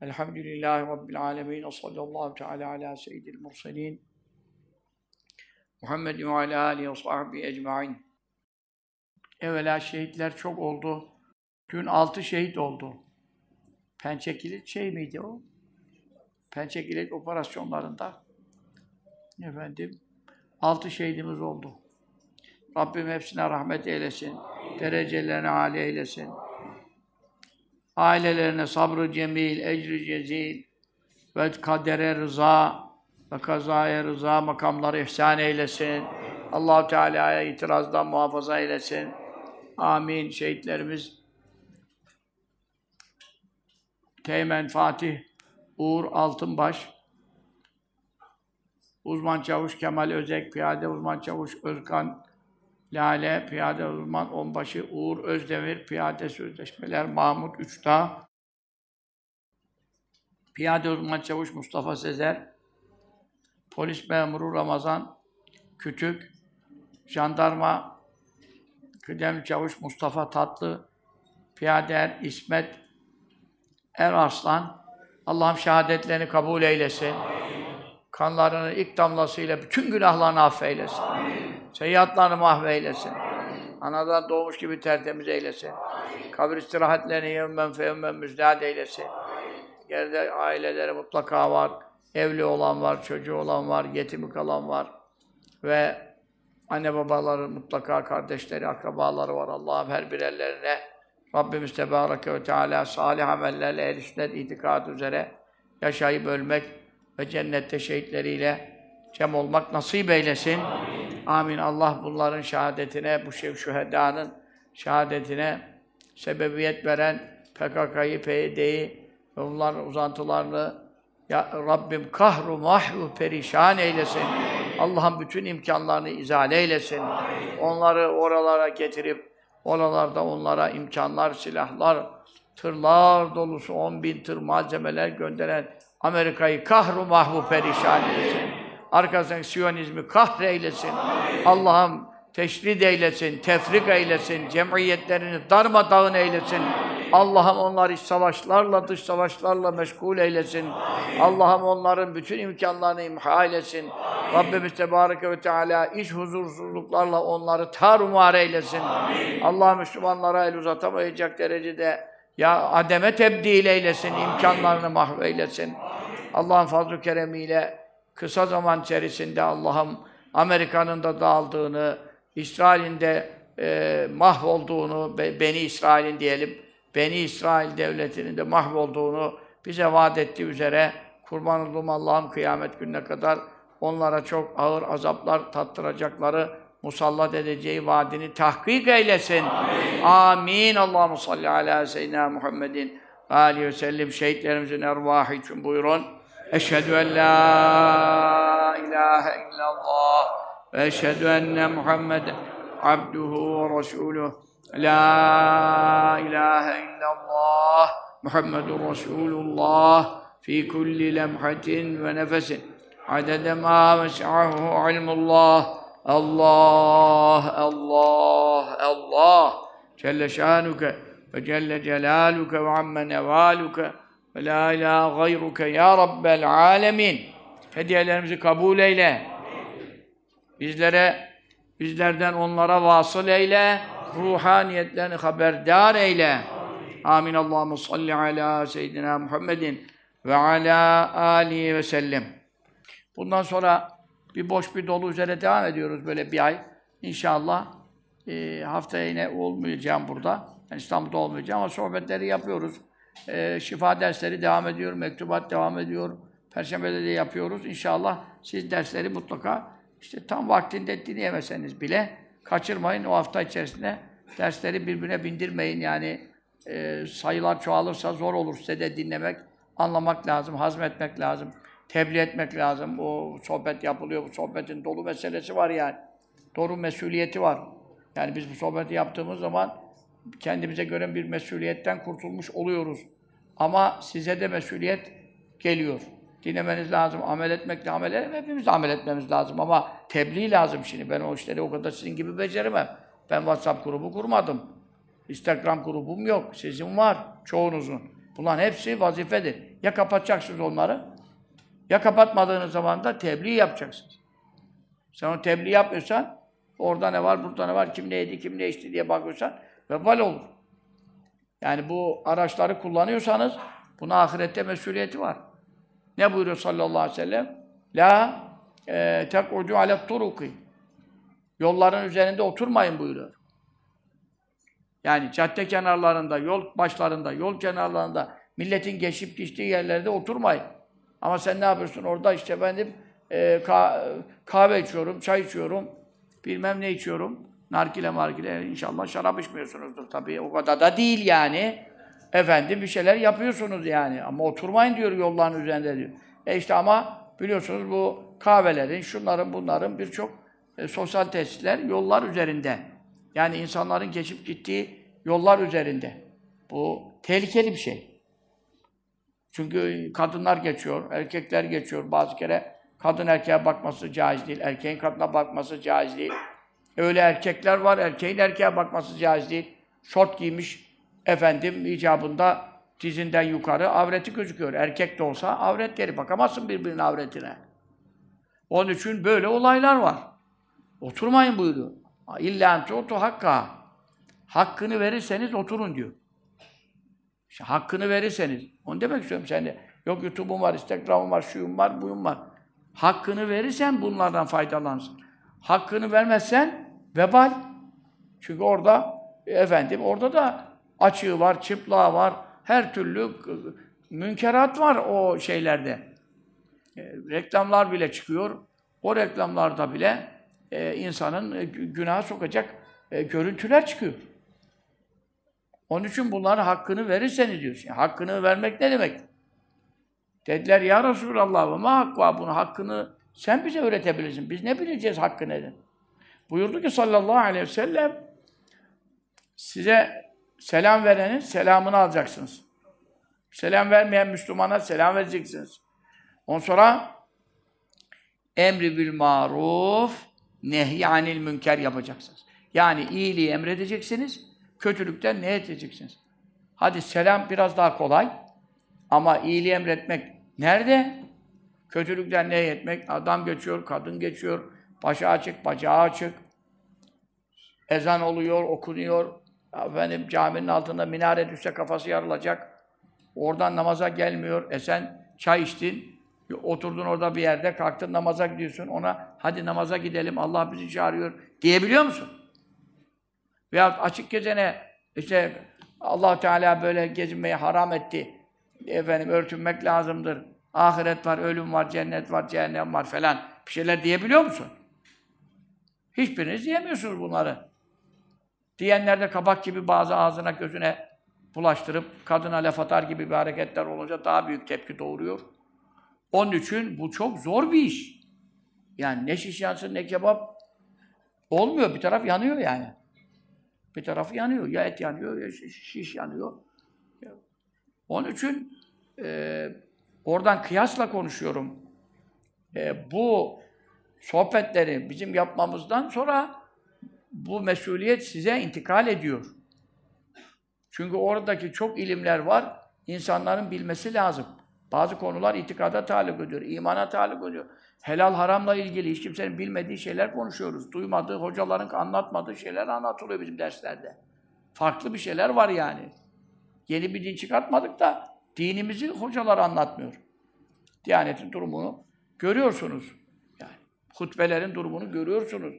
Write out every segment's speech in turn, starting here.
Elhamdülillahi Rabbil alemin. Sallallahu teala ala seyyidil murselin. Muhammed ve ala alihi ve sahbihi ecmain. Evvela şehitler çok oldu. Dün altı şehit oldu. Pençekilit şey miydi o? Pençekilit operasyonlarında. Efendim, altı şehidimiz oldu. Rabbim hepsine rahmet eylesin. Derecelerini âli eylesin. Ailelerine sabrı cemil, ecri cezil ve kadere rıza ve kazaya rıza makamları ihsan eylesin. allah Teala'ya itirazdan muhafaza eylesin. Amin. Şehitlerimiz Teğmen Fatih Uğur Altınbaş Uzman Çavuş Kemal Özek, Piyade Uzman Çavuş Özkan Lale, Piyade Uzman Onbaşı Uğur Özdemir, Piyade Sözleşmeler Mahmut Üçdağ, Piyade Uzman Çavuş Mustafa Sezer, Polis Memuru Ramazan Kütük, Jandarma Kıdemli Çavuş Mustafa Tatlı, Piyade Er İsmet Er Arslan, Allah'ım şehadetlerini kabul eylesin. Kanlarının ilk damlasıyla bütün günahlarını affeylesin. Seyyiatlarını mahveylesin. Anadan doğmuş gibi tertemiz eylesin. Kabir istirahatlerini yevmen feyevmen müjdat eylesin. Geride aileleri mutlaka var. Evli olan var, çocuğu olan var, yetimi kalan var. Ve anne babaları mutlaka kardeşleri, akrabaları var. Allah'ım her birerlerine Rabbimiz Tebareke ve Teala salih amellerle ehl itikad üzere yaşayıp ölmek ve cennette şehitleriyle cem olmak nasip eylesin. Amin. Amin. Allah bunların şehadetine, bu şev şühedanın şehadetine sebebiyet veren PKK'yı, PYD'yi ve uzantılarını ya Rabbim kahru mahvu perişan eylesin. Allah'ın bütün imkanlarını izale eylesin. Amin. Onları oralara getirip oralarda onlara imkanlar, silahlar, tırlar dolusu 10 bin tır malzemeler gönderen Amerika'yı kahru mahvu perişan eylesin. Arkasından Siyonizmi kahreylesin. Allah'ım teşrid eylesin, tefrik eylesin, cemiyetlerini darmadağın eylesin. Allah'ım onları iç savaşlarla, dış savaşlarla meşgul eylesin. Allah'ım onların bütün imkanlarını imha eylesin. Rabbimiz Tebareke ve Teala iç huzursuzluklarla onları tarumar eylesin. Allah Müslümanlara el uzatamayacak derecede ya ademe tebdil eylesin, imkanlarını mahveylesin. Allah'ın fazl-ı keremiyle kısa zaman içerisinde Allah'ım Amerika'nın da dağıldığını, İsrail'in de e, mahvolduğunu, be, Beni İsrail'in diyelim, Beni İsrail devletinin de mahvolduğunu bize vaat ettiği üzere kurban olduğum Allah'ım kıyamet gününe kadar onlara çok ağır azaplar tattıracakları musallat edeceği vaadini tahkik eylesin. Amin. Amin. Allahu salli ala seyyidina Muhammedin ve aleyhi ve sellem şehitlerimizin ervahı için buyurun. Eşhedü en la ilahe illallah ve eşhedü enne Muhammeden abduhu ve resuluh. La ilahe illallah Muhammedun Resulullah fi kulli lemhatin ve nefesin adede ma mes'ahu ilmullah Allah, Allah, Allah Celle şanuke ve celle celaluke ve amme nevaluke ve la ilahe gayruke ya Rabbel alemin. Hediyelerimizi kabul eyle. Bizlere, bizlerden onlara vasıl eyle. Ruhaniyetlerini haberdar eyle. Amin. Allahu salli ala seyyidina Muhammedin ve ala alihi ve sellem. Bundan sonra bir boş bir dolu üzere devam ediyoruz böyle bir ay. İnşallah e, haftaya yine olmayacağım burada. Yani İstanbul'da olmayacağım ama sohbetleri yapıyoruz. E, şifa dersleri devam ediyor, mektubat devam ediyor. Perşembe'de de yapıyoruz. İnşallah siz dersleri mutlaka işte tam vaktinde dinleyemeseniz bile kaçırmayın. O hafta içerisinde dersleri birbirine bindirmeyin. Yani e, sayılar çoğalırsa zor olur size de dinlemek, anlamak lazım, hazmetmek lazım tebliğ etmek lazım. O sohbet yapılıyor, bu sohbetin dolu meselesi var yani. Doğru mesuliyeti var. Yani biz bu sohbeti yaptığımız zaman kendimize göre bir mesuliyetten kurtulmuş oluyoruz. Ama size de mesuliyet geliyor. Dinlemeniz lazım, amel etmekle amel edelim. Hepimiz amel etmemiz lazım ama tebliğ lazım şimdi. Ben o işleri o kadar sizin gibi beceremem. Ben WhatsApp grubu kurmadım. Instagram grubum yok. Sizin var, çoğunuzun. Bunların hepsi vazifedir. Ya kapatacaksınız onları, ya kapatmadığınız zaman da tebliğ yapacaksınız. Sen o tebliğ yapmıyorsan, orada ne var, burada ne var, kim ne yedi, kim ne içti diye bakıyorsan, vebal olur. Yani bu araçları kullanıyorsanız, buna ahirette mesuliyeti var. Ne buyuruyor sallallahu aleyhi ve sellem? La e, tek'udu alet turuki. Yolların üzerinde oturmayın buyuruyor. Yani cadde kenarlarında, yol başlarında, yol kenarlarında, milletin geçip geçtiği yerlerde oturmayın. Ama sen ne yapıyorsun? Orada işte efendim e, ka kahve içiyorum, çay içiyorum, bilmem ne içiyorum. Nargile margile inşallah şarap içmiyorsunuzdur tabii. O kadar da değil yani. Efendim bir şeyler yapıyorsunuz yani. Ama oturmayın diyor yolların üzerinde diyor. E işte ama biliyorsunuz bu kahvelerin, şunların, bunların birçok e, sosyal tesisler yollar üzerinde. Yani insanların geçip gittiği yollar üzerinde. Bu tehlikeli bir şey. Çünkü kadınlar geçiyor, erkekler geçiyor. Bazı kere kadın erkeğe bakması caiz değil, erkeğin kadına bakması caiz değil. Öyle erkekler var, erkeğin erkeğe bakması caiz değil. Şort giymiş, efendim icabında dizinden yukarı avreti gözüküyor. Erkek de olsa avretleri. Bakamazsın birbirinin avretine. Onun için böyle olaylar var. Oturmayın buyuruyor. İlla entutu hakka. Hakkını verirseniz oturun diyor. İşte hakkını verirseniz. Onu demek istiyorum sen de. Yok YouTube'um var, Instagram'ım var, şuyum var, buyum var. Hakkını verirsen bunlardan faydalansın. Hakkını vermezsen vebal. Çünkü orada efendim orada da açığı var, çıplığı var, her türlü münkerat var o şeylerde. E, reklamlar bile çıkıyor. O reklamlarda bile e, insanın e, günaha sokacak e, görüntüler çıkıyor. Onun için bunların hakkını verirseniz diyor. Yani hakkını vermek ne demek? Dediler ya Resulallah ve ma hakkı bunu hakkını sen bize öğretebilirsin. Biz ne bileceğiz hakkı nedir? Buyurdu ki sallallahu aleyhi ve sellem size selam verenin selamını alacaksınız. Selam vermeyen Müslümana selam vereceksiniz. Ondan sonra emri bil maruf nehy anil münker yapacaksınız. Yani iyiliği emredeceksiniz, kötülükten ne edeceksiniz? Hadi selam biraz daha kolay ama iyiliği emretmek nerede? Kötülükten ne etmek? Adam geçiyor, kadın geçiyor, başı açık, bacağı açık. Ezan oluyor, okunuyor. Efendim caminin altında minare düşse kafası yarılacak. Oradan namaza gelmiyor. E sen çay içtin, oturdun orada bir yerde, kalktın namaza gidiyorsun. Ona hadi namaza gidelim, Allah bizi çağırıyor diyebiliyor musun? Veya açık gezene işte allah Teala böyle gezinmeyi haram etti. Efendim örtünmek lazımdır. Ahiret var, ölüm var, cennet var, cehennem var falan. Bir şeyler diyebiliyor musun? Hiçbiriniz diyemiyorsunuz bunları. Diyenler de kabak gibi bazı ağzına gözüne bulaştırıp kadına laf atar gibi bir hareketler olunca daha büyük tepki doğuruyor. Onun için bu çok zor bir iş. Yani ne şiş yansın ne kebap olmuyor. Bir taraf yanıyor yani. Bir tarafı yanıyor. Ya et yanıyor ya şiş yanıyor. Onun için e, oradan kıyasla konuşuyorum. E, bu sohbetleri bizim yapmamızdan sonra bu mesuliyet size intikal ediyor. Çünkü oradaki çok ilimler var, insanların bilmesi lazım. Bazı konular itikada talip ediyor, imana talip ediyor. Helal haramla ilgili hiç kimsenin bilmediği şeyler konuşuyoruz. Duymadığı, hocaların anlatmadığı şeyler anlatılıyor bizim derslerde. Farklı bir şeyler var yani. Yeni bir din çıkartmadık da dinimizi hocalar anlatmıyor. Diyanetin durumunu görüyorsunuz. Hutbelerin durumunu görüyorsunuz.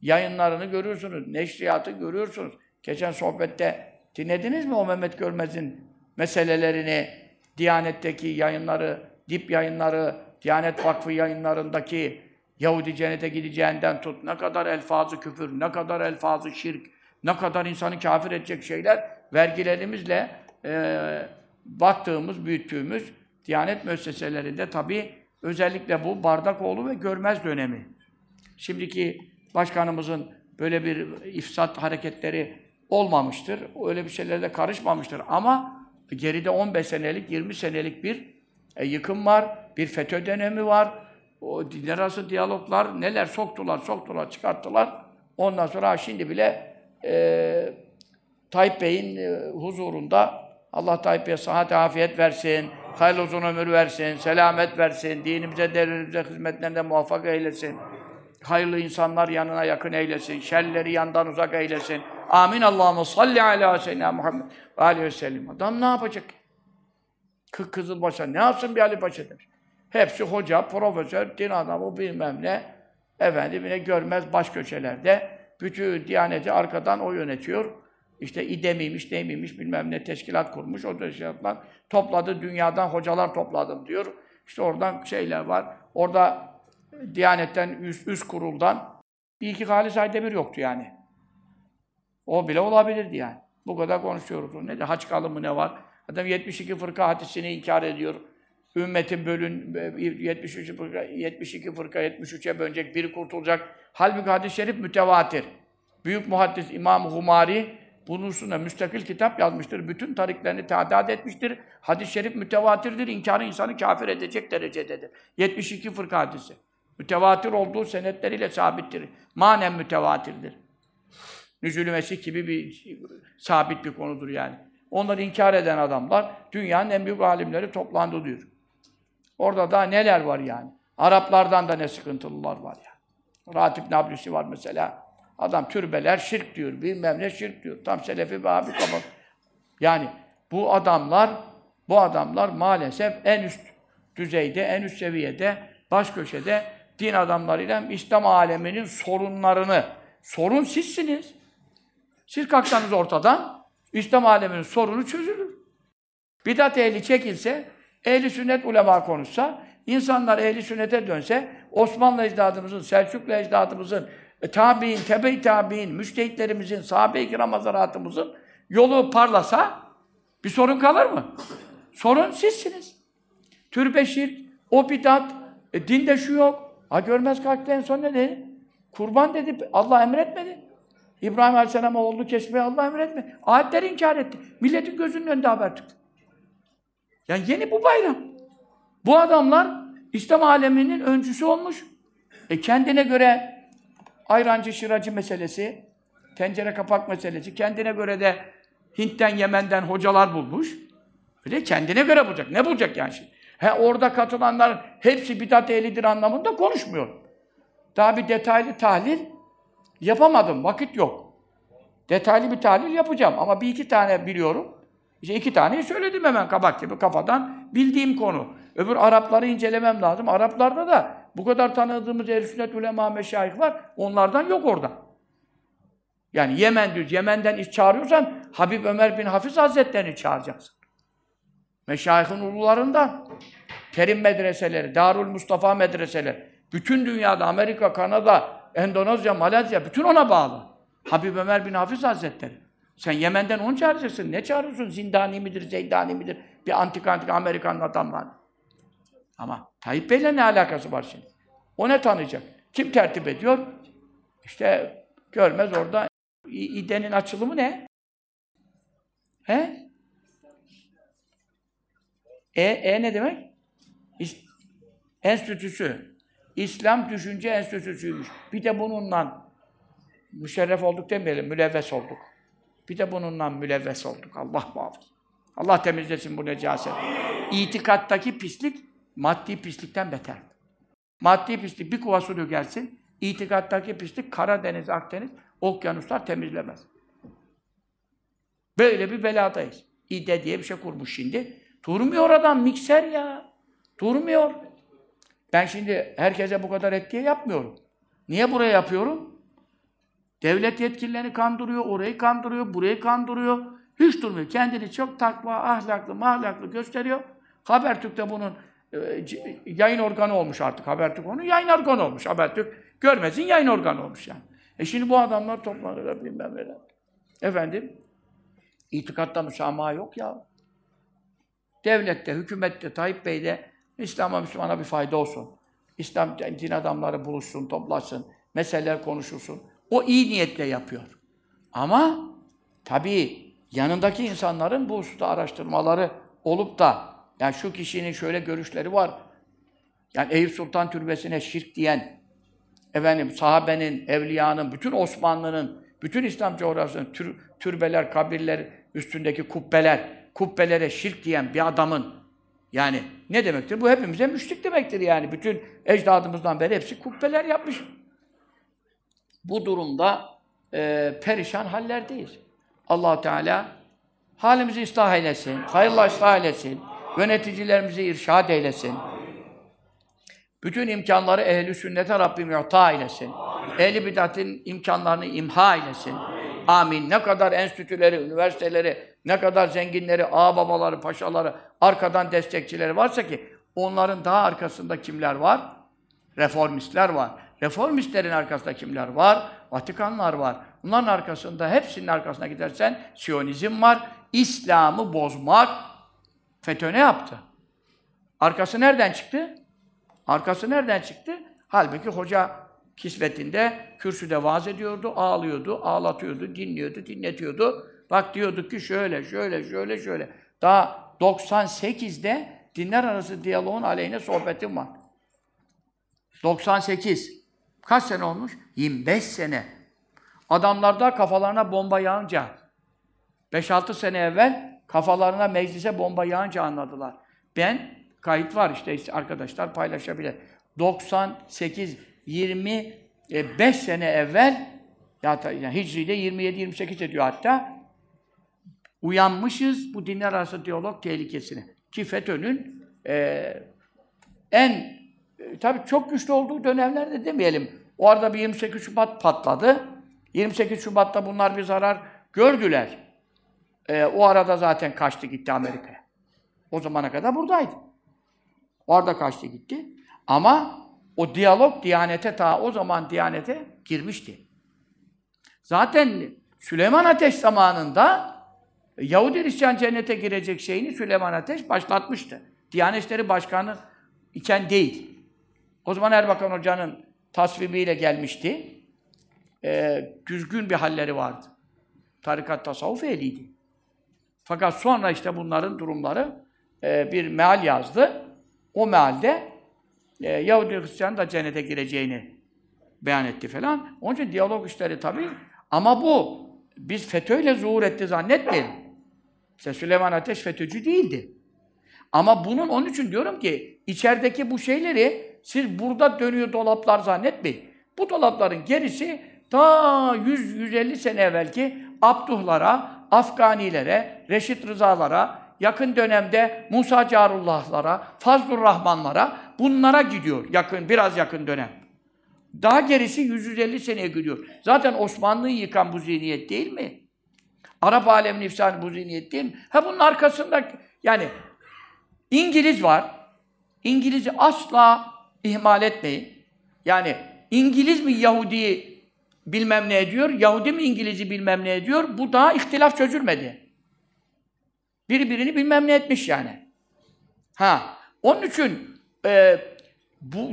Yayınlarını görüyorsunuz. Neşriyatı görüyorsunuz. Geçen sohbette dinlediniz mi o Mehmet Görmez'in meselelerini, Diyanet'teki yayınları, dip yayınları, Diyanet Vakfı yayınlarındaki Yahudi cennete gideceğinden tut, ne kadar elfazı küfür, ne kadar elfazı şirk, ne kadar insanı kafir edecek şeyler vergilerimizle e, baktığımız, büyüttüğümüz Diyanet müesseselerinde tabii özellikle bu Bardakoğlu ve Görmez dönemi. Şimdiki başkanımızın böyle bir ifsat hareketleri olmamıştır. Öyle bir şeylerle karışmamıştır. Ama geride 15 senelik, 20 senelik bir e, yıkım var, bir FETÖ dönemi var. O dinler arası diyaloglar neler soktular, soktular, çıkarttılar. Ondan sonra şimdi bile e, Tayyip Bey'in e, huzurunda Allah Tayyip Bey'e sıhhat afiyet versin, hayırlı uzun ömür versin, selamet versin, dinimize, devletimize hizmetlerinde muvaffak eylesin. Hayırlı insanlar yanına yakın eylesin, şerleri yandan uzak eylesin. Amin. Allahümme salli ala seyyidina Muhammed ve aleyhi ve sellem. Adam ne yapacak? Kı Kızılbaş'a ne yapsın bir Ali Paşa demiş. Hepsi hoca, profesör, din adamı bilmem ne. Efendim yine görmez baş köşelerde. Bütün Diyaneti arkadan o yönetiyor. İşte İDE miymiş, ne miymiş bilmem ne teşkilat kurmuş. O teşkilatlar topladı, dünyadan hocalar topladım diyor. İşte oradan şeyler var. Orada Diyanet'ten, üst, üst kuruldan bir iki Halis Aydemir yoktu yani. O bile olabilirdi yani. Bu kadar konuşuyoruz. Ne de haç kalımı ne var? Adam 72 fırka hadisini inkar ediyor. Ümmetin bölün 73 fırka, 72 fırka 73'e bölünecek, biri kurtulacak. Halbuki hadis-i şerif mütevatir. Büyük muhaddis İmam Humari bunun üstüne müstakil kitap yazmıştır. Bütün tariklerini tadat etmiştir. Hadis-i şerif mütevatirdir. İnkarı insanı kafir edecek derecededir. 72 fırka hadisi. Mütevatir olduğu senetleriyle sabittir. Manen mütevatirdir. Nüzül-ü Mesih gibi bir sabit bir konudur yani. Onları inkar eden adamlar dünyanın en büyük alimleri toplandı diyor. Orada da neler var yani. Araplardan da ne sıkıntılılar var ya. Ratip Nablisi var mesela. Adam türbeler şirk diyor, bilmem ne şirk diyor. Tam Selefi bir abi kapat. Yani bu adamlar, bu adamlar maalesef en üst düzeyde, en üst seviyede, baş köşede din adamlarıyla İslam aleminin sorunlarını, sorun sizsiniz. Siz kalksanız ortadan, İslam aleminin sorunu çözülür. Bidat ehli çekilse, ehli sünnet ulema konuşsa, insanlar ehli sünnete dönse, Osmanlı ecdadımızın, Selçuklu ecdadımızın, e, tabi'in, tebe-i tabi'in, müştehitlerimizin, sahabe-i kiram hazaratımızın yolu parlasa bir sorun kalır mı? Sorun sizsiniz. Türbe şirk, o bidat, e, dinde şu yok. Ha görmez kalktı en son ne dedi? Kurban dedi, Allah emretmedi. İbrahim Aleyhisselam'a oğlunu kesmeyi Allah emretmedi. Ayetleri inkar etti. Milletin gözünün önünde haber çıktı. Yani yeni bu bayram. Bu adamlar İslam aleminin öncüsü olmuş. E kendine göre ayrancı şıracı meselesi, tencere kapak meselesi, kendine göre de Hint'ten, Yemen'den hocalar bulmuş. Öyle kendine göre bulacak. Ne bulacak yani şimdi? He orada katılanların hepsi bidat ehlidir anlamında konuşmuyor. Daha bir detaylı tahlil yapamadım. Vakit yok. Detaylı bir tahlil yapacağım ama bir iki tane biliyorum. İşte iki taneyi söyledim hemen kabak gibi kafadan bildiğim konu. Öbür Arapları incelemem lazım. Araplarda da bu kadar tanıdığımız ehl sünnet ulema meşayih var. Onlardan yok orada. Yani Yemen düz. Yemen'den iş çağırıyorsan Habib Ömer bin Hafiz Hazretleri'ni çağıracaksın. Meşayihin ulularından. Kerim medreseleri, Darül Mustafa medreseleri. Bütün dünyada Amerika, Kanada, Endonezya, Malezya bütün ona bağlı. Habib Ömer bin Hafiz Hazretleri. Sen Yemen'den onu çağıracaksın. Ne çağırıyorsun? Zindani midir, Zeydani midir? Bir antik antik Amerikan adamlar. Ama Tayyip Bey'le ne alakası var şimdi? O ne tanıyacak? Kim tertip ediyor? İşte görmez orada İDE'nin açılımı ne? He? E, e ne demek? İs enstitüsü. İslam Düşünce Enstitüsü'ymüş. Bir de bununla müşerref olduk demeyelim, mülevves olduk. Bir de bununla mülevves olduk. Allah muhafaza. Allah temizlesin bu necaseti. İtikattaki pislik, maddi pislikten beter. Maddi pislik bir kova su dökersin, itikattaki pislik Karadeniz, Akdeniz, okyanuslar temizlemez. Böyle bir beladayız. İde diye bir şey kurmuş şimdi. Durmuyor adam, mikser ya. Durmuyor. Ben şimdi herkese bu kadar etkiye yapmıyorum. Niye buraya yapıyorum? Devlet yetkililerini kandırıyor, orayı kandırıyor, burayı kandırıyor. Hiç durmuyor. Kendini çok takva, ahlaklı, mahlaklı gösteriyor. Habertürk'te bunun yayın organı olmuş artık. Habertürk onun yayın organı olmuş. Habertürk görmezin yayın organı olmuş yani. E şimdi bu adamlar toplanırlar bilmem neler. Efendim, itikatta müsamaha yok ya. Devlette, hükümette, Tayyip Bey'de İslam'a, Müslümana bir fayda olsun. İslam din adamları buluşsun, toplasın, meseleler konuşulsun. O iyi niyetle yapıyor. Ama tabii yanındaki insanların bu hususta araştırmaları olup da yani şu kişinin şöyle görüşleri var. Yani Eyüp Sultan Türbesi'ne şirk diyen, efendim sahabenin, evliyanın, bütün Osmanlı'nın, bütün İslam coğrafyasının tür, türbeler, kabirler, üstündeki kubbeler, kubbelere şirk diyen bir adamın yani ne demektir? Bu hepimize müşrik demektir yani. Bütün ecdadımızdan beri hepsi kubbeler yapmış. Bu durumda e, perişan hallerdeyiz. allah Teala halimizi ıslah eylesin, hayırla ıslah eylesin, yöneticilerimizi irşad eylesin. Bütün imkanları ehli sünnete Rabbim yu'ta eylesin. Ehli bidatın imkanlarını imha eylesin. Amin. Ne kadar enstitüleri, üniversiteleri, ne kadar zenginleri, ağababaları, paşaları, arkadan destekçileri varsa ki onların daha arkasında kimler var? Reformistler var. Reformistlerin arkasında kimler var? Vatikanlar var. Bunların arkasında, hepsinin arkasına gidersen Siyonizm var. İslam'ı bozmak. FETÖ ne yaptı? Arkası nereden çıktı? Arkası nereden çıktı? Halbuki hoca kisvetinde, kürsüde vaaz ediyordu, ağlıyordu, ağlatıyordu, dinliyordu, dinletiyordu. Bak diyorduk ki şöyle, şöyle, şöyle, şöyle. Daha 98'de dinler arası diyaloğun aleyhine sohbetim var. 98. Kaç sene olmuş? 25 sene. Adamlarda kafalarına bomba yağınca, 5-6 sene evvel kafalarına meclise bomba yağınca anladılar. Ben, kayıt var işte, işte arkadaşlar paylaşabilir. 98, 25 sene evvel, ya yani Hicri'de 27-28 ediyor hatta, uyanmışız bu dinler arası diyalog tehlikesine. Ki FETÖ'nün e, en, e, tabii çok güçlü olduğu dönemlerde demeyelim. O arada bir 28 Şubat patladı. 28 Şubat'ta bunlar bir zarar gördüler. E, o arada zaten kaçtı gitti Amerika'ya. O zamana kadar buradaydı. Orada kaçtı gitti. Ama o diyalog Diyanete ta o zaman Diyanete girmişti. Zaten Süleyman Ateş zamanında Yahudi Hristiyan cennete girecek şeyini Süleyman Ateş başlatmıştı. Diyanet İşleri Başkanı iken değil. O zaman Erbakan Hoca'nın tasvibiyle gelmişti. Ee, düzgün bir halleri vardı. Tarikat tasavvuf ehliydi. Fakat sonra işte bunların durumları e, bir meal yazdı. O mealde e, Yahudi Hristiyan da cennete gireceğini beyan etti falan. Onun için diyalog işleri tabii. Ama bu biz FETÖ'yle zuhur etti zannetmeyelim. İşte Süleyman Ateş FETÖ'cü değildi. Ama bunun onun için diyorum ki içerideki bu şeyleri siz burada dönüyor dolaplar zannetmeyin. Bu dolapların gerisi ta 100-150 sene evvelki Abduhlara, Afganilere, Reşit Rızalara, yakın dönemde Musa Carullahlara, Fazlur Rahmanlara bunlara gidiyor yakın biraz yakın dönem. Daha gerisi 150 seneye gidiyor. Zaten Osmanlı'yı yıkan bu zihniyet değil mi? Arap alemini ifsad bu zihniyet değil mi? Ha bunun arkasında yani İngiliz var. İngiliz'i asla ihmal etmeyin. Yani İngiliz mi Yahudi'yi bilmem ne ediyor, Yahudi mi İngiliz'i bilmem ne ediyor? Bu daha ihtilaf çözülmedi. Biri birini bilmem ne etmiş yani. Ha, onun için e, bu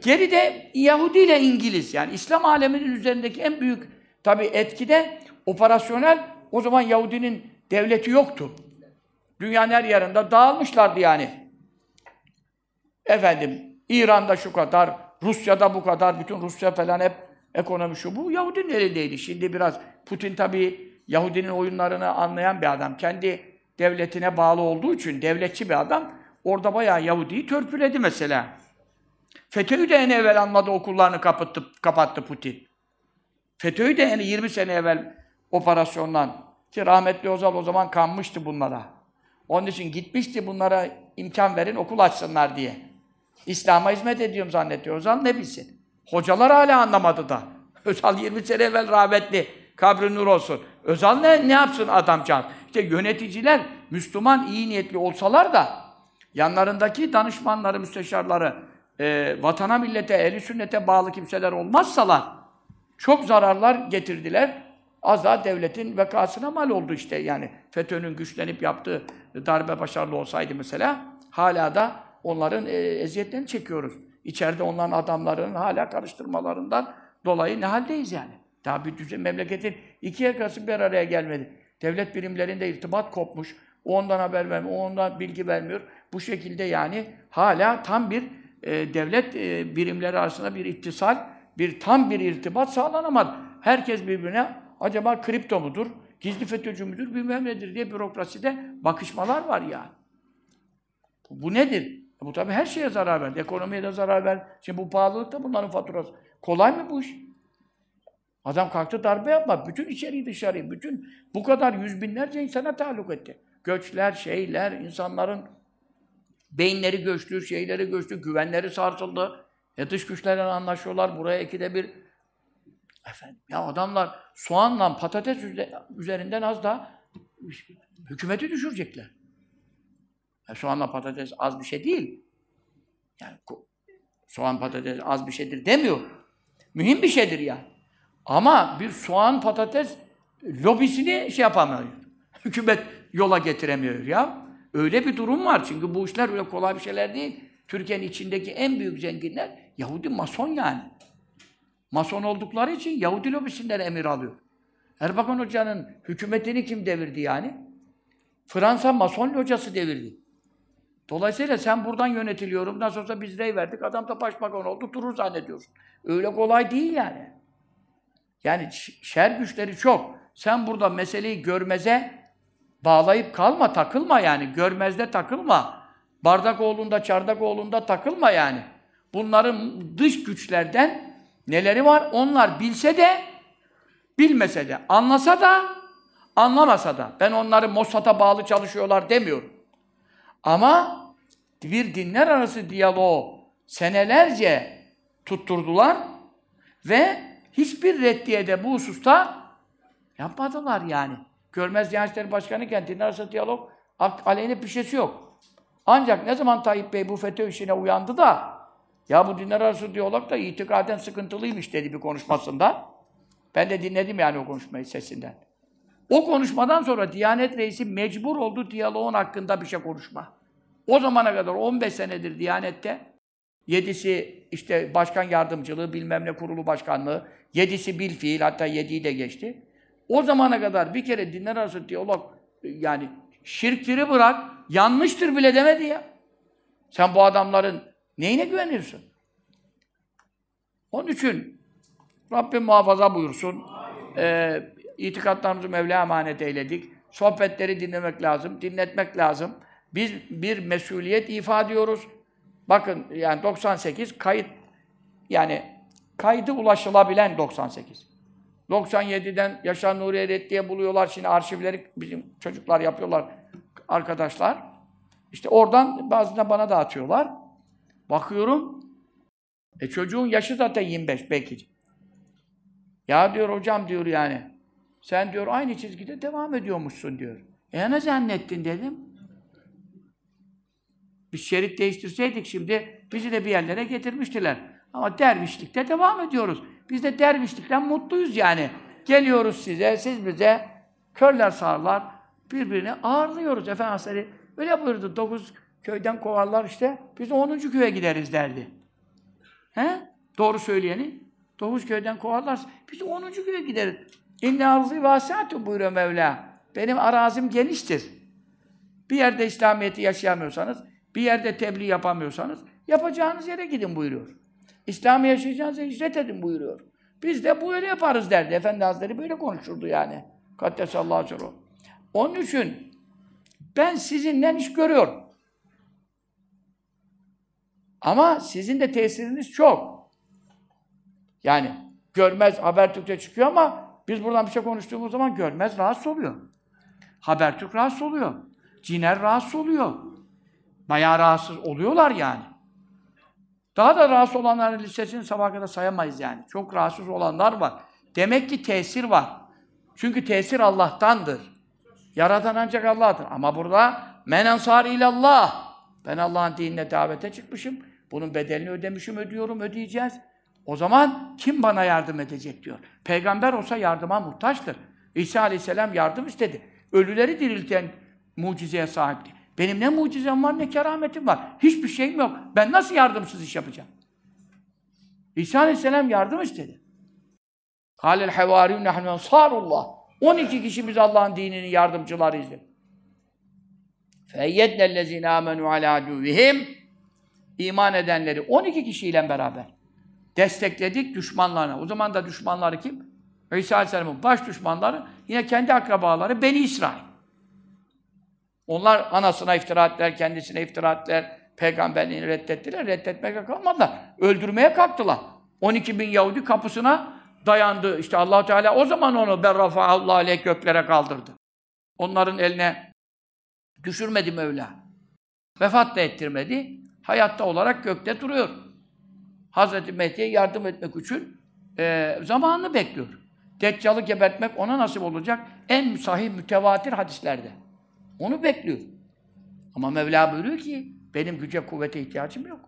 geride Yahudi ile İngiliz yani İslam aleminin üzerindeki en büyük tabi etkide operasyonel o zaman Yahudinin devleti yoktu. Dünyanın her yerinde dağılmışlardı yani. Efendim, İran'da şu kadar, Rusya'da bu kadar, bütün Rusya falan hep ekonomi şu bu. Yahudinin elindeydi. Şimdi biraz Putin tabii Yahudinin oyunlarını anlayan bir adam. Kendi devletine bağlı olduğu için devletçi bir adam. Orada bayağı Yahudi'yi törpüledi mesela. FETÖ'yü de en evvel anladı, okullarını kapattı, kapattı Putin. FETÖ'yü de en 20 sene evvel operasyondan ki rahmetli Özal o zaman kanmıştı bunlara. Onun için gitmişti bunlara imkan verin, okul açsınlar diye. İslam'a hizmet ediyorum zannediyor. Özal ne bilsin? Hocalar hala anlamadı da. Özal 20 sene evvel rahmetli. Kabri nur olsun. Özal ne, ne yapsın adamcağız? İşte yöneticiler Müslüman, iyi niyetli olsalar da yanlarındaki danışmanları, müsteşarları e, vatana, millete, ehli sünnete bağlı kimseler olmazsalar çok zararlar getirdiler. Az daha devletin vekasına mal oldu işte yani. FETÖ'nün güçlenip yaptığı darbe başarılı olsaydı mesela hala da onların e, eziyetlerini çekiyoruz. İçeride onların adamlarının hala karıştırmalarından dolayı ne haldeyiz yani? Daha bir düzen, memleketin iki yakası bir araya gelmedi. Devlet birimlerinde irtibat kopmuş. O ondan haber vermiyor, o ondan bilgi vermiyor. Bu şekilde yani hala tam bir e, devlet e, birimleri arasında bir ittisal, bir tam bir irtibat sağlanamadı. Herkes birbirine acaba kripto mudur, gizli FETÖ'cü müdür, bilmem nedir diye bürokraside bakışmalar var yani. Bu, bu nedir? Bu tabii her şeye zarar verdi. Ekonomiye de zarar verdi. Şimdi bu pahalılık da bunların faturası. Kolay mı bu iş? Adam kalktı darbe yapma. Bütün içeriği dışarıyı, bütün bu kadar yüz binlerce insana taluk etti. Göçler, şeyler, insanların beyinleri göçtü, şeyleri göçtü, güvenleri sarsıldı. E dış güçlerle anlaşıyorlar. Buraya ikide bir Efendim, ya adamlar soğanla patates üzerinden az daha hükümeti düşürecekler. Soğanla patates az bir şey değil. Yani soğan patates az bir şeydir demiyor. Mühim bir şeydir ya. Ama bir soğan patates lobisini şey yapamıyor. Hükümet yola getiremiyor ya. Öyle bir durum var. Çünkü bu işler öyle kolay bir şeyler değil. Türkiye'nin içindeki en büyük zenginler Yahudi mason yani. Mason oldukları için Yahudi lobisinden emir alıyor. Erbakan Hoca'nın hükümetini kim devirdi yani? Fransa mason hocası devirdi. Dolayısıyla sen buradan yönetiliyorum. Nasıl olsa biz rey verdik. Adam da başbakan oldu. Durur zannediyorsun. Öyle kolay değil yani. Yani şer güçleri çok. Sen burada meseleyi görmeze bağlayıp kalma, takılma yani. Görmezde takılma. Bardak oğlunda, çardak oğlunda takılma yani. Bunların dış güçlerden neleri var? Onlar bilse de, bilmese de, anlasa da, anlamasa da. Ben onları Mossad'a bağlı çalışıyorlar demiyorum. Ama bir dinler arası diyaloğu senelerce tutturdular ve hiçbir reddiyede bu hususta yapmadılar yani. Görmez Diyanet İşleri Başkanı iken dinler arası diyalog aleyhine bir şeysi yok. Ancak ne zaman Tayyip Bey bu FETÖ işine uyandı da ya bu dinler arası diyalog da itikaden sıkıntılıymış dedi bir konuşmasında. Ben de dinledim yani o konuşmayı sesinden. O konuşmadan sonra Diyanet Reisi mecbur oldu diyaloğun hakkında bir şey konuşma. O zamana kadar 15 senedir Diyanet'te yedisi işte başkan yardımcılığı, bilmem ne kurulu başkanlığı, yedisi bil fiil, hatta yediği de geçti. O zamana kadar bir kere dinler arası diyalog yani şirkleri bırak, yanlıştır bile demedi ya. Sen bu adamların neyine güveniyorsun? Onun için Rabbim muhafaza buyursun. Ee, itikatlarımızı Mevla emanet eyledik. Sohbetleri dinlemek lazım, dinletmek lazım. Biz bir mesuliyet ifade ediyoruz. Bakın yani 98 kayıt yani kaydı ulaşılabilen 98. 97'den Yaşar Nuri Eretti'ye buluyorlar. Şimdi arşivleri bizim çocuklar yapıyorlar arkadaşlar. İşte oradan bazılarına bana da atıyorlar. Bakıyorum. E çocuğun yaşı zaten 25 belki. Ya diyor hocam diyor yani. Sen diyor aynı çizgide devam ediyormuşsun diyor. E ne zannettin dedim. Biz şerit değiştirseydik şimdi bizi de bir yerlere getirmiştiler. Ama dervişlikte devam ediyoruz. Biz de dervişlikten mutluyuz yani. Geliyoruz size, siz bize körler sağırlar, birbirini ağırlıyoruz. Efendimiz öyle buyurdu. Dokuz köyden kovarlar işte. Biz onuncu köye gideriz derdi. He? Doğru söyleyeni. Dokuz köyden kovarlar. Biz onuncu köye gideriz. İnne arzı vasatü buyuruyor Mevla. Benim arazim geniştir. Bir yerde İslamiyet'i yaşayamıyorsanız bir yerde tebliğ yapamıyorsanız yapacağınız yere gidin buyuruyor. İslam'ı yaşayacağınızı hicret edin buyuruyor. Biz de böyle yaparız derdi. Efendi Hazretleri böyle konuşurdu yani. Kaddesallahu aleyhi Onun için ben sizinle iş görüyorum. Ama sizin de tesiriniz çok. Yani görmez Habertürk'te çıkıyor ama biz buradan bir şey konuştuğumuz zaman görmez rahatsız oluyor. Habertürk rahatsız oluyor. Ciner rahatsız oluyor. Bayağı rahatsız oluyorlar yani. Daha da rahatsız olanların listesini sabah kadar sayamayız yani. Çok rahatsız olanlar var. Demek ki tesir var. Çünkü tesir Allah'tandır. Yaratan ancak Allah'tır. Ama burada men ansar ilallah. Ben Allah'ın dinine davete çıkmışım. Bunun bedelini ödemişim, ödüyorum, ödeyeceğiz. O zaman kim bana yardım edecek diyor. Peygamber olsa yardıma muhtaçtır. İsa Aleyhisselam yardım istedi. Ölüleri dirilten mucizeye sahipti. Benim ne mucizem var ne kerametim var. Hiçbir şeyim yok. Ben nasıl yardımsız iş yapacağım? İsa Aleyhisselam yardım istedi. Kâlel hevâriyun nehnu ensârullah. 12 kişi biz Allah'ın dininin yardımcılarıyız. Feyyedne lezîne âmenû alâ adûvihim. İman edenleri 12 kişiyle beraber destekledik düşmanlarına. O zaman da düşmanları kim? İsa Aleyhisselam'ın baş düşmanları yine kendi akrabaları Beni İsrail. Onlar anasına iftira ettiler, kendisine iftira ettiler. Peygamberliğini reddettiler. Reddetmekle kalmadılar. Öldürmeye kalktılar. 12 bin Yahudi kapısına dayandı. İşte allah Teala o zaman onu berrafa'allahu aleyh göklere kaldırdı. Onların eline düşürmedi Mevla. Vefat da ettirmedi. Hayatta olarak gökte duruyor. Hazreti Mehdi'ye yardım etmek için e, zamanını bekliyor. Deccal'ı gebertmek ona nasip olacak en sahih mütevatir hadislerde. Onu bekliyor. Ama Mevla buyuruyor ki benim güce kuvvete ihtiyacım yok.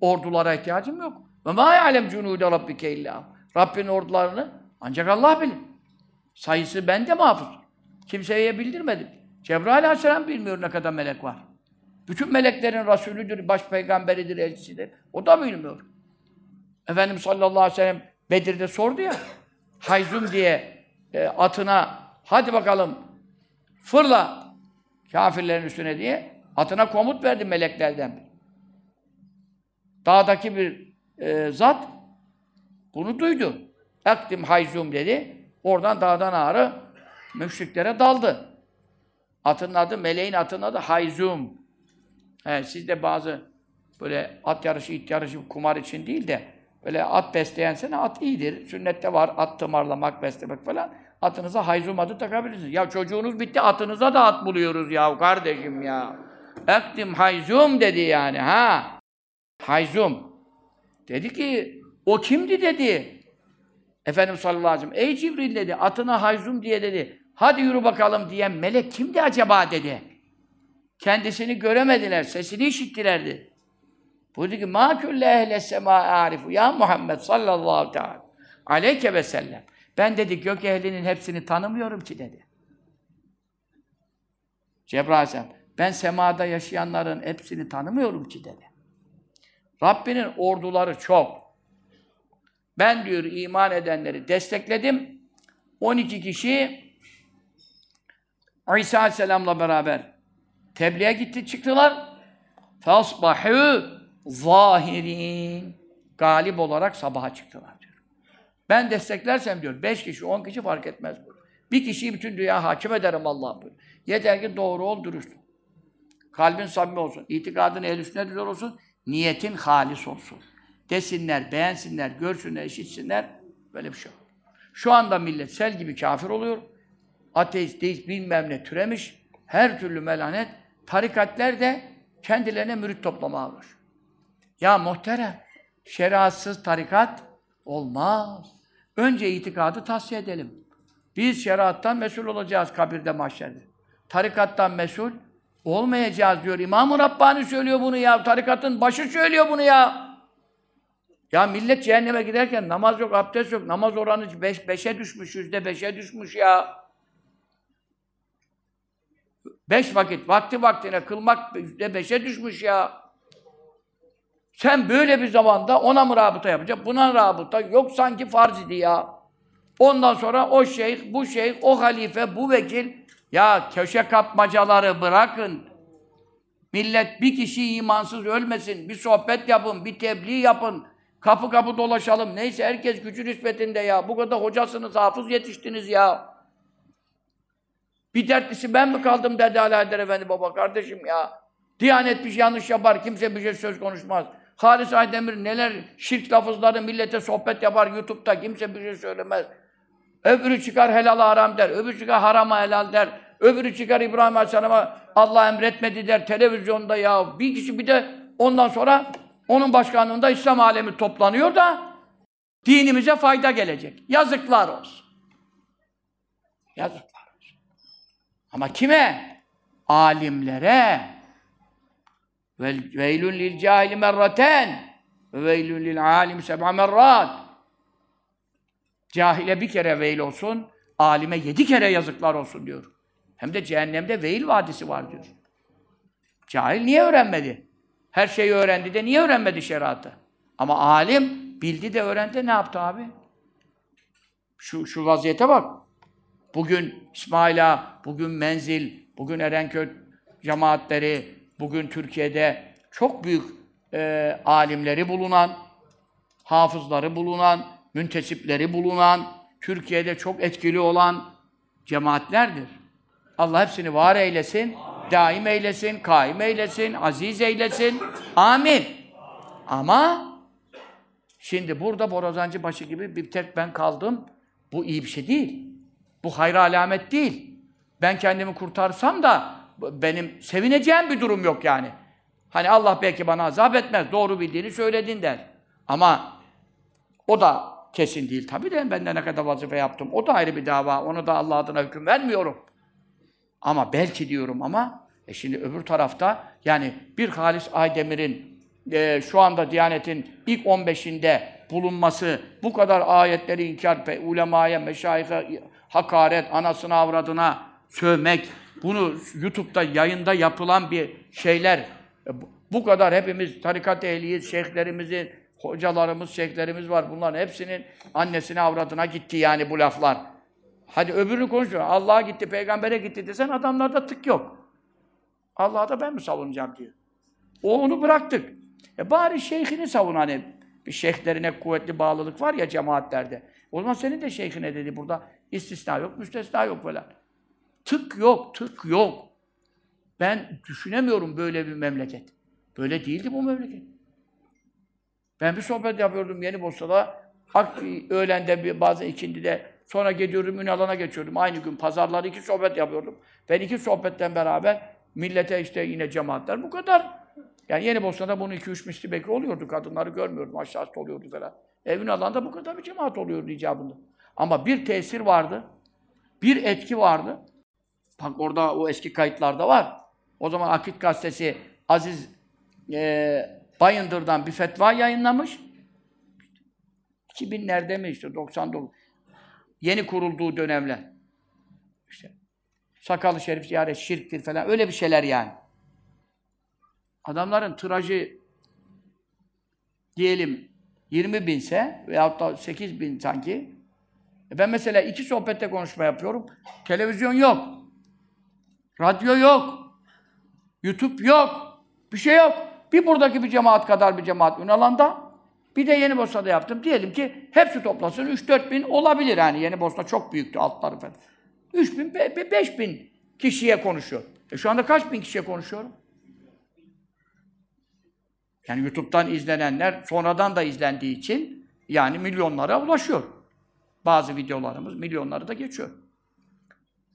Ordulara ihtiyacım yok. Ve mâ ya'lem cunûde rabbike illâ. Rabbinin ordularını ancak Allah bilir. Sayısı bende mahfuz. Kimseye bildirmedim. Cebrail aleyhisselam bilmiyor ne kadar melek var. Bütün meleklerin Resulüdür, baş peygamberidir, elçisidir. O da bilmiyor. Efendimiz sallallahu aleyhi ve sellem Bedir'de sordu ya, Hayzum diye e, atına, hadi bakalım fırla kafirlerin üstüne diye atına komut verdi meleklerden. Dağdaki bir e, zat bunu duydu. Ektim Hayzum dedi. Oradan dağdan ağrı müşriklere daldı. Atın adı, meleğin atının adı Hayzum. He, siz de bazı böyle at yarışı, it yarışı kumar için değil de böyle at besleyensene at iyidir. Sünnette var at tımarlamak, beslemek falan atınıza hayzum adı takabilirsiniz. Ya çocuğunuz bitti atınıza da at buluyoruz ya kardeşim ya. Ektim hayzum dedi yani ha. Hayzum. Dedi ki o kimdi dedi. Efendim sallallahu aleyhi ve sellem ey Cibril dedi atına hayzum diye dedi. Hadi yürü bakalım diyen melek kimdi acaba dedi. Kendisini göremediler, sesini işittilerdi. Buyurdu ki ma külle ehle sema arifu ya Muhammed sallallahu teala aleyke ve sellem. Ben dedi gök ehlinin hepsini tanımıyorum ki dedi. Cebrail ben semada yaşayanların hepsini tanımıyorum ki dedi. Rabbinin orduları çok. Ben diyor iman edenleri destekledim. 12 kişi İsa Aleyhisselam'la beraber tebliğe gitti çıktılar. Fasbahu zahirin. Galip olarak sabaha çıktılar. Ben desteklersem diyor, beş kişi, on kişi fark etmez bu. Bir kişiyi bütün dünya hakim ederim Allah buyuruyor. Yeter ki doğru ol, dürüst. Kalbin samimi olsun, itikadın el üstüne düzgün olsun, niyetin halis olsun. Desinler, beğensinler, görsünler, işitsinler. Böyle bir şey. Şu anda millet sel gibi kafir oluyor. Ateist, deist, bilmem ne türemiş. Her türlü melanet. Tarikatler de kendilerine mürit toplamaya uğraşıyor. Ya muhterem, şeriatsız tarikat olmaz. Önce itikadı tahsiye edelim. Biz şeriattan mesul olacağız kabirde mahşerde. Tarikattan mesul olmayacağız diyor. İmam-ı Rabbani söylüyor bunu ya. Tarikatın başı söylüyor bunu ya. Ya millet cehenneme giderken namaz yok, abdest yok. Namaz oranı beş, beşe düşmüş, yüzde beşe düşmüş ya. Beş vakit, vakti vaktine kılmak yüzde beşe düşmüş ya. Sen böyle bir zamanda ona mı rabıta yapacak, buna rabıta yok sanki farz idi ya. Ondan sonra o şeyh, bu şeyh, o halife, bu vekil ya köşe kapmacaları bırakın. Millet bir kişi imansız ölmesin. Bir sohbet yapın, bir tebliğ yapın. Kapı kapı dolaşalım. Neyse herkes gücü nispetinde ya. Bu kadar hocasınız, hafız yetiştiniz ya. Bir dertlisi ben mi kaldım dedi Alaeddin Efendi baba kardeşim ya. Diyanet bir şey yanlış yapar, kimse bir şey söz konuşmaz. Halis Aydemir neler şirk lafızları millete sohbet yapar YouTube'da, kimse bir şey söylemez. Öbürü çıkar helal haram der, öbürü çıkar harama helal der, öbürü çıkar İbrahim Aleyhisselam'a Allah emretmedi der televizyonda ya. Bir kişi bir de ondan sonra onun başkanlığında İslam alemi toplanıyor da dinimize fayda gelecek. Yazıklar olsun. Yazıklar olsun. Ama kime? Alimlere. Veylün lil cahili merraten ve veylün lil alim seb'a merrat. Cahile bir kere veil olsun, alime yedi kere yazıklar olsun diyor. Hem de cehennemde veil vadisi var diyor. Cahil niye öğrenmedi? Her şeyi öğrendi de niye öğrenmedi şeriatı? Ama alim bildi de öğrendi ne yaptı abi? Şu, şu vaziyete bak. Bugün İsmaila, bugün Menzil, bugün Erenköy cemaatleri, bugün Türkiye'de çok büyük e, alimleri bulunan, hafızları bulunan, müntesipleri bulunan, Türkiye'de çok etkili olan cemaatlerdir. Allah hepsini var eylesin, daim eylesin, kaim eylesin, aziz eylesin. Amin. Ama şimdi burada Borazancı başı gibi bir tek ben kaldım. Bu iyi bir şey değil. Bu hayra alamet değil. Ben kendimi kurtarsam da benim sevineceğim bir durum yok yani. Hani Allah belki bana azap etmez. Doğru bildiğini söyledin der. Ama o da kesin değil tabii de ben de ne kadar vazife yaptım. O da ayrı bir dava. Onu da Allah adına hüküm vermiyorum. Ama belki diyorum ama e şimdi öbür tarafta yani bir Halis Aydemir'in e, şu anda Diyanet'in ilk 15'inde bulunması, bu kadar ayetleri inkar, ulemaya, meşayihe hakaret, anasına avradına sövmek, bunu YouTube'da yayında yapılan bir şeyler, e, bu- kadar hepimiz tarikat ehliyiz, şeyhlerimizin, hocalarımız, şeyhlerimiz var. Bunların hepsinin annesine avradına gitti yani bu laflar. Hadi öbürünü konuşuyor. Allah'a gitti, peygambere gitti desen adamlarda tık yok. Allah'a da ben mi savunacağım diyor. O onu bıraktık. E bari şeyhini savun hani. Bir şeyhlerine kuvvetli bağlılık var ya cemaatlerde. O zaman senin de şeyhine dedi burada istisna yok, müstesna yok falan. Tık yok, tık yok. Ben düşünemiyorum böyle bir memleket. Böyle değildi bu memleket. Ben bir sohbet yapıyordum Yeni Bosna'da. Ak, öğlende bir, bazen ikindide sonra gidiyorum Ünalan'a geçiyordum. Aynı gün pazarları iki sohbet yapıyordum. Ben iki sohbetten beraber millete işte yine cemaatler bu kadar. Yani Yeni Bosna'da bunun iki üç misli belki oluyordu. Kadınları görmüyordum. Aşağısı oluyordu falan. Evin Ünalan'da bu kadar bir cemaat oluyordu icabında. Ama bir tesir vardı. Bir etki vardı. Bak orada o eski kayıtlarda var. O zaman Akit Gazetesi Aziz e, Bayındır'dan bir fetva yayınlamış. 2000'lerde mi işte 99. Yeni kurulduğu dönemler. İşte sakalı şerif ziyaret şirktir falan öyle bir şeyler yani. Adamların tirajı diyelim 20 binse veyahut da 8 bin sanki. E Ben mesela iki sohbette konuşma yapıyorum. Televizyon yok. Radyo yok. YouTube yok. Bir şey yok. Bir buradaki bir cemaat kadar bir cemaat Ünalan'da. Bir de Yeni Bosna'da yaptım. Diyelim ki hepsi toplasın 3-4 bin olabilir yani. Yeni Bosna çok büyüktü altları falan. 3 bin, 5 bin kişiye konuşuyor. E şu anda kaç bin kişiye konuşuyorum? Yani YouTube'dan izlenenler sonradan da izlendiği için yani milyonlara ulaşıyor. Bazı videolarımız milyonları da geçiyor.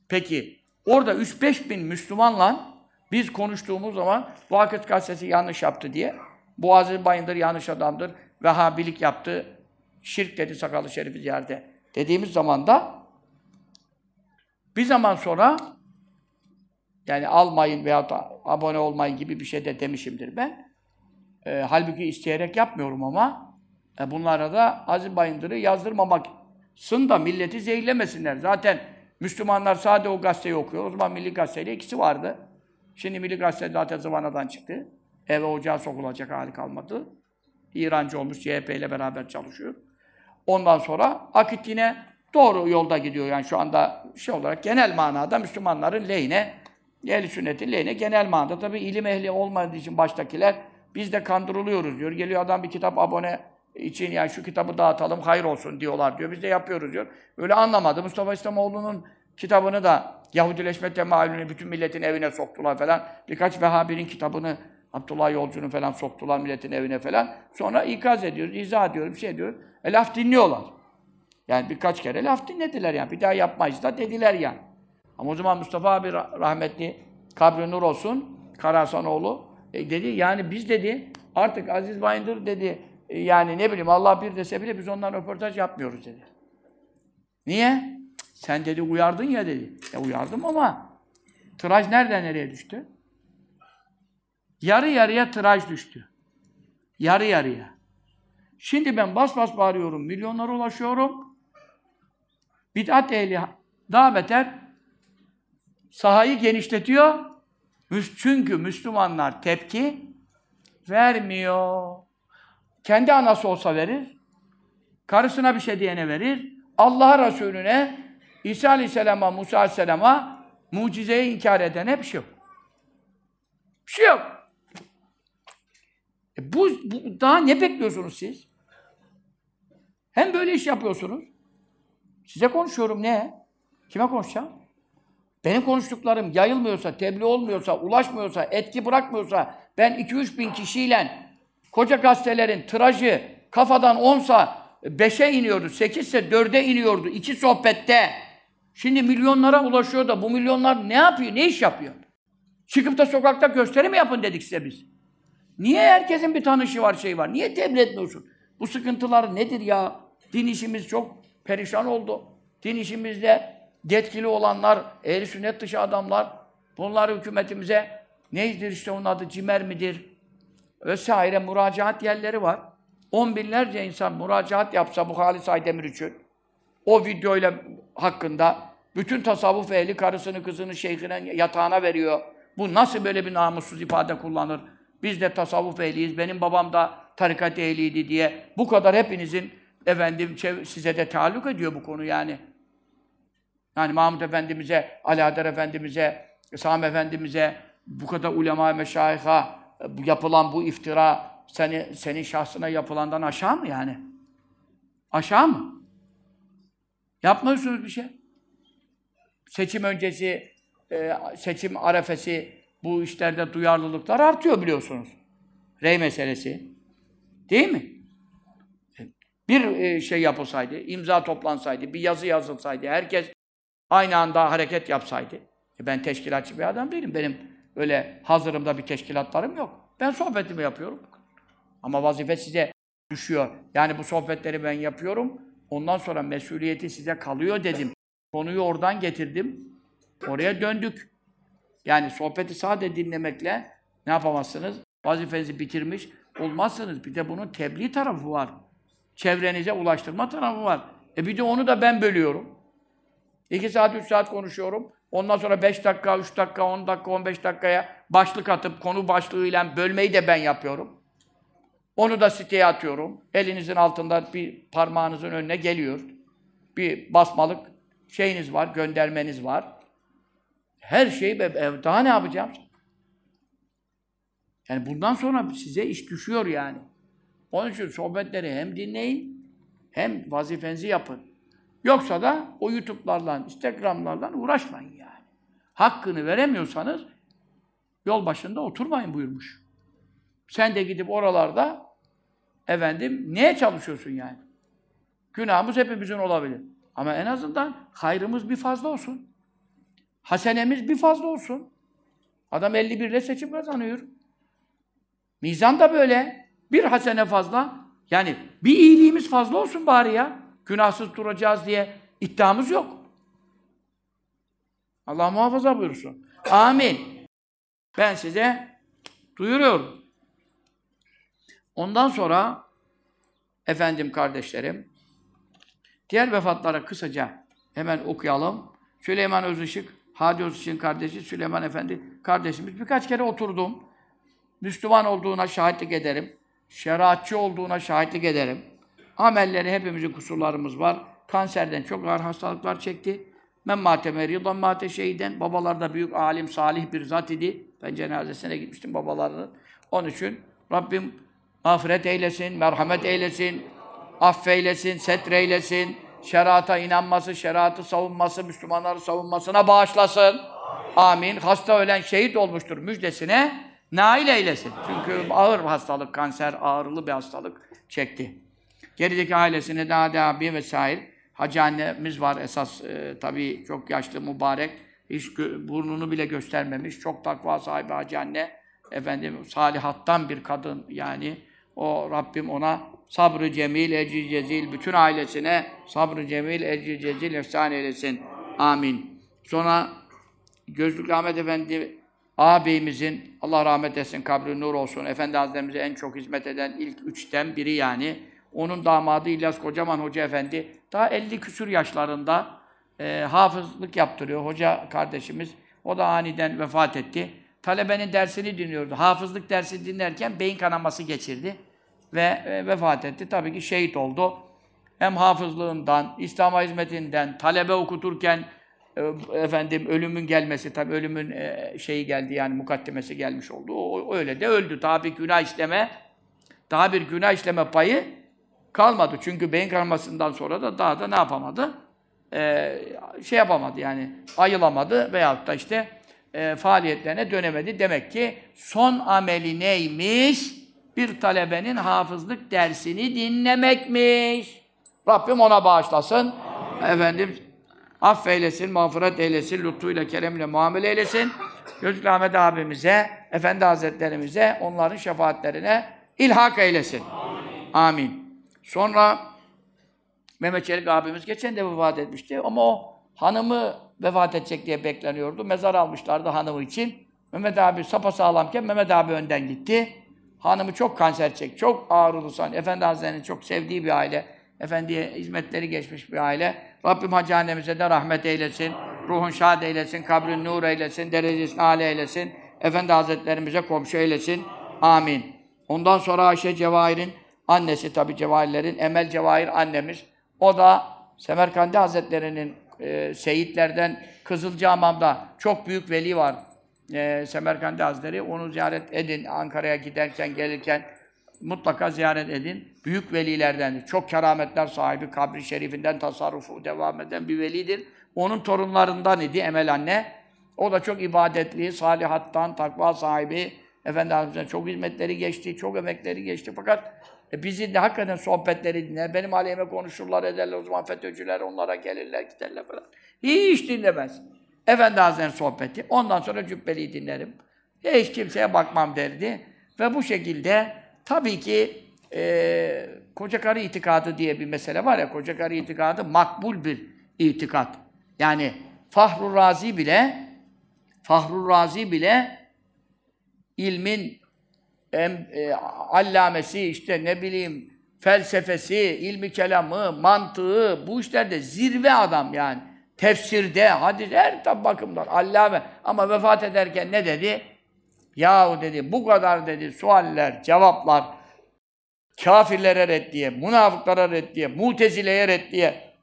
Peki orada 3-5 bin Müslümanla biz konuştuğumuz zaman Akit Gazetesi yanlış yaptı diye Aziz Bayındır yanlış adamdır, Vehhabilik yaptı, şirk dedi sakalı şerifi ziyarete dediğimiz zaman da bir zaman sonra yani almayın veya abone olmayın gibi bir şey de demişimdir ben. E, halbuki isteyerek yapmıyorum ama e, bunlara da Aziz Bayındır'ı yazdırmamaksın da milleti zehirlemesinler. Zaten Müslümanlar sadece o gazeteyi okuyor. O zaman Milli Gazete'yle ikisi vardı. Şimdi Milli Gazete zaten zıvanadan çıktı. Eve ocağa sokulacak hali kalmadı. İrancı olmuş, CHP ile beraber çalışıyor. Ondan sonra Akit yine doğru yolda gidiyor. Yani şu anda şey olarak genel manada Müslümanların lehine, ehl sünnetin lehine genel manada. Tabii ilim ehli olmadığı için baştakiler biz de kandırılıyoruz diyor. Geliyor adam bir kitap abone için yani şu kitabı dağıtalım hayır olsun diyorlar diyor. Biz de yapıyoruz diyor. Öyle anlamadı. Mustafa İslamoğlu'nun kitabını da Yahudileşme temayülünü bütün milletin evine soktular falan. Birkaç Vehhabi'nin kitabını Abdullah Yolcu'nu falan soktular milletin evine falan. Sonra ikaz ediyoruz, izah ediyoruz, bir şey diyoruz. E laf dinliyorlar. Yani birkaç kere laf dinlediler yani. Bir daha yapmayız da dediler yani. Ama o zaman Mustafa abi rah- rahmetli kabri nur olsun Karahasanoğlu e, dedi yani biz dedi artık Aziz Bayındır dedi yani ne bileyim Allah bir dese bile biz ondan röportaj yapmıyoruz dedi. Niye? Sen dedi uyardın ya dedi. E uyardım ama tıraş nereden nereye düştü? Yarı yarıya tıraş düştü. Yarı yarıya. Şimdi ben bas bas bağırıyorum, milyonlara ulaşıyorum. Bid'at ehli daha beter sahayı genişletiyor. Çünkü Müslümanlar tepki vermiyor. Kendi anası olsa verir. Karısına bir şey diyene verir. Allah Resulüne, İsa Aleyhisselam'a, Musa Aleyhisselam'a mucizeyi inkar edene bir şey yok. Bir şey yok. E bu, bu, daha ne bekliyorsunuz siz? Hem böyle iş yapıyorsunuz. Size konuşuyorum ne? Kime konuşacağım? benim konuştuklarım yayılmıyorsa, tebliğ olmuyorsa, ulaşmıyorsa, etki bırakmıyorsa, ben 2-3 bin kişiyle koca gazetelerin tirajı kafadan 10'sa 5'e iniyordu, 8 ise 4'e iniyordu iki sohbette. Şimdi milyonlara ulaşıyor da bu milyonlar ne yapıyor, ne iş yapıyor? Çıkıp da sokakta gösteri mi yapın dedik size biz. Niye herkesin bir tanışı var, şey var? Niye tebliğ etmiyorsun? Bu sıkıntılar nedir ya? Din işimiz çok perişan oldu. Din işimizde yetkili olanlar, ehli sünnet dışı adamlar, bunlar hükümetimize neydir işte onun adı, cimer midir? Vesaire müracaat yerleri var. On binlerce insan müracaat yapsa bu Halis Aydemir için, o videoyla hakkında bütün tasavvuf ehli karısını, kızını, şeyhine yatağına veriyor. Bu nasıl böyle bir namussuz ifade kullanır? Biz de tasavvuf ehliyiz, benim babam da tarikat ehliydi diye bu kadar hepinizin efendim size de taalluk ediyor bu konu yani. Yani Mahmud Efendimiz'e, Ali Haydar Efendimiz'e, Sami Efendimiz'e, bu kadar ulema meşayiha yapılan bu iftira seni, senin şahsına yapılandan aşağı mı yani? Aşağı mı? Yapmıyorsunuz bir şey. Seçim öncesi, e, seçim arefesi bu işlerde duyarlılıklar artıyor biliyorsunuz. Rey meselesi. Değil mi? Bir e, şey yapılsaydı, imza toplansaydı, bir yazı yazılsaydı, herkes aynı anda hareket yapsaydı. E ben teşkilatçı bir adam değilim. Benim öyle hazırımda bir teşkilatlarım yok. Ben sohbetimi yapıyorum. Ama vazife size düşüyor. Yani bu sohbetleri ben yapıyorum. Ondan sonra mesuliyeti size kalıyor dedim. Konuyu oradan getirdim. Oraya döndük. Yani sohbeti sadece dinlemekle ne yapamazsınız? Vazifenizi bitirmiş olmazsınız. Bir de bunun tebliğ tarafı var. Çevrenize ulaştırma tarafı var. E bir de onu da ben bölüyorum. 2 saat, 3 saat konuşuyorum. Ondan sonra 5 dakika, 3 dakika, 10 dakika, 15 dakikaya başlık atıp konu başlığıyla bölmeyi de ben yapıyorum. Onu da siteye atıyorum. Elinizin altında bir parmağınızın önüne geliyor. Bir basmalık şeyiniz var, göndermeniz var. Her şeyi be- daha ne yapacağım? Yani bundan sonra size iş düşüyor yani. Onun için sohbetleri hem dinleyin hem vazifenizi yapın. Yoksa da o YouTube'larla, Instagram'larla uğraşmayın yani. Hakkını veremiyorsanız yol başında oturmayın buyurmuş. Sen de gidip oralarda efendim neye çalışıyorsun yani? Günahımız hepimizin olabilir. Ama en azından hayrımız bir fazla olsun. Hasenemiz bir fazla olsun. Adam 51 ile seçim kazanıyor. Mizan da böyle. Bir hasene fazla. Yani bir iyiliğimiz fazla olsun bari ya. Günahsız duracağız diye iddiamız yok. Allah muhafaza buyursun. Amin. Ben size duyuruyorum. Ondan sonra efendim kardeşlerim diğer vefatlara kısaca hemen okuyalım. Süleyman Özışık, Hadi Özışık'ın kardeşi Süleyman Efendi kardeşimiz birkaç kere oturdum. Müslüman olduğuna şahitlik ederim. Şeriatçı olduğuna şahitlik ederim. Amelleri hepimizin kusurlarımız var. Kanserden çok ağır hastalıklar çekti. Men mateme rıdan mate şeyden. Babalar da büyük alim, salih bir zat idi. Ben cenazesine gitmiştim babalarının. Onun için Rabbim mağfiret eylesin, merhamet eylesin, affeylesin, setreylesin, şerata inanması, şeriatı savunması, Müslümanları savunmasına bağışlasın. Amin. Hasta ölen şehit olmuştur müjdesine nail eylesin. Çünkü ağır hastalık, kanser, ağırlı bir hastalık çekti. Gerideki ailesine de Hadi abi vesaire. Hacı annemiz var esas e, tabii çok yaşlı mübarek. Hiç gö- burnunu bile göstermemiş. Çok takva sahibi Hacı anne. Efendim salihattan bir kadın yani. O Rabbim ona sabrı cemil, ecri cezil, bütün ailesine sabrı cemil, ecri cezil efsane eylesin. Amin. Sonra Gözlüklü Ahmet Efendi ağabeyimizin Allah rahmet etsin, kabri nur olsun. Efendi Hazretlerimize en çok hizmet eden ilk üçten biri yani. Onun damadı İlyas Kocaman Hoca Efendi daha 50 küsür yaşlarında e, hafızlık yaptırıyor hoca kardeşimiz. O da aniden vefat etti. Talebenin dersini dinliyordu. Hafızlık dersi dinlerken beyin kanaması geçirdi ve e, vefat etti. Tabii ki şehit oldu. Hem hafızlığından, İslam'a hizmetinden, talebe okuturken e, efendim ölümün gelmesi, tabii ölümün e, şeyi geldi yani mukaddemesi gelmiş oldu. O, öyle de öldü. Daha bir günah işleme, daha bir günah işleme payı kalmadı. Çünkü beyin kanamasından sonra da daha da ne yapamadı? e, şey yapamadı yani ayılamadı veyahut da işte e, faaliyetlerine dönemedi. Demek ki son ameli neymiş? Bir talebenin hafızlık dersini dinlemekmiş. Rabbim ona bağışlasın. Efendim affeylesin, mağfiret eylesin, lütfuyla, keremle muamele eylesin. Gözlük Ahmet abimize, Efendi Hazretlerimize, onların şefaatlerine ilhak eylesin. Amin. Sonra Mehmet Çelik abimiz geçen de vefat etmişti ama o hanımı vefat edecek diye bekleniyordu. Mezar almışlardı hanımı için. Mehmet abi sapasağlamken Mehmet abi önden gitti. Hanımı çok kanser çekti. Çok ağır ulusan. Efendi Hazretleri'nin çok sevdiği bir aile. Efendiye hizmetleri geçmiş bir aile. Rabbim hacı annemize de rahmet eylesin. Ruhun şad eylesin. Kabrin nur eylesin. Derecesini âli eylesin. Efendi Hazretlerimize komşu eylesin. Amin. Ondan sonra Ayşe Cevahir'in annesi tabi Cevahirlerin. Emel Cevahir annemiz. O da Semerkandi Hazretleri'nin e, seyitlerden Kızılcahamam'da çok büyük veli var. E, Semerkandi Hazretleri. Onu ziyaret edin. Ankara'ya giderken, gelirken mutlaka ziyaret edin. Büyük velilerden, çok kerametler sahibi, kabri şerifinden tasarrufu devam eden bir velidir. Onun torunlarından idi Emel anne. O da çok ibadetli, salihattan, takva sahibi. Efendimiz'e çok hizmetleri geçti, çok emekleri geçti. Fakat e, bizi de hakikaten sohbetleri dinler. Benim aleyhime konuşurlar, ederler. O zaman FETÖ'cüler onlara gelirler, giderler falan. Hiç dinlemez. Efendi Hazretleri'nin sohbeti. Ondan sonra Cübbeli'yi dinlerim. Hiç kimseye bakmam derdi. Ve bu şekilde tabii ki e, koca karı itikadı diye bir mesele var ya, koca karı itikadı makbul bir itikat. Yani Fahru Razi bile Fahru Razi bile ilmin em, e, allamesi, işte ne bileyim felsefesi, ilmi kelamı, mantığı, bu işlerde zirve adam yani. Tefsirde, hadis, her tab bakımdan allame. Ama vefat ederken ne dedi? Yahu dedi, bu kadar dedi sualler, cevaplar, kafirlere reddiye, münafıklara reddiye, mutezileye reddiye,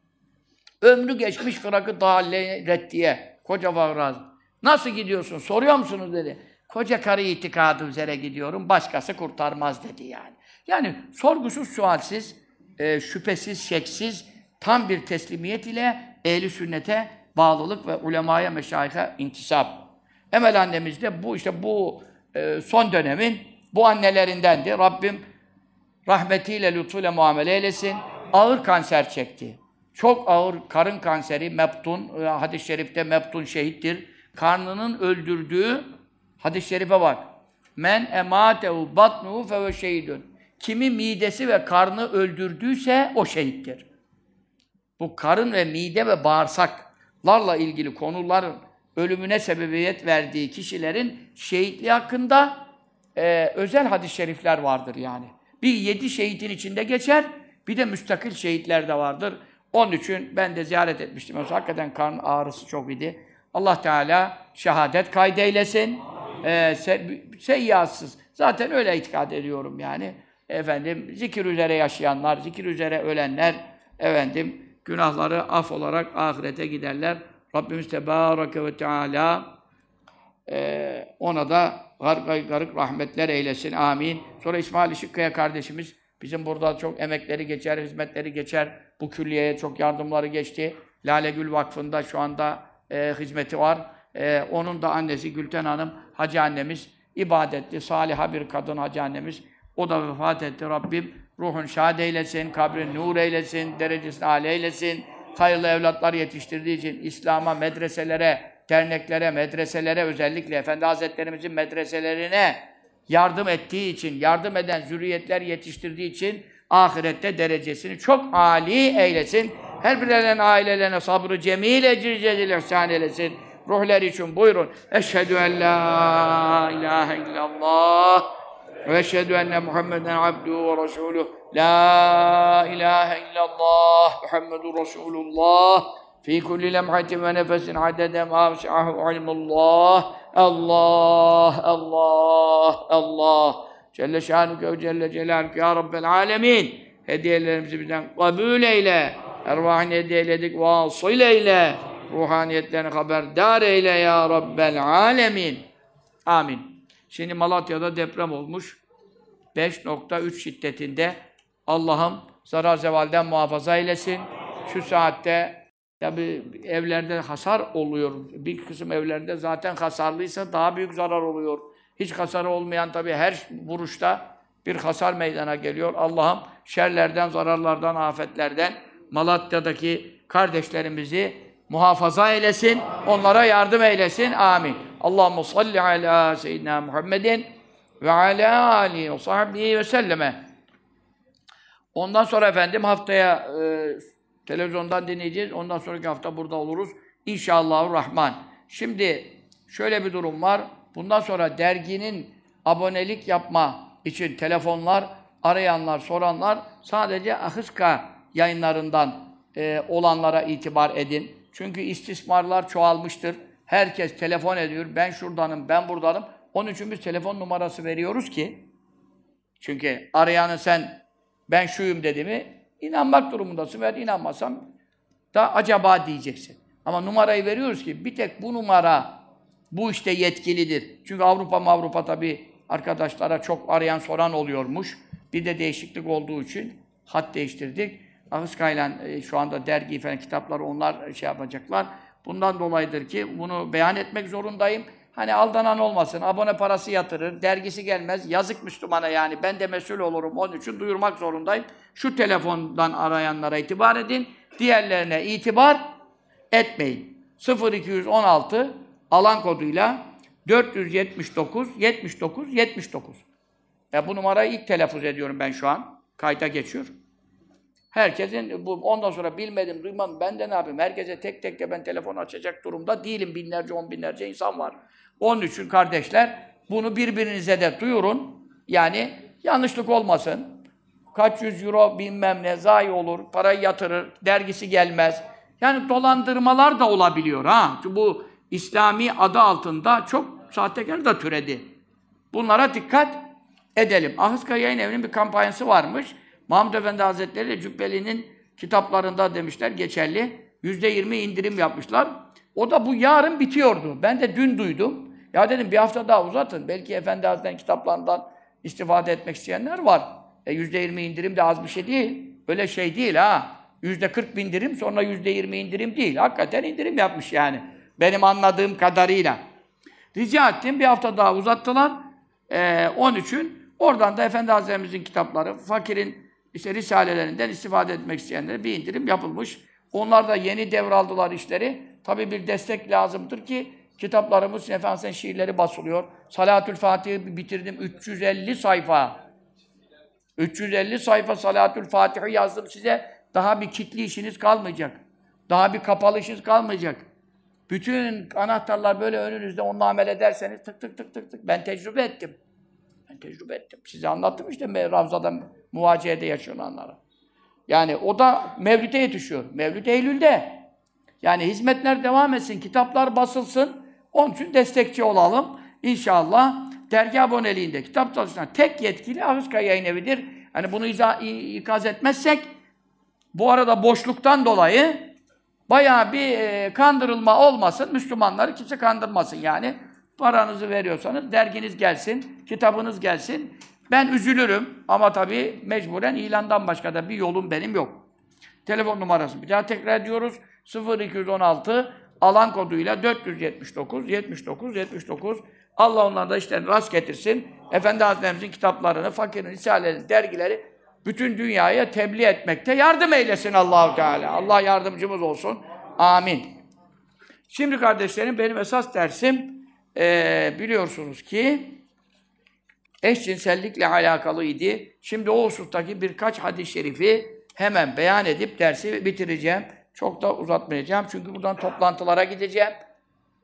ömrü geçmiş fırakı dahalle reddiye, koca Fahraz. Nasıl gidiyorsun, soruyor musunuz dedi. Koca karı itikadı üzere gidiyorum, başkası kurtarmaz dedi yani. Yani sorgusuz, sualsiz, e, şüphesiz, şeksiz, tam bir teslimiyet ile ehli sünnete bağlılık ve ulemaya, meşayihe intisap. Emel annemiz de bu işte bu e, son dönemin bu annelerindendi. Rabbim rahmetiyle, lütfuyla muamele eylesin. Ağır kanser çekti. Çok ağır karın kanseri, meptun, e, hadis-i şerifte meptun şehittir. Karnının öldürdüğü hadis-i şerife bak. Men ematehu batnuhu fe şehidun. Kimi midesi ve karnı öldürdüyse o şehittir. Bu karın ve mide ve bağırsaklarla ilgili konuların ölümüne sebebiyet verdiği kişilerin şehitliği hakkında e, özel hadis-i şerifler vardır yani. Bir yedi şehitin içinde geçer, bir de müstakil şehitler de vardır. Onun için ben de ziyaret etmiştim. Mesela hakikaten karın ağrısı çok idi. Allah Teala şehadet kaydeylesin. Ee, se seyyatsız. Zaten öyle itikad ediyorum yani. Efendim zikir üzere yaşayanlar, zikir üzere ölenler, efendim günahları af olarak ahirete giderler. Rabbimiz Tebareke ve Teala e, ona da garip garip rahmetler eylesin. Amin. Sonra İsmail Işıkkaya kardeşimiz bizim burada çok emekleri geçer, hizmetleri geçer. Bu külliyeye çok yardımları geçti. Lale Gül Vakfı'nda şu anda e, hizmeti var. E, onun da annesi Gülten Hanım, Hacı annemiz, ibadetli, saliha bir kadın Hacı annemiz. O da vefat etti. Rabbim ruhun şad eylesin, kabrin nur eylesin, derecesini âli eylesin. Hayırlı evlatlar yetiştirdiği için İslam'a, medreselere, derneklere, medreselere özellikle Efendi Hazretlerimizin medreselerine yardım ettiği için, yardım eden zürriyetler yetiştirdiği için ahirette derecesini çok âli eylesin. Her birinin ailelerine sabrı cemil ecri ihsan eylesin. Ruhlar için buyurun. Eşhedü en la ilahe illallah ve eşhedü enne Muhammeden abduhu ve resuluh. La ilahe illallah Muhammedun Resulullah. Fi kulli lemhatin ve nefesin adede ma vesi'ahu ilmullah. Allah, Allah, Allah. Celle şanuke ve celle celaluke ya Rabbel alemin. Hediyelerimizi bizden kabul eyle. Ervahini hediye eyledik. Vasıl eyle. Ruhaniyetlerini haberdar eyle ya Rabbel alemin. Amin. Şimdi Malatya'da deprem olmuş. 5.3 şiddetinde. Allah'ım zarar zevalden muhafaza eylesin. Şu saatte Ya bir evlerde hasar oluyor. Bir kısım evlerde zaten hasarlıysa daha büyük zarar oluyor. Hiç hasarı olmayan tabii her vuruşta bir hasar meydana geliyor. Allah'ım şerlerden, zararlardan, afetlerden Malatya'daki kardeşlerimizi muhafaza eylesin. Onlara yardım eylesin. Amin. Allahumme salli ala seyyidina Muhammedin ve ala alihi ve sahbihi ve selleme. Ondan sonra efendim haftaya e, televizyondan dinleyeceğiz. Ondan sonraki hafta burada oluruz. İnşallah Rahman. Şimdi şöyle bir durum var. Bundan sonra derginin abonelik yapma için telefonlar, arayanlar, soranlar sadece Ahıska yayınlarından e, olanlara itibar edin. Çünkü istismarlar çoğalmıştır. Herkes telefon ediyor. Ben şuradanım, ben buradanım. Onun için biz telefon numarası veriyoruz ki çünkü arayanı sen ben şuyum dedi mi inanmak durumundasın ve inanmasam da acaba diyeceksin. Ama numarayı veriyoruz ki bir tek bu numara bu işte yetkilidir. Çünkü Avrupa Avrupa tabii arkadaşlara çok arayan soran oluyormuş. Bir de değişiklik olduğu için hat değiştirdik. Ahıskayla e, şu anda dergi falan kitapları onlar şey yapacaklar. Bundan dolayıdır ki bunu beyan etmek zorundayım. Hani aldanan olmasın, abone parası yatırır, dergisi gelmez, yazık Müslümana yani ben de mesul olurum, onun için duyurmak zorundayım. Şu telefondan arayanlara itibar edin, diğerlerine itibar etmeyin. 0216 alan koduyla 479 79 79. Ya bu numarayı ilk telaffuz ediyorum ben şu an. Kayda geçiyor. Herkesin bu ondan sonra bilmedim, duymam ben de ne yapayım? Herkese tek tek de ben telefon açacak durumda değilim. Binlerce, on binlerce insan var. Onun için kardeşler bunu birbirinize de duyurun. Yani yanlışlık olmasın. Kaç yüz euro bilmem ne zayi olur, parayı yatırır, dergisi gelmez. Yani dolandırmalar da olabiliyor ha. Çünkü bu İslami adı altında çok sahtekar da türedi. Bunlara dikkat edelim. Ahıska Yayın Evi'nin bir kampanyası varmış. Mahmud Efendi Hazretleri ile Cübbeli'nin kitaplarında demişler geçerli. Yüzde yirmi indirim yapmışlar. O da bu yarın bitiyordu. Ben de dün duydum. Ya dedim bir hafta daha uzatın. Belki Efendi Hazretleri'nin kitaplarından istifade etmek isteyenler var. E yüzde yirmi indirim de az bir şey değil. Öyle şey değil ha. Yüzde kırk indirim sonra yüzde yirmi indirim değil. Hakikaten indirim yapmış yani. Benim anladığım kadarıyla. Rica ettim bir hafta daha uzattılar. Onun için oradan da Efendi Hazretlerimizin kitapları, fakirin işte risalelerinden istifade etmek isteyenlere bir indirim yapılmış. Onlar da yeni devraldılar işleri. Tabii bir destek lazımdır ki kitaplarımız, Efendimiz'in şiirleri basılıyor. Salatül Fatih'i bitirdim 350 sayfa. 350 sayfa Salatül Fatih'i yazdım size. Daha bir kitli işiniz kalmayacak. Daha bir kapalı işiniz kalmayacak. Bütün anahtarlar böyle önünüzde onunla amel ederseniz tık tık tık tık tık. Ben tecrübe ettim. Ben tecrübe ettim. Size anlattım işte Ravza'da muvaciyede yaşananlara. Yani o da Mevlüt'e yetişiyor. Mevlüt Eylül'de. Yani hizmetler devam etsin, kitaplar basılsın. Onun için destekçi olalım. İnşallah dergi aboneliğinde kitap çalışan tek yetkili Ahıska Yayın Evi'dir. Hani bunu izah, ikaz etmezsek bu arada boşluktan dolayı bayağı bir e, kandırılma olmasın. Müslümanları kimse kandırmasın yani. Paranızı veriyorsanız derginiz gelsin, kitabınız gelsin. Ben üzülürüm ama tabii mecburen ilandan başka da bir yolum benim yok. Telefon numarası bir daha tekrar ediyoruz. 0216 alan koduyla 479 79 79 Allah onlara da işte rast getirsin. Efendi Hazretlerimizin kitaplarını, fakirin risaleleri, dergileri bütün dünyaya tebliğ etmekte yardım eylesin Allahu Teala. Allah yardımcımız olsun. Amin. Şimdi kardeşlerim benim esas dersim ee, biliyorsunuz ki eşcinsellikle alakalıydı. Şimdi o husustaki birkaç hadis-i şerifi hemen beyan edip dersi bitireceğim. Çok da uzatmayacağım çünkü buradan toplantılara gideceğim.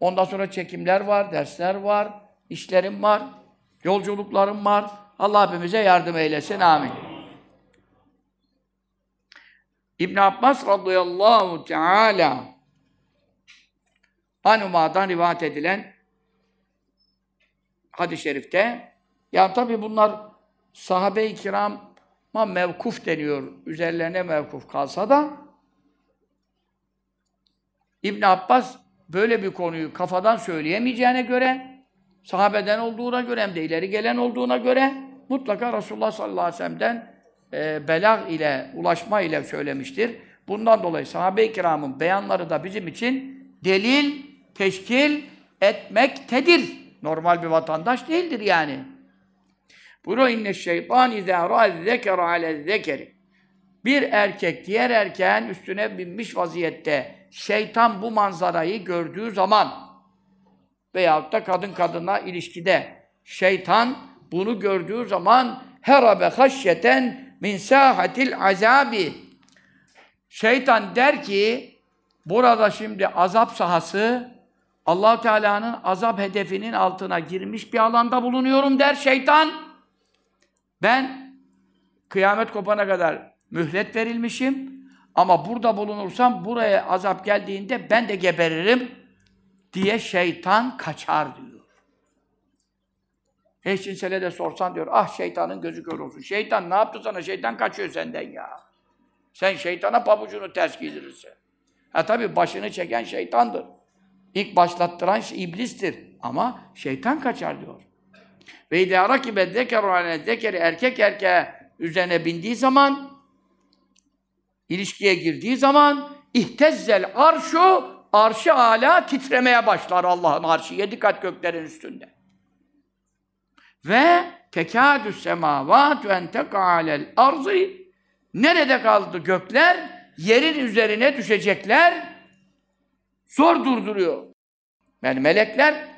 Ondan sonra çekimler var, dersler var, işlerim var, yolculuklarım var. Allah hepimize yardım eylesin. Amin. İbn Abbas radıyallahu teala Hanuma'dan rivayet edilen hadis-i şerifte ya tabi bunlar sahabe-i kirama mevkuf deniyor. Üzerlerine mevkuf kalsa da İbn Abbas böyle bir konuyu kafadan söyleyemeyeceğine göre sahabeden olduğuna göre hem de ileri gelen olduğuna göre mutlaka Resulullah sallallahu aleyhi ve sellem'den e, belag ile, ulaşma ile söylemiştir. Bundan dolayı sahabe-i kiramın beyanları da bizim için delil teşkil etmektedir. Normal bir vatandaş değildir yani. Buyuruyor inne şeytan izâ râ zekere ale zekeri. Bir erkek diğer erkeğin üstüne binmiş vaziyette şeytan bu manzarayı gördüğü zaman veyahut da kadın kadına ilişkide şeytan bunu gördüğü zaman herabe haşyeten min sahatil azabi şeytan der ki burada şimdi azap sahası allah Teala'nın azap hedefinin altına girmiş bir alanda bulunuyorum der şeytan. Ben kıyamet kopana kadar mühlet verilmişim ama burada bulunursam buraya azap geldiğinde ben de geberirim diye şeytan kaçar diyor. Eşcinsele de sorsan diyor, ah şeytanın gözü kör olsun. Şeytan ne yaptı sana? Şeytan kaçıyor senden ya. Sen şeytana pabucunu ters giydirirsin. Ha tabii başını çeken şeytandır. İlk başlattıran şey iblistir. Ama şeytan kaçar diyor. Ve idâ rakibe zekeru ale zekeri erkek erkeğe üzerine bindiği zaman ilişkiye girdiği zaman ihtezzel arşu arşı ala titremeye başlar Allah'ın arşı yedi kat göklerin üstünde. Ve tekâdü semâvât ve entekâ alel arzı nerede kaldı gökler? Yerin üzerine düşecekler. Zor durduruyor. Yani melekler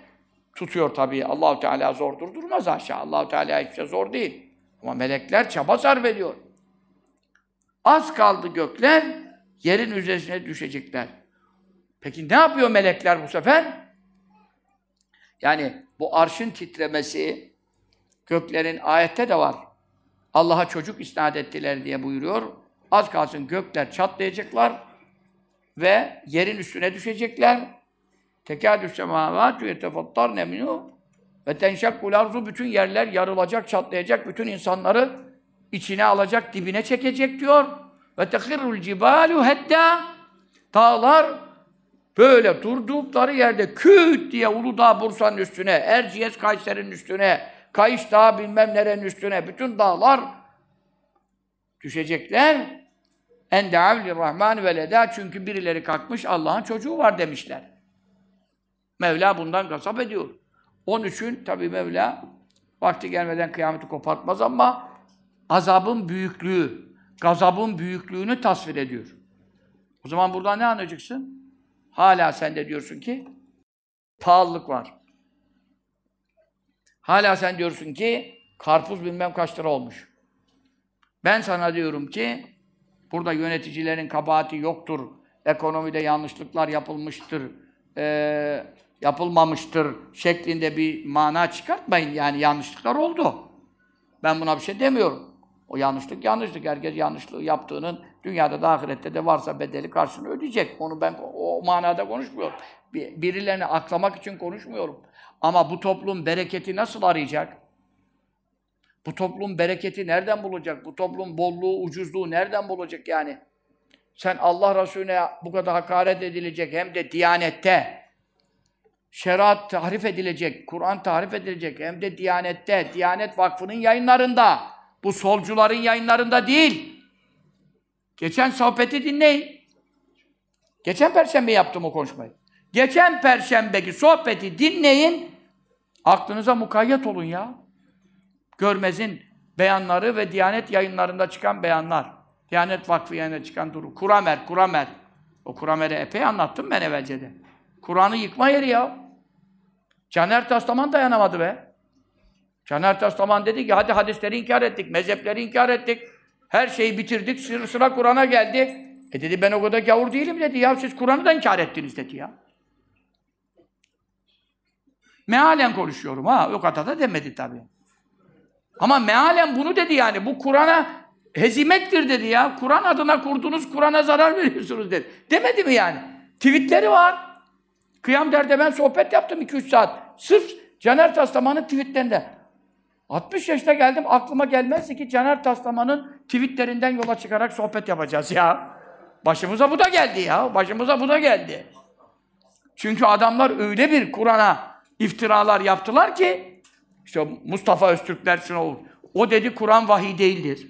tutuyor tabii. Allahu Teala zor durdurmaz haşa. Allahu Teala hiçbir şey zor değil. Ama melekler çaba sarf ediyor. Az kaldı gökler, yerin üzerine düşecekler. Peki ne yapıyor melekler bu sefer? Yani bu arşın titremesi, göklerin ayette de var. Allah'a çocuk isnat ettiler diye buyuruyor. Az kalsın gökler çatlayacaklar ve yerin üstüne düşecekler. Tekâdü semâvâtü yetefattarne minû ve tenşakkul arzu bütün yerler yarılacak, çatlayacak, bütün insanları içine alacak, dibine çekecek diyor. Ve tehirrul cibalu hedda dağlar böyle durdukları yerde küt diye Uludağ Bursa'nın üstüne, Erciyes Kayseri'nin üstüne, Kayış Dağı bilmem nerenin üstüne, bütün dağlar düşecekler. En deavli rahman veleda çünkü birileri kalkmış Allah'ın çocuğu var demişler. Mevla bundan kasap ediyor. Onun için tabi Mevla vakti gelmeden kıyameti kopartmaz ama azabın büyüklüğü, gazabın büyüklüğünü tasvir ediyor. O zaman buradan ne anlayacaksın? Hala sen de diyorsun ki pahalılık var. Hala sen diyorsun ki karpuz bilmem kaç lira olmuş. Ben sana diyorum ki burada yöneticilerin kabahati yoktur. Ekonomide yanlışlıklar yapılmıştır. Ee, yapılmamıştır şeklinde bir mana çıkartmayın. Yani yanlışlıklar oldu. Ben buna bir şey demiyorum. O yanlışlık yanlışlık. Herkes yanlışlığı yaptığının dünyada da ahirette de varsa bedeli karşılığını ödeyecek. Onu ben o manada konuşmuyorum. Birilerini aklamak için konuşmuyorum. Ama bu toplum bereketi nasıl arayacak? Bu toplum bereketi nereden bulacak? Bu toplum bolluğu, ucuzluğu nereden bulacak yani? Sen Allah Resulüne bu kadar hakaret edilecek hem de diyanette, şeriat tahrif edilecek, Kur'an tahrif edilecek hem de Diyanet'te, Diyanet Vakfı'nın yayınlarında. Bu solcuların yayınlarında değil. Geçen sohbeti dinleyin. Geçen perşembe yaptım o konuşmayı. Geçen perşembeki sohbeti dinleyin. Aklınıza mukayyet olun ya. Görmez'in beyanları ve Diyanet yayınlarında çıkan beyanlar. Diyanet Vakfı yayınında çıkan duru. Kuramer, Kuramer. O Kuramer'i epey anlattım ben evvelce de. Kur'an'ı yıkma yeri ya. Caner Taslaman dayanamadı be. Caner Taslaman dedi ki hadi hadisleri inkar ettik, mezhepleri inkar ettik. Her şeyi bitirdik, sıra, sıra Kur'an'a geldi. E dedi ben o kadar gavur değilim dedi ya. Siz Kur'an'ı da inkar ettiniz dedi ya. Mealen konuşuyorum ha. O kadar da demedi tabii. Ama mealen bunu dedi yani. Bu Kur'an'a hezimettir dedi ya. Kur'an adına kurdunuz, Kur'an'a zarar veriyorsunuz dedi. Demedi mi yani? Tweetleri var. Kıyam derde ben sohbet yaptım 2-3 saat. Sırf Caner Taslaman'ın tweetlerinde. 60 yaşta geldim aklıma gelmezdi ki Caner Taslaman'ın tweetlerinden yola çıkarak sohbet yapacağız ya. Başımıza bu da geldi ya. Başımıza bu da geldi. Çünkü adamlar öyle bir Kur'an'a iftiralar yaptılar ki işte Mustafa Öztürkler şuna olur. O dedi Kur'an vahiy değildir.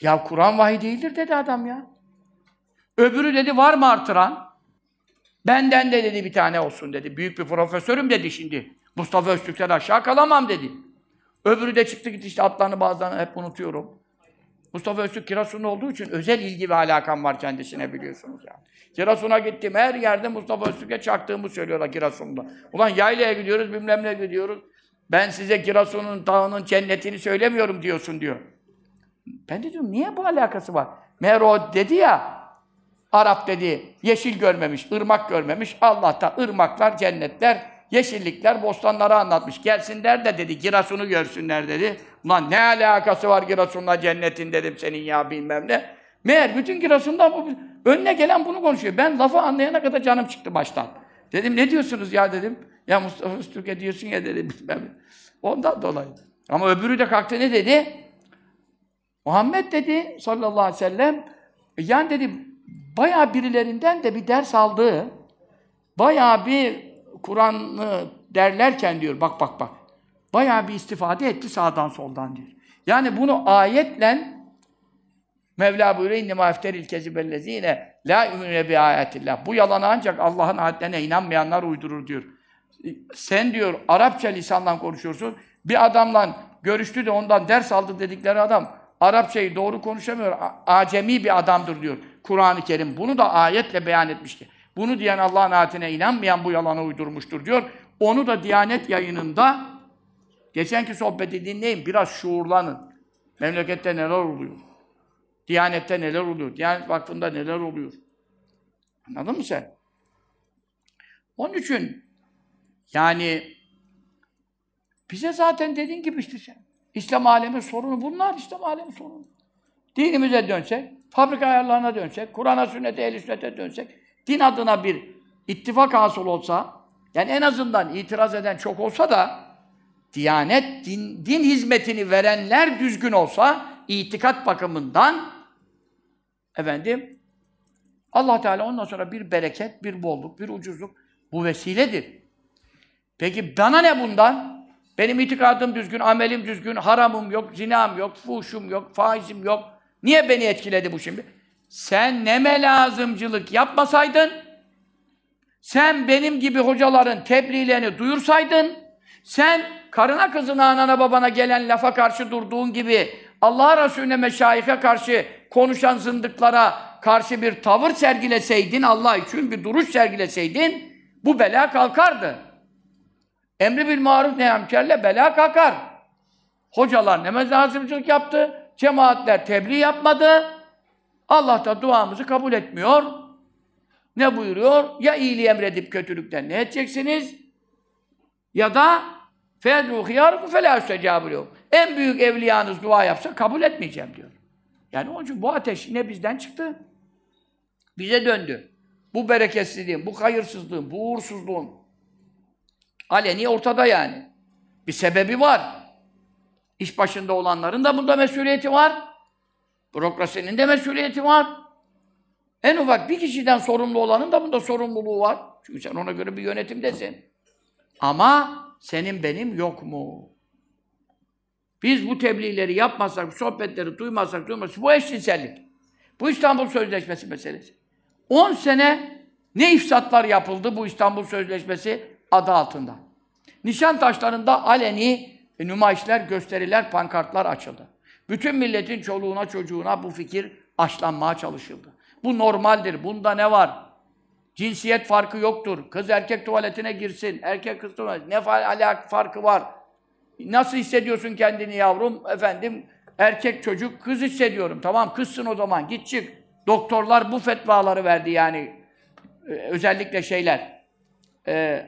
Ya Kur'an vahiy değildir dedi adam ya. Öbürü dedi var mı artıran? Benden de dedi bir tane olsun dedi. Büyük bir profesörüm dedi şimdi. Mustafa Öztürk'ten aşağı kalamam dedi. Öbürü de çıktı gitti işte adlarını bazılarını hep unutuyorum. Mustafa Öztürk Kirasun'un olduğu için özel ilgi ve alakam var kendisine biliyorsunuz yani. Kirasun'a gittim her yerde Mustafa Öztürk'e çaktığımı söylüyorlar Kirasun'da. Ulan yaylaya gidiyoruz bilmem ne gidiyoruz. Ben size Kirasun'un dağının cennetini söylemiyorum diyorsun diyor. Ben de diyorum niye bu alakası var? Meğer o dedi ya Arap dedi yeşil görmemiş, ırmak görmemiş. Allah'ta ırmaklar, cennetler, yeşillikler, bostanları anlatmış. Gelsinler de dedi Girasun'u görsünler dedi. Ulan ne alakası var Girasun'la cennetin dedim senin ya bilmem ne. Meğer bütün Girasun'dan bu önüne gelen bunu konuşuyor. Ben lafı anlayana kadar canım çıktı baştan. Dedim ne diyorsunuz ya dedim. Ya Mustafa Öztürk'e diyorsun ya dedim bilmem ne. Ondan dolayı. Ama öbürü de kalktı ne dedi? Muhammed dedi sallallahu aleyhi ve sellem yani dedi bayağı birilerinden de bir ders aldığı bayağı bir Kur'an'ı derlerken diyor bak bak bak bayağı bir istifade etti sağdan soldan diyor. Yani bunu ayetle Mevla buyuruyor innema efteril kezibellezine la yu'minu bi ayatillah. Bu yalanı ancak Allah'ın ayetlerine inanmayanlar uydurur diyor. Sen diyor Arapça lisanla konuşuyorsun. Bir adamla görüştü de ondan ders aldı dedikleri adam Arapçayı doğru konuşamıyor. Acemi bir adamdır diyor. Kur'an-ı Kerim bunu da ayetle beyan etmişti. Bunu diyen Allah'ın ayetine inanmayan bu yalanı uydurmuştur diyor. Onu da Diyanet yayınında geçenki sohbeti dinleyin. Biraz şuurlanın. Memlekette neler oluyor? Diyanette neler oluyor? Diyanet Vakfı'nda neler oluyor? Anladın mı sen? Onun için yani bize zaten dediğin gibi işte sen. İslam alemi sorunu bunlar İslam alemi sorunu. Dinimize dönsek, fabrika ayarlarına dönsek, Kur'an'a, sünnete, ehl sünnete dönsek, din adına bir ittifak hasıl olsa, yani en azından itiraz eden çok olsa da, Diyanet, din, din hizmetini verenler düzgün olsa, itikat bakımından, efendim, Allah Teala ondan sonra bir bereket, bir bolluk, bir ucuzluk, bu vesiledir. Peki bana ne bundan? Benim itikadım düzgün, amelim düzgün, haramım yok, zinam yok, fuhuşum yok, faizim yok. Niye beni etkiledi bu şimdi? Sen neme lazımcılık yapmasaydın, sen benim gibi hocaların tebliğlerini duyursaydın, sen karına kızına, anana babana gelen lafa karşı durduğun gibi Allah Resulüne, meşayih'e karşı konuşan zındıklara karşı bir tavır sergileseydin, Allah için bir duruş sergileseydin, bu bela kalkardı. Emri bil maruf neyemkerle bela kalkar. Hocalar ne lazımcılık yaptı, cemaatler tebliğ yapmadı. Allah da duamızı kabul etmiyor. Ne buyuruyor? Ya iyiliği emredip kötülükten ne edeceksiniz? Ya da فَاَدْرُوا خِيَارُكُ فَلَا اُسْتَجَابُ En büyük evliyanız dua yapsa kabul etmeyeceğim diyor. Yani onun için bu ateş yine bizden çıktı. Bize döndü. Bu bereketsizliğin, bu hayırsızlığın, bu uğursuzluğun aleni ortada yani. Bir sebebi var. İş başında olanların da bunda mesuliyeti var. Bürokrasinin de mesuliyeti var. En ufak bir kişiden sorumlu olanın da bunda sorumluluğu var. Çünkü sen ona göre bir yönetimdesin. Ama senin benim yok mu? Biz bu tebliğleri yapmazsak, sohbetleri duymazsak, duymazsak, bu eşcinsellik. Bu İstanbul Sözleşmesi meselesi. 10 sene ne ifsatlar yapıldı bu İstanbul Sözleşmesi adı altında. Nişan taşlarında aleni e, nümayişler, gösteriler, pankartlar açıldı. Bütün milletin çoluğuna çocuğuna bu fikir aşlanmaya çalışıldı. Bu normaldir. Bunda ne var? Cinsiyet farkı yoktur. Kız erkek tuvaletine girsin. Erkek kız tuvaletine. Ne alak farkı var? Nasıl hissediyorsun kendini yavrum? Efendim erkek çocuk kız hissediyorum. Tamam kızsın o zaman git çık. Doktorlar bu fetvaları verdi yani. Ee, özellikle şeyler. Ee,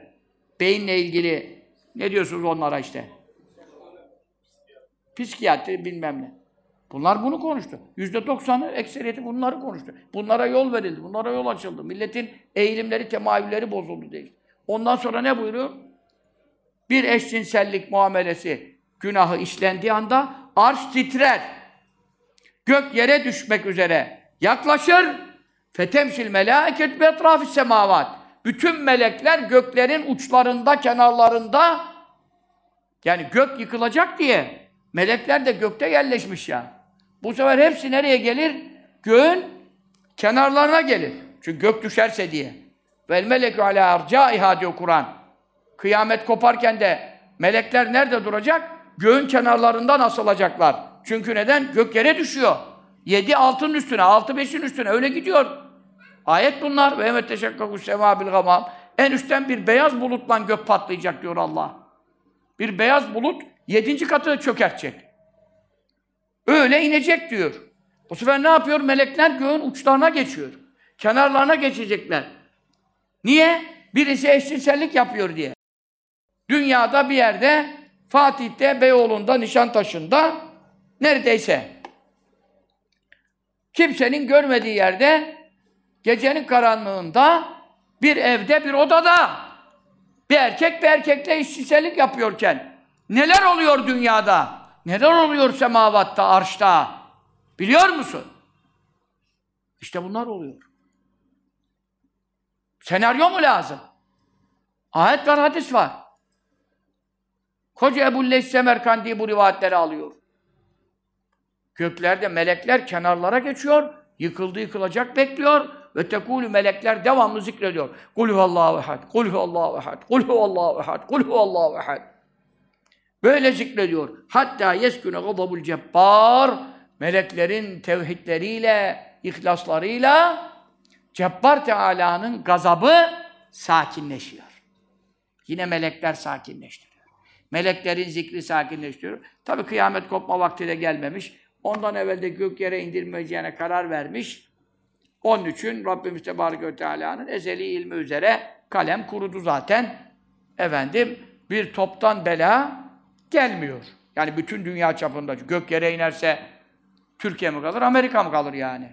beyinle ilgili ne diyorsunuz onlara işte? Psikiyatri bilmem ne. Bunlar bunu konuştu. Yüzde doksanı, ekseriyeti bunları konuştu. Bunlara yol verildi, bunlara yol açıldı. Milletin eğilimleri, temayülleri bozuldu değil. Ondan sonra ne buyuruyor? Bir eşcinsellik muamelesi günahı işlendiği anda arş titrer. Gök yere düşmek üzere yaklaşır. Fetemsil melâket bi etrafis semavat. Bütün melekler göklerin uçlarında, kenarlarında yani gök yıkılacak diye melekler de gökte yerleşmiş ya. Bu sefer hepsi nereye gelir? Göğün kenarlarına gelir. Çünkü gök düşerse diye. Vel melekü ala arcaiha diyor Kur'an. Kıyamet koparken de melekler nerede duracak? Göğün kenarlarından asılacaklar. Çünkü neden? Gök yere düşüyor. Yedi altın üstüne, altı beşin üstüne öyle gidiyor. Ayet bunlar. Ve emet teşekkaku sema bil gamam. En üstten bir beyaz bulutla gök patlayacak diyor Allah. Bir beyaz bulut yedinci katı çökertecek. Öyle inecek diyor. Bu sefer ne yapıyor? Melekler göğün uçlarına geçiyor. Kenarlarına geçecekler. Niye? Birisi eşcinsellik yapıyor diye. Dünyada bir yerde, Fatih'te, Beyoğlu'nda, Nişantaşı'nda, neredeyse. Kimsenin görmediği yerde, gecenin karanlığında, bir evde, bir odada, bir erkek bir erkekle eşcinsellik yapıyorken, neler oluyor dünyada? Neler oluyor semavatta, arşta? Biliyor musun? İşte bunlar oluyor. Senaryo mu lazım? Ayet var, hadis var. Koca Ebu Leys Semerkandi bu rivayetleri alıyor. Göklerde melekler kenarlara geçiyor, yıkıldı yıkılacak bekliyor ve tekulü melekler devamlı zikrediyor. Kul huvallahu ehad, kul huvallahu ehad, kul huvallahu ehad, kul huvallahu ehad. Böyle zikrediyor. Hatta yesküne gadabul cebbar meleklerin tevhidleriyle, ihlaslarıyla Cebbar Teala'nın gazabı sakinleşiyor. Yine melekler sakinleştiriyor. Meleklerin zikri sakinleştiriyor. Tabi kıyamet kopma vakti de gelmemiş. Ondan evvel de gök yere indirmeyeceğine karar vermiş. Onun için Rabbimiz Tebareke ve Teala'nın ezeli ilmi üzere kalem kurudu zaten. Efendim bir toptan bela gelmiyor. Yani bütün dünya çapında. Gök yere inerse Türkiye mi kalır, Amerika mı kalır yani?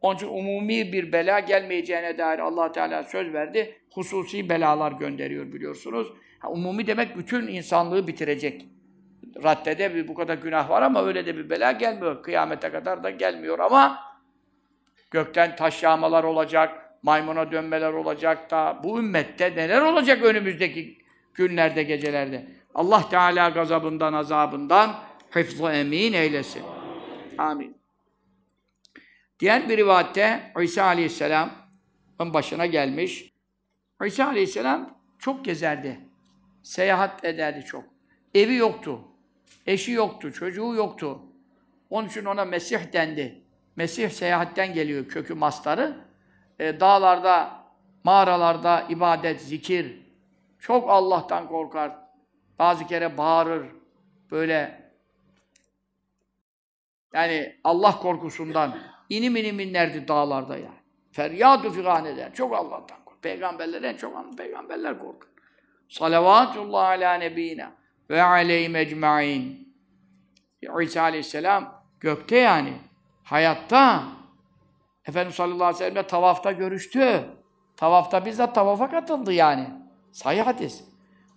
Onun için umumi bir bela gelmeyeceğine dair allah Teala söz verdi. Hususi belalar gönderiyor biliyorsunuz. Ha, umumi demek bütün insanlığı bitirecek. Raddede bir bu kadar günah var ama öyle de bir bela gelmiyor. Kıyamete kadar da gelmiyor ama gökten taş yağmalar olacak, maymuna dönmeler olacak da bu ümmette neler olacak önümüzdeki günlerde, gecelerde. Allah Teala gazabından, azabından hıfzı emin eylesin. Amin. Diğer bir rivayette İsa Aleyhisselam'ın başına gelmiş. İsa Aleyhisselam çok gezerdi. Seyahat ederdi çok. Evi yoktu. Eşi yoktu. Çocuğu yoktu. Onun için ona Mesih dendi. Mesih seyahatten geliyor kökü mastarı. E, dağlarda, mağaralarda ibadet, zikir. Çok Allah'tan korkar. Bazı kere bağırır. Böyle yani Allah korkusundan inim inim inlerdi dağlarda yani. Feryat-ı figan eder. Çok Allah'tan korkar. Peygamberler en çok peygamberler korkar. Salavatullah ala nebiyina ve aleyhim ecmain. İsa aleyhisselam gökte yani. Hayatta. Efendimiz sallallahu aleyhi ve sellem'le tavafta görüştü. Tavafta bizzat tavafa katıldı yani. Sahih hadis.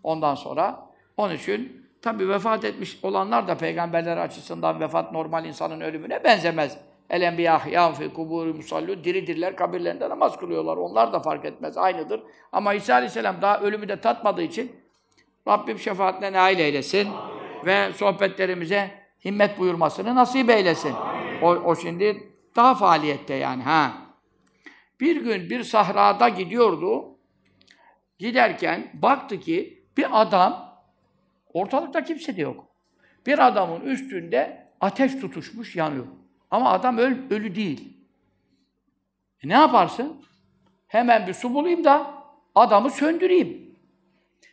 Ondan sonra onun için tabi vefat etmiş olanlar da peygamberler açısından vefat normal insanın ölümüne benzemez. El enbiya ahyâun fî kubûrî musallûn. Diridirler, kabirlerinde namaz kılıyorlar. Onlar da fark etmez, aynıdır. Ama İsa Aleyhisselam daha ölümü de tatmadığı için Rabbim şefaatine nail eylesin Amin. ve sohbetlerimize himmet buyurmasını nasip eylesin. O, o şimdi daha faaliyette yani. ha. Bir gün bir sahrada gidiyordu. Giderken baktı ki bir adam, Ortalıkta kimse de yok. Bir adamın üstünde ateş tutuşmuş, yanıyor. Ama adam öl, ölü değil. E ne yaparsın? Hemen bir su bulayım da adamı söndüreyim.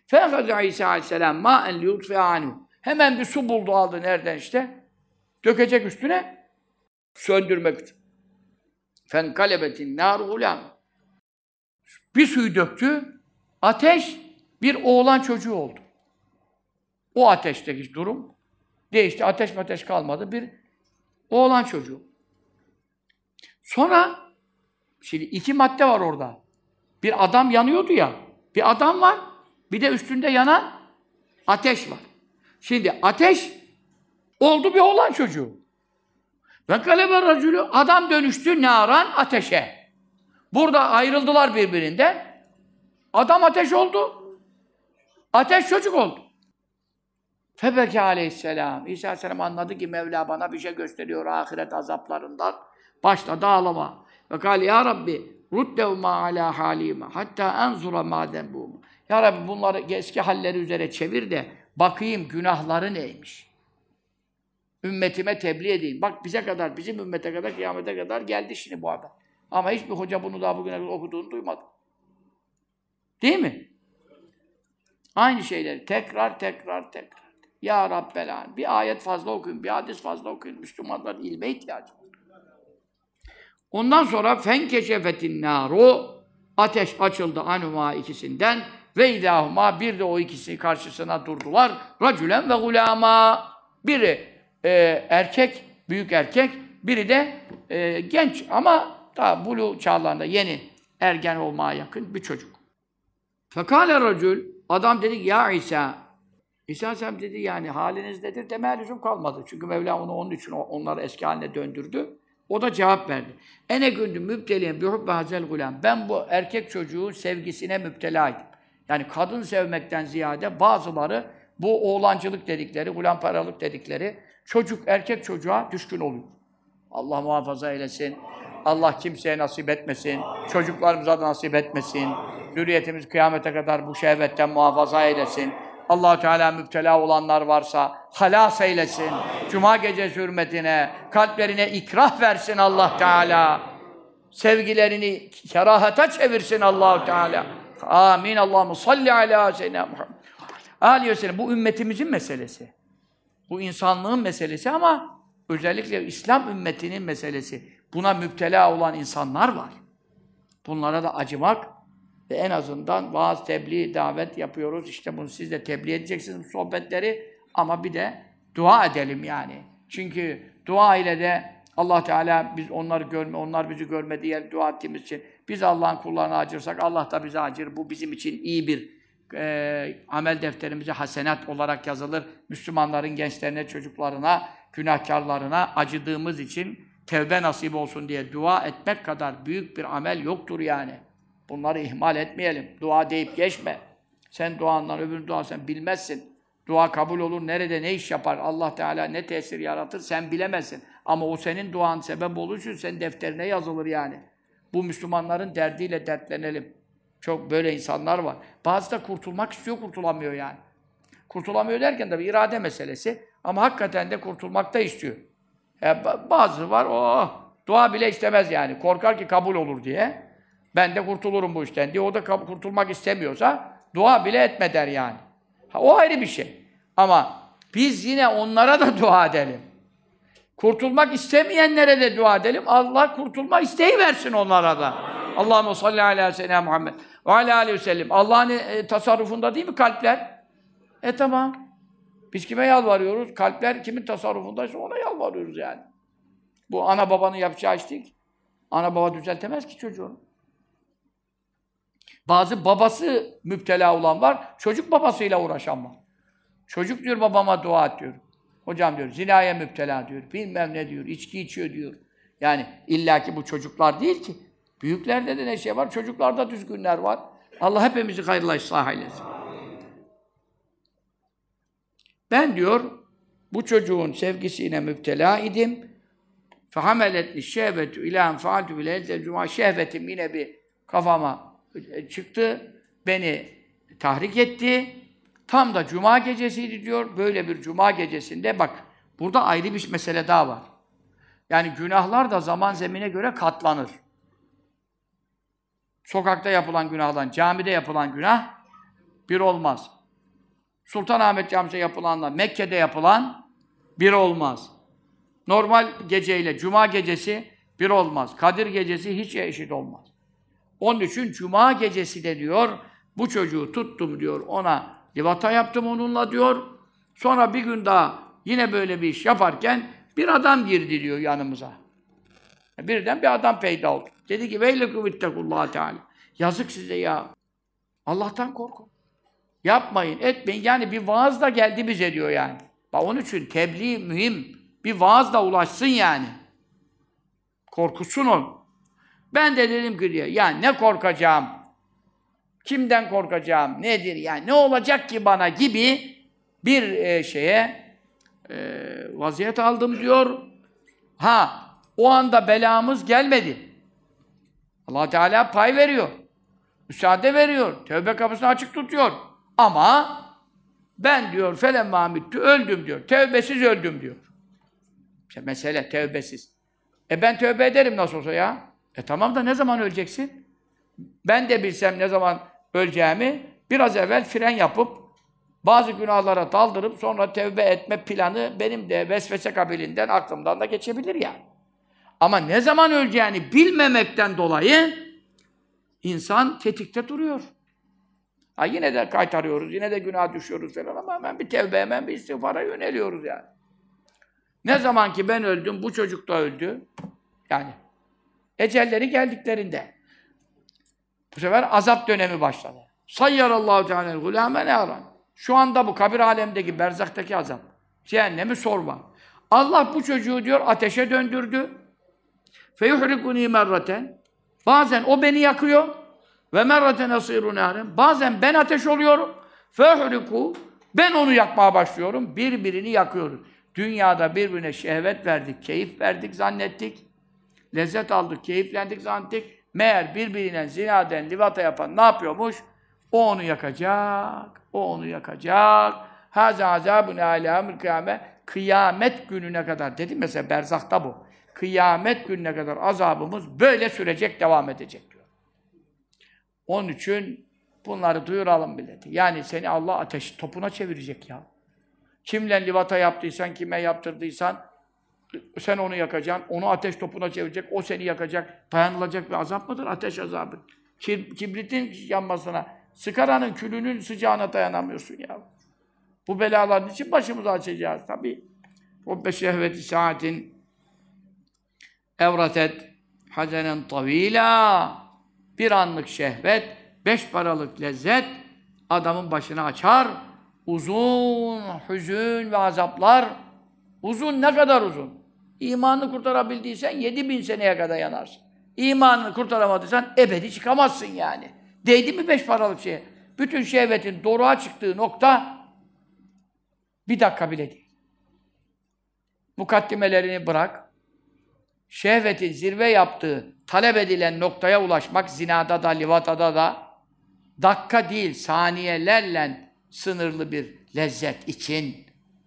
Fehazı İsa aleyhisselam ma'en liyutfe anhu. Hemen bir su buldu aldı nereden işte? Dökecek üstüne söndürmek için. Fen kalebetin nar ulam. Bir suyu döktü. Ateş bir oğlan çocuğu oldu. O ateşteki durum değişti. Ateş ateş kalmadı. Bir oğlan çocuğu. Sonra şimdi iki madde var orada. Bir adam yanıyordu ya. Bir adam var. Bir de üstünde yanan ateş var. Şimdi ateş oldu bir oğlan çocuğu. Ve kalebe racülü adam dönüştü naran ateşe. Burada ayrıldılar birbirinden. Adam ateş oldu. Ateş çocuk oldu. Febeke aleyhisselam. İsa aleyhisselam anladı ki Mevla bana bir şey gösteriyor ahiret azaplarından. Başladı ağlama. Ve kâli ya Rabbi ruddevma ala halime hatta enzura madem bu. Ya Rabbi bunları eski halleri üzere çevir de bakayım günahları neymiş. Ümmetime tebliğ edeyim. Bak bize kadar, bizim ümmete kadar, kıyamete kadar geldi şimdi bu haber. Ama hiçbir hoca bunu daha bugüne kadar okuduğunu duymadı. Değil mi? Aynı şeyleri tekrar tekrar tekrar. Ya Rabbel Alem. Bir ayet fazla okuyun, bir hadis fazla okuyun. Müslümanların ilme ihtiyacı var. Ondan sonra fen keşefetin naru ateş açıldı anuma ikisinden ve ilahuma bir de o ikisi karşısına durdular. Racülen ve gulama. Biri e, erkek, büyük erkek, biri de e, genç ama daha bulu çağlarında yeni ergen olmaya yakın bir çocuk. Fekale racül adam dedi ki ya İsa İsa dedi yani haliniz nedir demeye lüzum kalmadı. Çünkü Mevla onu onun için onları eski haline döndürdü. O da cevap verdi. Ene gündüm müpteliyen bi hubbe hazel gulam. Ben bu erkek çocuğun sevgisine müptelaydım. Yani kadın sevmekten ziyade bazıları bu oğlancılık dedikleri, gulam dedikleri çocuk, erkek çocuğa düşkün oluyor. Allah muhafaza eylesin. Allah kimseye nasip etmesin. Çocuklarımıza da nasip etmesin. Zürriyetimiz kıyamete kadar bu şehvetten muhafaza eylesin. Allah Teala müptela olanlar varsa halas eylesin. Cuma gecesi hürmetine, kalplerine ikrah versin allah Teala. Sevgilerini kerahata çevirsin allah Teala. Amin. Allahu salli ala seyyidina Muhammed. Ali Bu ümmetimizin meselesi. Bu insanlığın meselesi ama özellikle İslam ümmetinin meselesi. Buna müptela olan insanlar var. Bunlara da acımak ve en azından vaaz, tebliğ, davet yapıyoruz. İşte bunu siz de tebliğ edeceksiniz bu sohbetleri ama bir de dua edelim yani. Çünkü dua ile de Allah Teala biz onları görme, onlar bizi görmedi yer dua ettiğimiz için biz Allah'ın kullarına acırsak Allah da bize acır. Bu bizim için iyi bir e, amel defterimize hasenat olarak yazılır. Müslümanların gençlerine, çocuklarına, günahkarlarına acıdığımız için tevbe nasip olsun diye dua etmek kadar büyük bir amel yoktur yani. Bunları ihmal etmeyelim. Dua deyip geçme. Sen duandan öbür dua sen bilmezsin. Dua kabul olur. Nerede ne iş yapar? Allah Teala ne tesir yaratır? Sen bilemezsin. Ama o senin duan sebep oluşur. Sen defterine yazılır yani. Bu Müslümanların derdiyle dertlenelim. Çok böyle insanlar var. Bazı da kurtulmak istiyor, kurtulamıyor yani. Kurtulamıyor derken tabii irade meselesi. Ama hakikaten de kurtulmak da istiyor. E, bazı var, o dua bile istemez yani. Korkar ki kabul olur diye. Ben de kurtulurum bu işten diye. O da kurtulmak istemiyorsa dua bile etme der yani. Ha, o ayrı bir şey. Ama biz yine onlara da dua edelim. Kurtulmak istemeyenlere de dua edelim. Allah kurtulma isteği versin onlara da. Allahu salli ala seyyidina Muhammed ve ala aleyhi ve sellem. Allah'ın e, tasarrufunda değil mi kalpler? E tamam. Biz kime yalvarıyoruz? Kalpler kimin tasarrufundaysa ona yalvarıyoruz yani. Bu ana babanın yapacağı iş değil. Ana baba düzeltemez ki çocuğunu. Bazı babası müptela olan var, çocuk babasıyla uğraşan var. Çocuk diyor babama dua et diyor. Hocam diyor zinaya müptela diyor, bilmem ne diyor, içki içiyor diyor. Yani illaki bu çocuklar değil ki. Büyüklerde de ne şey var, çocuklarda düzgünler var. Allah hepimizi hayırla ıslah eylesin. Ben diyor bu çocuğun sevgisine müptela idim. Fehameletni şehvetü ilan faatü bile şehvetim yine bir kafama çıktı. Beni tahrik etti. Tam da cuma gecesiydi diyor. Böyle bir cuma gecesinde bak burada ayrı bir mesele daha var. Yani günahlar da zaman zemine göre katlanır. Sokakta yapılan günahdan, camide yapılan günah bir olmaz. Sultanahmet Camisi'nde yapılanla Mekke'de yapılan bir olmaz. Normal geceyle Cuma gecesi bir olmaz. Kadir gecesi hiç eşit olmaz. Onun için Cuma gecesi de diyor, bu çocuğu tuttum diyor, ona livata yaptım onunla diyor. Sonra bir gün daha yine böyle bir iş yaparken bir adam girdi diyor yanımıza. Birden bir adam peyda oldu. Dedi ki veylekum ittekullaha teala. Yazık size ya. Allah'tan korkun. Yapmayın, etmeyin. Yani bir vaaz da geldi bize diyor yani. Bak onun için tebliğ mühim. Bir vaaz da ulaşsın yani. Korkusun on. Ben de dedim ki diyor, ya ne korkacağım? Kimden korkacağım? Nedir yani? Ne olacak ki bana gibi bir e, şeye e, vaziyet aldım diyor. Ha, o anda belamız gelmedi. allah Teala pay veriyor. Müsaade veriyor. Tevbe kapısını açık tutuyor. Ama ben diyor felemma müttü öldüm diyor. Tevbesiz öldüm diyor. İşte mesele tevbesiz. E ben tövbe ederim nasıl olsa ya. E tamam da ne zaman öleceksin? Ben de bilsem ne zaman öleceğimi biraz evvel fren yapıp bazı günahlara daldırıp sonra tevbe etme planı benim de vesvese kabilinden aklımdan da geçebilir yani. Ama ne zaman öleceğini bilmemekten dolayı insan tetikte duruyor. Ha yine de kaytarıyoruz, yine de günah düşüyoruz falan ama hemen bir tevbe, hemen bir istiğfara yöneliyoruz yani. Ne zaman ki ben öldüm, bu çocuk da öldü. Yani ecelleri geldiklerinde. Bu sefer azap dönemi başladı. Sayyarallahu teala gulâme nâran. Şu anda bu kabir alemdeki, berzaktaki azap. Cehennemi sorma. Allah bu çocuğu diyor ateşe döndürdü. Feyuhrikuni merraten. Bazen o beni yakıyor. Ve merraten asiru nâren. Bazen ben ateş oluyorum. Feyuhriku. Ben onu yakmaya başlıyorum. Birbirini yakıyoruz. Dünyada birbirine şehvet verdik, keyif verdik zannettik. Lezzet aldık, keyiflendik zannettik. Meğer birbiriyle zinaden, livata yapan ne yapıyormuş? O onu yakacak, o onu yakacak. Haza azabun alâmül kıyame. Kıyamet gününe kadar dedim mesela berzakta bu. Kıyamet gününe kadar azabımız böyle sürecek, devam edecek diyor. Onun için bunları duyuralım milleti. Yani seni Allah ateş topuna çevirecek ya. Kimle livata yaptıysan, kime yaptırdıysan sen onu yakacaksın, onu ateş topuna çevirecek, o seni yakacak. Dayanılacak bir azap mıdır? Ateş azabı. Kib kibritin yanmasına, sıkaranın külünün sıcağına dayanamıyorsun ya. Bu belaların için başımızı açacağız tabi. Robbe şehveti saatin evratet hazenen tavila bir anlık şehvet, beş paralık lezzet adamın başını açar. Uzun hüzün ve azaplar uzun ne kadar uzun? İmanını kurtarabildiysen yedi bin seneye kadar yanarsın. İmanını kurtaramadıysan ebedi çıkamazsın yani. Değdi mi beş paralık şeye? Bütün şehvetin doruğa çıktığı nokta bir dakika bile değil. Mukaddimelerini bırak. Şehvetin zirve yaptığı, talep edilen noktaya ulaşmak zinada da, livatada da dakika değil, saniyelerle sınırlı bir lezzet için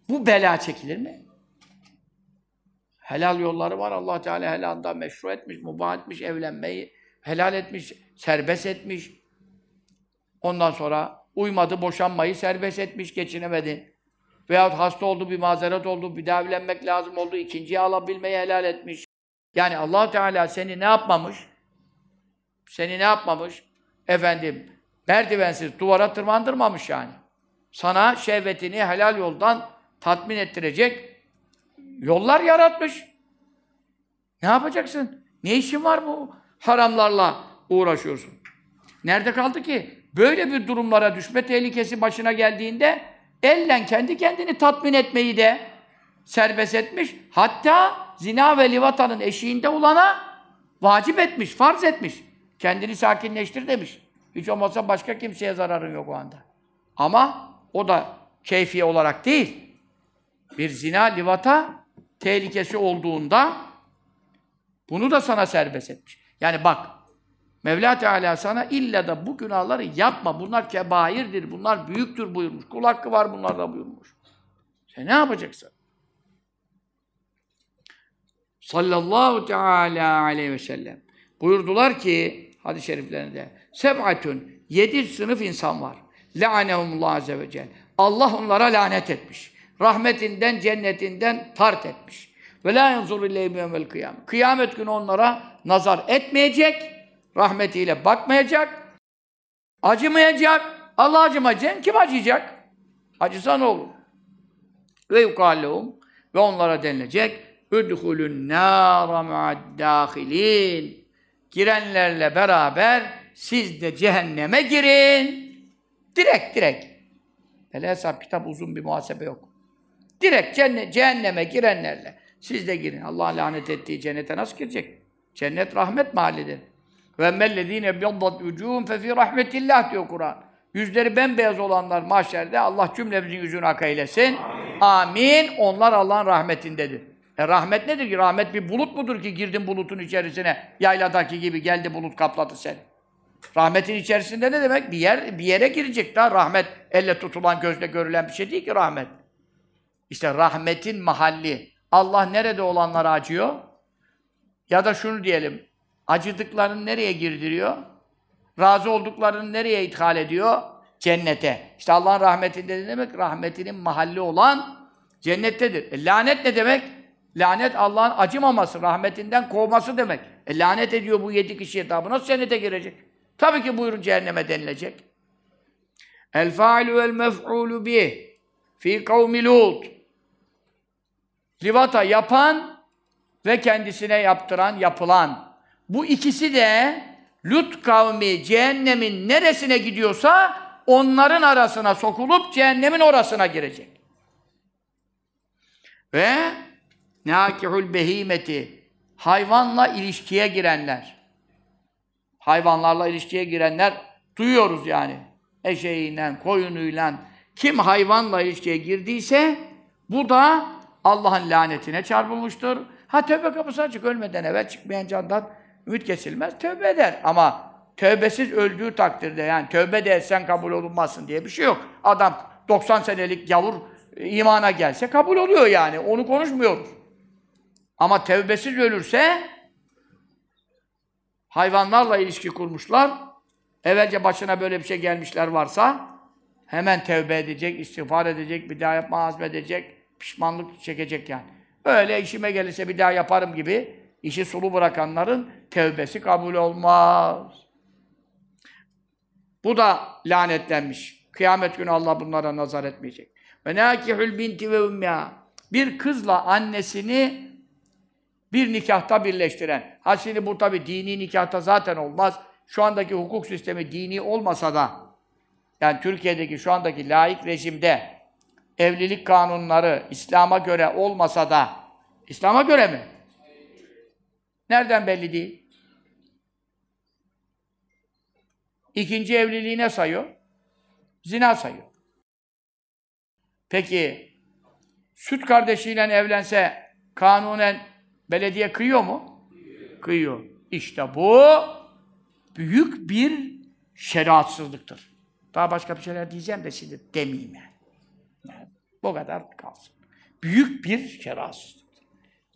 bu bela çekilir mi? Helal yolları var. Allah Teala helaldan meşru etmiş, mubah etmiş, evlenmeyi helal etmiş, serbest etmiş. Ondan sonra uymadı, boşanmayı serbest etmiş, geçinemedi. Veyahut hasta oldu, bir mazeret oldu, bir daha evlenmek lazım oldu, ikinciyi alabilmeyi helal etmiş. Yani allah Teala seni ne yapmamış? Seni ne yapmamış? Efendim, merdivensiz duvara tırmandırmamış yani. Sana şehvetini helal yoldan tatmin ettirecek yollar yaratmış. Ne yapacaksın? Ne işin var bu haramlarla uğraşıyorsun? Nerede kaldı ki? Böyle bir durumlara düşme tehlikesi başına geldiğinde ellen kendi kendini tatmin etmeyi de serbest etmiş. Hatta zina ve livatanın eşiğinde olana vacip etmiş, farz etmiş. Kendini sakinleştir demiş. Hiç olmazsa başka kimseye zararın yok o anda. Ama o da keyfi olarak değil. Bir zina, livata tehlikesi olduğunda bunu da sana serbest etmiş. Yani bak, Mevla Teala sana illa da bu günahları yapma. Bunlar kebairdir, bunlar büyüktür buyurmuş. Kul hakkı var bunlarda buyurmuş. Sen ne yapacaksın? Sallallahu teala aleyhi ve sellem. Buyurdular ki hadis-i şeriflerinde seb'atun yedi sınıf insan var. La'anehumullah azze ve celle. Allah onlara lanet etmiş. Rahmetinden, cennetinden tart etmiş. Ve la yanzur ileyhim kıyam. Kıyamet günü onlara nazar etmeyecek, rahmetiyle bakmayacak, acımayacak. Allah acımayacak. Kim acıyacak? Acısa ne olur? Ve yukallehum ve onlara denilecek Üdhulün nâra mu'addâhilîn Girenlerle beraber siz de cehenneme girin. Direkt, direkt. Hele hesap kitap uzun bir muhasebe yok. Direkt cennet, cehenneme girenlerle siz de girin. Allah lanet ettiği cennete nasıl girecek? Cennet rahmet mahallidir. Ve mellezîne biyaddat vücûhum fe fî rahmetillah diyor Kur'an. Yüzleri bembeyaz olanlar mahşerde Allah cümlemizin yüzünü ak eylesin. Amin. Onlar Allah'ın rahmetindedir. E rahmet nedir ki? Rahmet bir bulut mudur ki girdin bulutun içerisine yayladaki gibi geldi bulut kapladı seni. Rahmetin içerisinde ne demek? Bir yer bir yere girecek daha rahmet elle tutulan gözle görülen bir şey değil ki rahmet. İşte rahmetin mahalli. Allah nerede olanlara acıyor? Ya da şunu diyelim. Acıdıklarını nereye girdiriyor? Razı olduklarını nereye ithal ediyor? Cennete. İşte Allah'ın rahmetinde ne demek? Rahmetinin mahalli olan cennettedir. E, lanet ne demek? Lanet Allah'ın acımaması, rahmetinden kovması demek. E, lanet ediyor bu yedi kişiye daha. Bu nasıl cennete girecek? Tabii ki buyurun cehenneme denilecek. El failu vel mef'ulu bih fi kavmi Lut. Livata yapan ve kendisine yaptıran, yapılan. Bu ikisi de Lut kavmi cehennemin neresine gidiyorsa onların arasına sokulup cehennemin orasına girecek. Ve nakihul behimeti hayvanla ilişkiye girenler. Hayvanlarla ilişkiye girenler duyuyoruz yani. Eşeğiyle, koyunuyla kim hayvanla ilişkiye girdiyse bu da Allah'ın lanetine çarpılmıştır. Ha tövbe kapısı açık ölmeden evvel çıkmayan candan ümit kesilmez. Tövbe eder ama tövbesiz öldüğü takdirde yani tövbe de etsen kabul olunmazsın diye bir şey yok. Adam 90 senelik yavur imana gelse kabul oluyor yani. Onu konuşmuyoruz. Ama tevbesiz ölürse hayvanlarla ilişki kurmuşlar. Evvelce başına böyle bir şey gelmişler varsa hemen tevbe edecek, istiğfar edecek, bir daha yapma azmedecek, pişmanlık çekecek yani. Öyle işime gelirse bir daha yaparım gibi işi sulu bırakanların tevbesi kabul olmaz. Bu da lanetlenmiş. Kıyamet günü Allah bunlara nazar etmeyecek. Ve nakihul binti ve ummiha. Bir kızla annesini bir nikahta birleştiren. Ha şimdi bu tabi dini nikahta zaten olmaz. Şu andaki hukuk sistemi dini olmasa da yani Türkiye'deki şu andaki laik rejimde evlilik kanunları İslam'a göre olmasa da İslam'a göre mi? Nereden belli değil? İkinci evliliği ne sayıyor? Zina sayıyor. Peki süt kardeşiyle evlense kanunen belediye kıyıyor mu? Kıyıyor. İşte bu büyük bir şeriatsızlıktır. Daha başka bir şeyler diyeceğim de şimdi demeyeyim yani. Bu kadar kalsın. Büyük bir şeriatsızlıktır.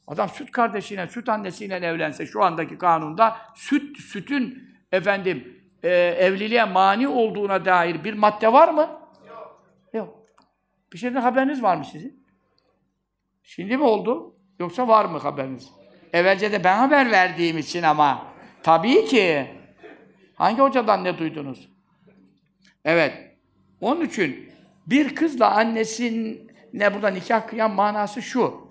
Adam süt kardeşine, süt annesiyle evlense şu andaki kanunda süt, sütün efendim e, evliliğe mani olduğuna dair bir madde var mı? Yok. Yok. Bir şeyden haberiniz var mı sizin? Şimdi mi oldu? Yoksa var mı haberiniz? Evvelce de ben haber verdiğim için ama tabii ki hangi hocadan ne duydunuz? Evet. Onun için bir kızla annesine burada nikah kıyan manası şu.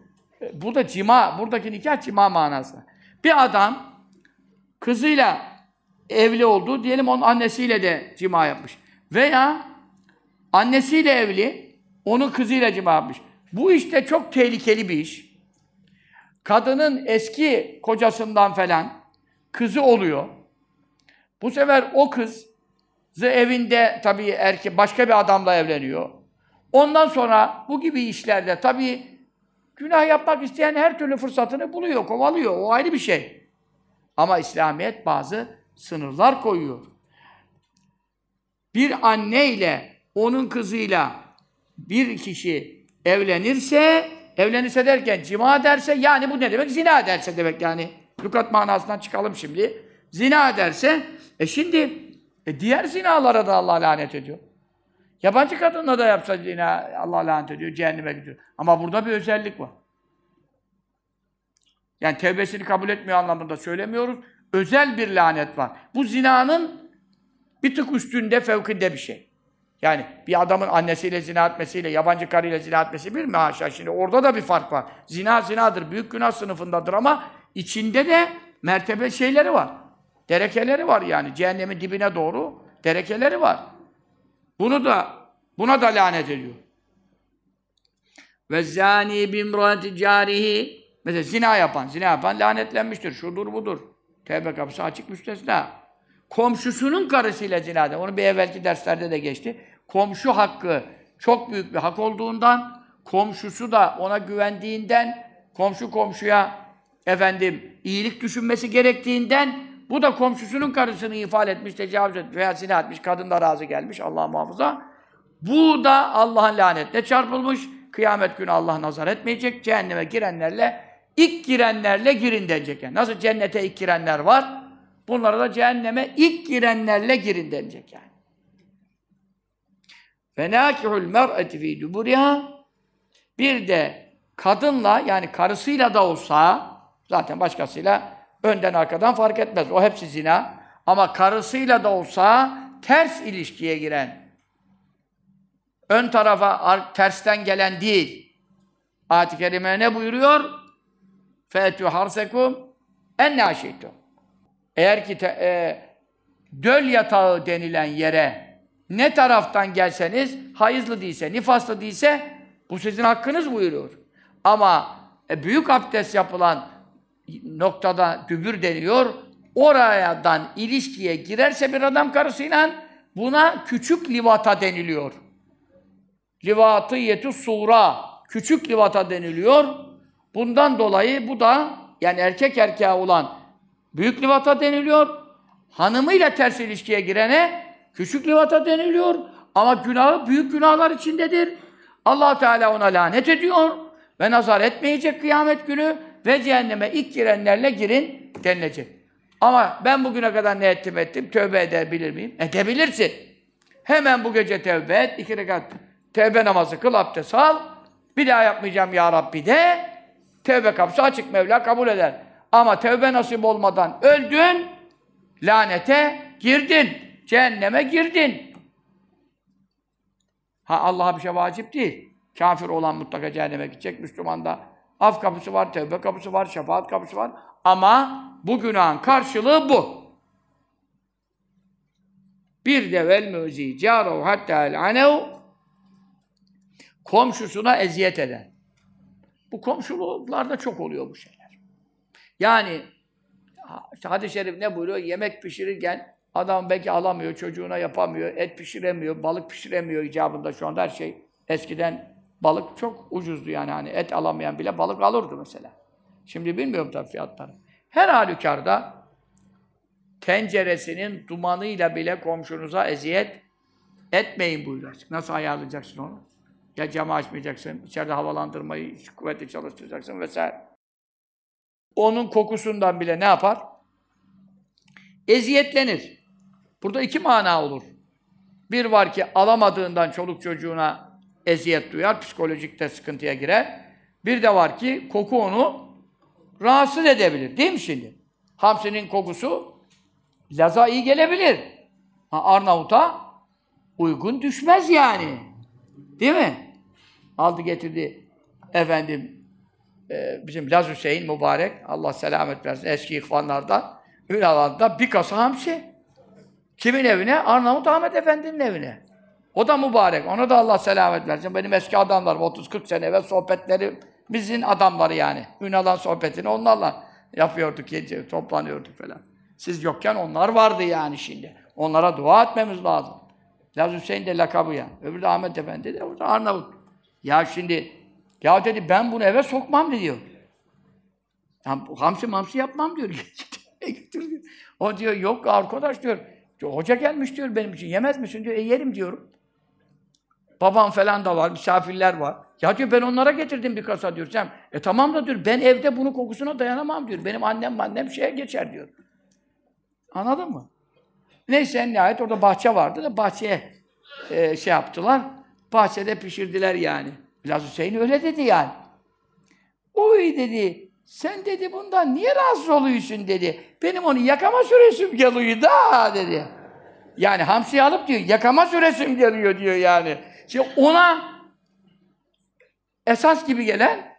Bu da cima, buradaki nikah cima manası. Bir adam kızıyla evli oldu, diyelim onun annesiyle de cima yapmış. Veya annesiyle evli, onun kızıyla cima yapmış. Bu işte çok tehlikeli bir iş. Kadının eski kocasından falan kızı oluyor. Bu sefer o kız evinde tabii erkek başka bir adamla evleniyor. Ondan sonra bu gibi işlerde tabii günah yapmak isteyen her türlü fırsatını buluyor, kovalıyor. O ayrı bir şey. Ama İslamiyet bazı sınırlar koyuyor. Bir anne ile onun kızıyla bir kişi evlenirse, evlenirse derken cima derse, yani bu ne demek? Zina derse demek yani. Lukat manasından çıkalım şimdi. Zina derse, e şimdi e diğer zinalara da Allah lanet ediyor. Yabancı kadınla da yapsa zina Allah lanet ediyor, cehenneme gidiyor. Ama burada bir özellik var. Yani tevbesini kabul etmiyor anlamında söylemiyoruz. Özel bir lanet var. Bu zinanın bir tık üstünde, fevkinde bir şey. Yani bir adamın annesiyle zina etmesiyle, yabancı karıyla zina etmesi bir mi haşa? Şimdi orada da bir fark var. Zina zinadır, büyük günah sınıfındadır ama içinde de mertebe şeyleri var. Derekeleri var yani. Cehennemin dibine doğru derekeleri var. Bunu da, buna da lanet ediyor. Ve zâni bimrati carihi Mesela zina yapan, zina yapan lanetlenmiştir. Şudur budur. Tevbe kapısı açık müstesna. komşusunun karısıyla zina eden, onu bir evvelki derslerde de geçti. Komşu hakkı çok büyük bir hak olduğundan, komşusu da ona güvendiğinden, komşu komşuya efendim iyilik düşünmesi gerektiğinden, bu da komşusunun karısını ifade etmiş, tecavüz etmiş veya zina etmiş, kadın da razı gelmiş, Allah muhafaza. Bu da Allah'ın lanetine çarpılmış. Kıyamet günü Allah nazar etmeyecek. Cehenneme girenlerle, ilk girenlerle girin denecek. Yani. Nasıl cennete ilk girenler var? Bunlara da cehenneme ilk girenlerle girin denecek yani. Ve nâkihul mer'eti fî duburiha Bir de kadınla yani karısıyla da olsa zaten başkasıyla önden arkadan fark etmez. O hepsi zina. Ama karısıyla da olsa ters ilişkiye giren ön tarafa tersten gelen değil. Ayet-i Kerime ne buyuruyor? فَاَتُوا حَرْسَكُمْ اَنَّا شِئْتُمْ Eğer ki te, e, döl yatağı denilen yere ne taraftan gelseniz, hayızlı değilse, nifaslı değilse bu sizin hakkınız buyuruyor. Ama e, büyük abdest yapılan noktada dübür deniyor. Oradan ilişkiye girerse bir adam karısıyla buna küçük livata deniliyor. Livatiyetü sura. Küçük livata deniliyor. Bundan dolayı bu da yani erkek erkeğe olan büyük livata deniliyor. Hanımıyla ters ilişkiye girene küçük livata deniliyor. Ama günahı büyük günahlar içindedir. allah Teala ona lanet ediyor ve nazar etmeyecek kıyamet günü ve cehenneme ilk girenlerle girin denilecek. Ama ben bugüne kadar ne ettim ettim, tövbe edebilir miyim? Edebilirsin. Hemen bu gece tövbe et, iki rekat tövbe namazı kıl, abdest al. Bir daha yapmayacağım ya Rabbi de. Tövbe kapısı açık Mevla kabul eder. Ama tövbe nasip olmadan öldün, lanete girdin, cehenneme girdin. Ha Allah'a bir şey vacip değil. Kafir olan mutlaka cehenneme gidecek. Müslüman da af kapısı var, tövbe kapısı var, şefaat kapısı var. Ama bu günahın karşılığı bu. Bir de vel müzi caro hatta el anev komşusuna eziyet eden. Bu komşuluklarda çok oluyor bu şeyler. Yani hadis-i şerif ne buyuruyor? Yemek pişirirken adam belki alamıyor, çocuğuna yapamıyor, et pişiremiyor, balık pişiremiyor icabında şu anda her şey. Eskiden balık çok ucuzdu yani hani et alamayan bile balık alırdı mesela. Şimdi bilmiyorum tabii fiyatları. Her halükarda tenceresinin dumanıyla bile komşunuza eziyet etmeyin buyuruyor. Nasıl ayarlayacaksın onu? Ya camı açmayacaksın, içeride havalandırmayı kuvvetli çalıştıracaksın vesaire. Onun kokusundan bile ne yapar? Eziyetlenir. Burada iki mana olur. Bir var ki alamadığından çoluk çocuğuna eziyet duyar, psikolojik de sıkıntıya girer. Bir de var ki koku onu rahatsız edebilir. Değil mi şimdi? Hamsinin kokusu Laz'a iyi gelebilir. Ha, Arnavut'a uygun düşmez yani. Değil mi? Aldı getirdi efendim e, bizim Laz Hüseyin mübarek Allah selamet versin eski ihvanlardan Ünal'da bir kasa hamsi. Kimin evine? Arnavut Ahmet Efendi'nin evine. O da mübarek. Ona da Allah selamet versin. Benim eski adamlarım 30-40 sene evvel sohbetleri bizim adamları yani. Ünal'ın sohbetini onlarla yapıyorduk, yedi, toplanıyorduk falan. Siz yokken onlar vardı yani şimdi. Onlara dua etmemiz lazım. Laz Hüseyin de lakabı ya. Öbürü de Ahmet Efendi de o da Arnavut. Ya şimdi ya dedi ben bunu eve sokmam diyor. Ya, hamsi mamsi yapmam diyor. O diyor yok arkadaş diyor. Hoca gelmiş diyor benim için. Yemez misin diyor. E yerim diyorum. Babam falan da var, misafirler var. Ya diyor ben onlara getirdim bir kasa diyor. Sen, e tamam da diyor ben evde bunun kokusuna dayanamam diyor. Benim annem annem şeye geçer diyor. Anladın mı? Neyse en nihayet orada bahçe vardı da bahçeye e, şey yaptılar. Bahçede pişirdiler yani. Laz Hüseyin öyle dedi yani. Oy dedi, sen dedi bundan niye rahatsız oluyorsun dedi. Benim onu yakama süresim geliyor da dedi. Yani hamsi alıp diyor, yakama süresim geliyor diyor yani. Şimdi ona esas gibi gelen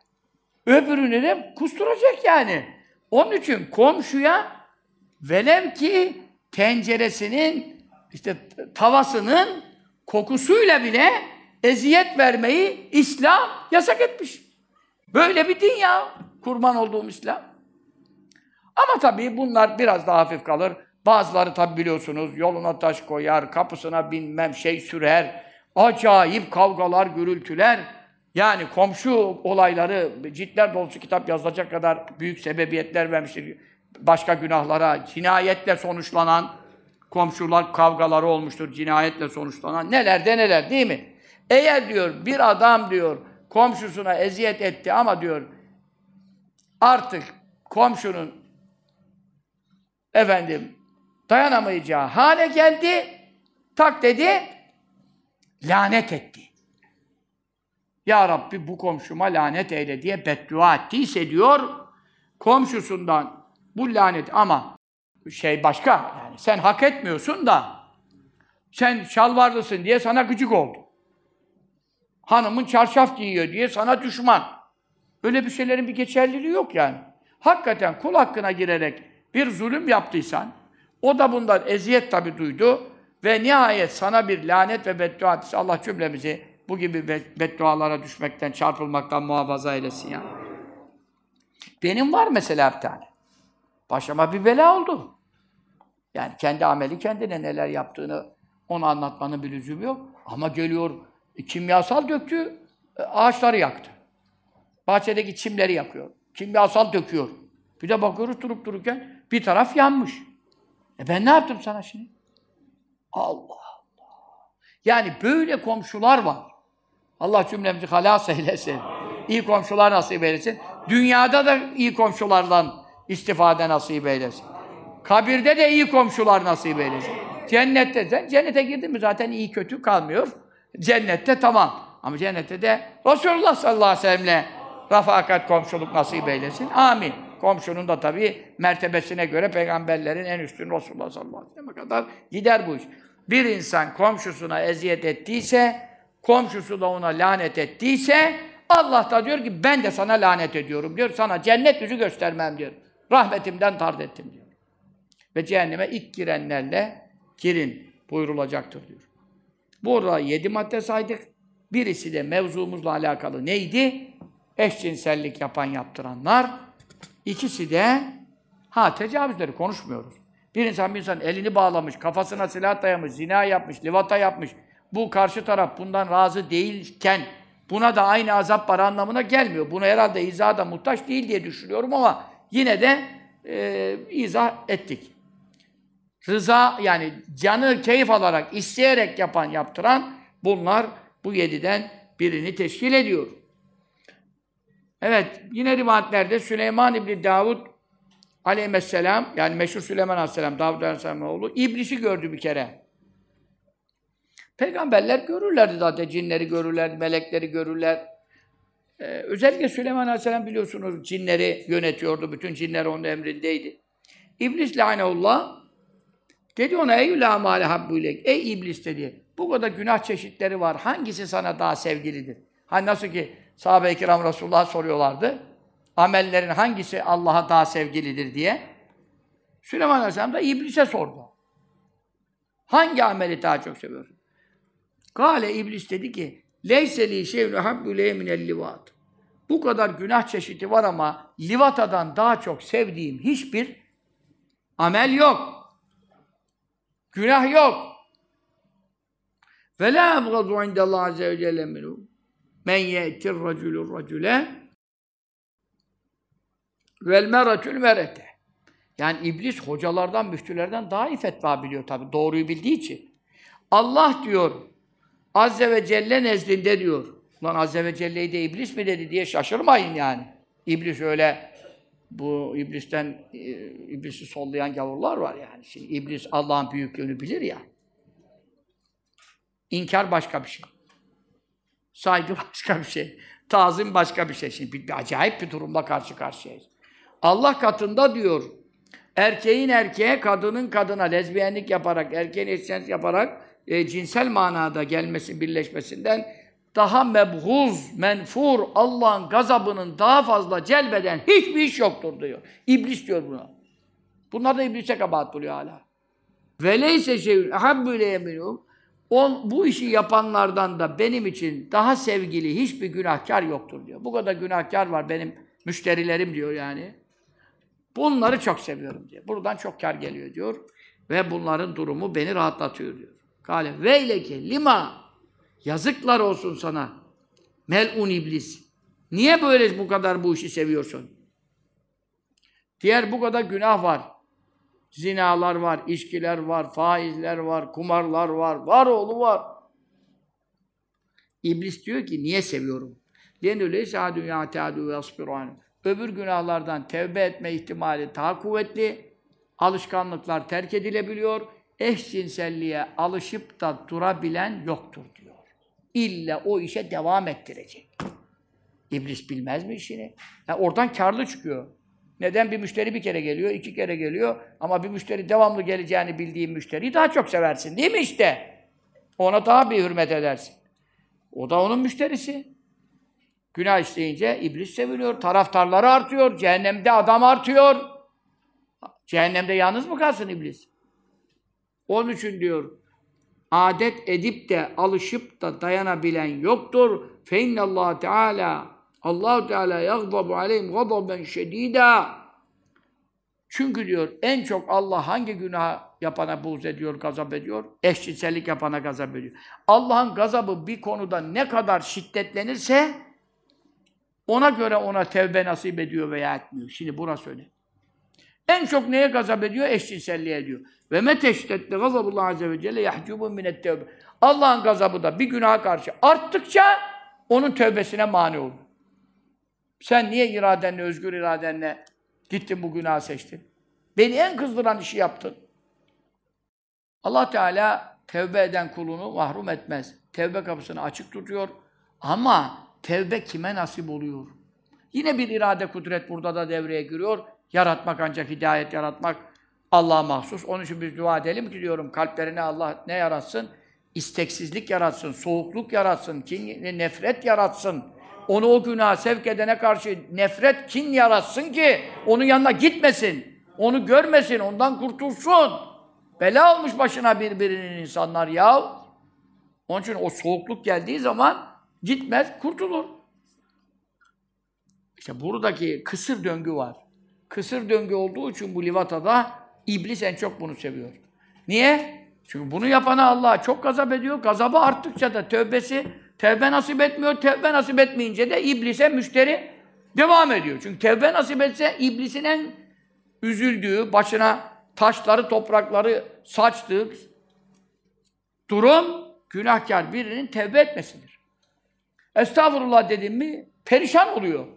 öbürünü de kusturacak yani. Onun için komşuya velev ki tenceresinin işte tavasının kokusuyla bile eziyet vermeyi İslam yasak etmiş. Böyle bir din ya. Kurban olduğum İslam. Ama tabii bunlar biraz daha hafif kalır. Bazıları tabi biliyorsunuz yoluna taş koyar, kapısına bilmem şey sürer. Acayip kavgalar, gürültüler. Yani komşu olayları, ciltler dolusu kitap yazılacak kadar büyük sebebiyetler vermiştir. Başka günahlara, cinayetle sonuçlanan komşular kavgaları olmuştur, cinayetle sonuçlanan. Neler de neler değil mi? Eğer diyor bir adam diyor komşusuna eziyet etti ama diyor artık komşunun efendim dayanamayacağı hale geldi. Tak dedi, lanet etti. Ya Rabbi bu komşuma lanet eyle diye beddua ettiyse diyor, komşusundan bu lanet ama şey başka yani sen hak etmiyorsun da sen şalvarlısın diye sana gıcık oldu. Hanımın çarşaf giyiyor diye sana düşman. Öyle bir şeylerin bir geçerliliği yok yani. Hakikaten kul hakkına girerek bir zulüm yaptıysan, o da bundan eziyet tabi duydu ve nihayet sana bir lanet ve beddua ettiyse Allah cümlemizi bu gibi beddualara düşmekten, çarpılmaktan muhafaza eylesin ya. Benim var mesela bir tane. Başıma bir bela oldu. Yani kendi ameli kendine neler yaptığını onu anlatmanın bir lüzumu yok. Ama geliyor kimyasal döktü, e, ağaçları yaktı. Bahçedeki çimleri yakıyor. Kimyasal döküyor. Bir de bakıyoruz durup dururken bir taraf yanmış. E ben ne yaptım sana şimdi? Allah Allah. Yani böyle komşular var. Allah cümlemizi halas eylesin. İyi komşular nasip eylesin. Dünyada da iyi komşulardan istifade nasip eylesin. Kabirde de iyi komşular nasip eylesin. Cennette sen cennete girdin mi zaten iyi kötü kalmıyor. Cennette tamam. Ama cennette de Resulullah sallallahu aleyhi ve sellem'le rafakat komşuluk nasip eylesin. Amin. Komşunun da tabii mertebesine göre peygamberlerin en üstün Resulullah sallallahu aleyhi ve sellem'e kadar gider bu iş. Bir insan komşusuna eziyet ettiyse, komşusu da ona lanet ettiyse, Allah da diyor ki ben de sana lanet ediyorum diyor. Sana cennet yüzü göstermem diyor. Rahmetimden tard ettim diyor. Ve cehenneme ilk girenlerle girin buyurulacaktır diyor. Burada yedi madde saydık. Birisi de mevzumuzla alakalı neydi? Eşcinsellik yapan yaptıranlar. İkisi de ha tecavüzleri konuşmuyoruz. Bir insan bir insan elini bağlamış, kafasına silah dayamış, zina yapmış, livata yapmış. Bu karşı taraf bundan razı değilken buna da aynı azap var anlamına gelmiyor. Bunu herhalde izah da muhtaç değil diye düşünüyorum ama yine de e, izah ettik. Rıza yani canı keyif alarak, isteyerek yapan, yaptıran bunlar bu yediden birini teşkil ediyor. Evet, yine rivayetlerde Süleyman İbni Davud aleyhisselam, yani meşhur Süleyman aleyhisselam, Davud aleyhisselamın oğlu, iblisi gördü bir kere. Peygamberler görürlerdi zaten, cinleri görürler, melekleri görürler. Ee, özellikle Süleyman aleyhisselam biliyorsunuz cinleri yönetiyordu, bütün cinler onun emrindeydi. İblis laneullah dedi ona ey la mâle habbûlek, ey iblis dedi, bu kadar günah çeşitleri var, hangisi sana daha sevgilidir? Hani nasıl ki sahabe-i kiram Resulullah soruyorlardı. Amellerin hangisi Allah'a daha sevgilidir diye. Süleyman Aleyhisselam da iblise sordu. Hangi ameli daha çok seviyorsun? Kale iblis dedi ki Leyse li şey'un habbu minel livat. Bu kadar günah çeşidi var ama livatadan daha çok sevdiğim hiçbir amel yok. Günah yok. Ve la abgadu indallah azze ve celle minhu. Men ye'tir racülür racüle vel meratül merete. Yani iblis hocalardan, müftülerden daha iyi fetva biliyor tabi. Doğruyu bildiği için. Allah diyor, Azze ve Celle nezdinde diyor. Lan Azze ve Celle'yi de iblis mi dedi diye şaşırmayın yani. İblis öyle, bu iblisten, e, iblisi sollayan gavurlar var yani. Şimdi iblis Allah'ın büyüklüğünü bilir ya. İnkar başka bir şey. Saygı başka bir şey. Tazim başka bir şey. Şimdi bir, bir acayip bir durumla karşı karşıyayız. Allah katında diyor, erkeğin erkeğe, kadının kadına lezbiyenlik yaparak, erkeğin eşcinsel yaparak e, cinsel manada gelmesi, birleşmesinden daha mebhuz, menfur, Allah'ın gazabının daha fazla celbeden hiçbir iş yoktur diyor. İblis diyor buna. Bunlar da iblise kabahat buluyor hala. Veleyse şeyün ehabbüle yeminum On, bu işi yapanlardan da benim için daha sevgili hiçbir günahkar yoktur diyor. Bu kadar günahkar var benim müşterilerim diyor yani. Bunları çok seviyorum diyor. Buradan çok kar geliyor diyor. Ve bunların durumu beni rahatlatıyor diyor. Kale veyleke lima yazıklar olsun sana. Mel'un iblis. Niye böyle bu kadar bu işi seviyorsun? Diğer bu kadar günah var. Zinalar var, içkiler var, faizler var, kumarlar var, var oğlu var. İblis diyor ki niye seviyorum? Dünya teadu ve asbiranu. Öbür günahlardan tevbe etme ihtimali daha kuvvetli. Alışkanlıklar terk edilebiliyor. Eşcinselliğe alışıp da durabilen yoktur diyor. İlla o işe devam ettirecek. İblis bilmez mi işini? Yani oradan karlı çıkıyor. Neden? Bir müşteri bir kere geliyor, iki kere geliyor. Ama bir müşteri devamlı geleceğini bildiğin müşteriyi daha çok seversin. Değil mi işte? Ona daha bir hürmet edersin. O da onun müşterisi. Günah işleyince iblis seviliyor, taraftarları artıyor, cehennemde adam artıyor. Cehennemde yalnız mı kalsın iblis? Onun için diyor, adet edip de alışıp da dayanabilen yoktur. Fe Allah Teala Allahu Teala yagdabu aleyhim gadaben şedida. Çünkü diyor en çok Allah hangi günah yapana buğz ediyor, gazap ediyor? Eşcinsellik yapana gazap ediyor. Allah'ın gazabı bir konuda ne kadar şiddetlenirse ona göre ona tevbe nasip ediyor veya etmiyor. Şimdi burası öyle. En çok neye gazap ediyor? Eşcinselliğe ediyor. Ve meteştetle gazabullah azze ve celle yahcubun minet tevbe. Allah'ın gazabı da bir günaha karşı arttıkça onun tövbesine mani olur. Sen niye iradenle, özgür iradenle gittin bu günahı seçtin? Beni en kızdıran işi yaptın. Allah Teala tevbe eden kulunu mahrum etmez. Tevbe kapısını açık tutuyor. Ama tevbe kime nasip oluyor? Yine bir irade, kudret burada da devreye giriyor. Yaratmak ancak hidayet yaratmak Allah'a mahsus. Onun için biz dua edelim ki diyorum kalplerine Allah ne yaratsın? İsteksizlik yaratsın, soğukluk yaratsın, kin, nefret yaratsın. Onu o günaha sevk edene karşı nefret, kin yaratsın ki onun yanına gitmesin. Onu görmesin, ondan kurtulsun. Bela olmuş başına birbirinin insanlar ya. Onun için o soğukluk geldiği zaman gitmez, kurtulur. İşte buradaki kısır döngü var. Kısır döngü olduğu için bu livatada iblis en çok bunu seviyor. Niye? Çünkü bunu yapana Allah çok gazap ediyor. Gazabı arttıkça da tövbesi tevbe nasip etmiyor. Tevbe nasip etmeyince de iblise müşteri devam ediyor. Çünkü tevbe nasip etse iblisin en üzüldüğü, başına taşları, toprakları saçtığı durum günahkar birinin tevbe etmesidir. Estağfurullah dedim mi perişan oluyor.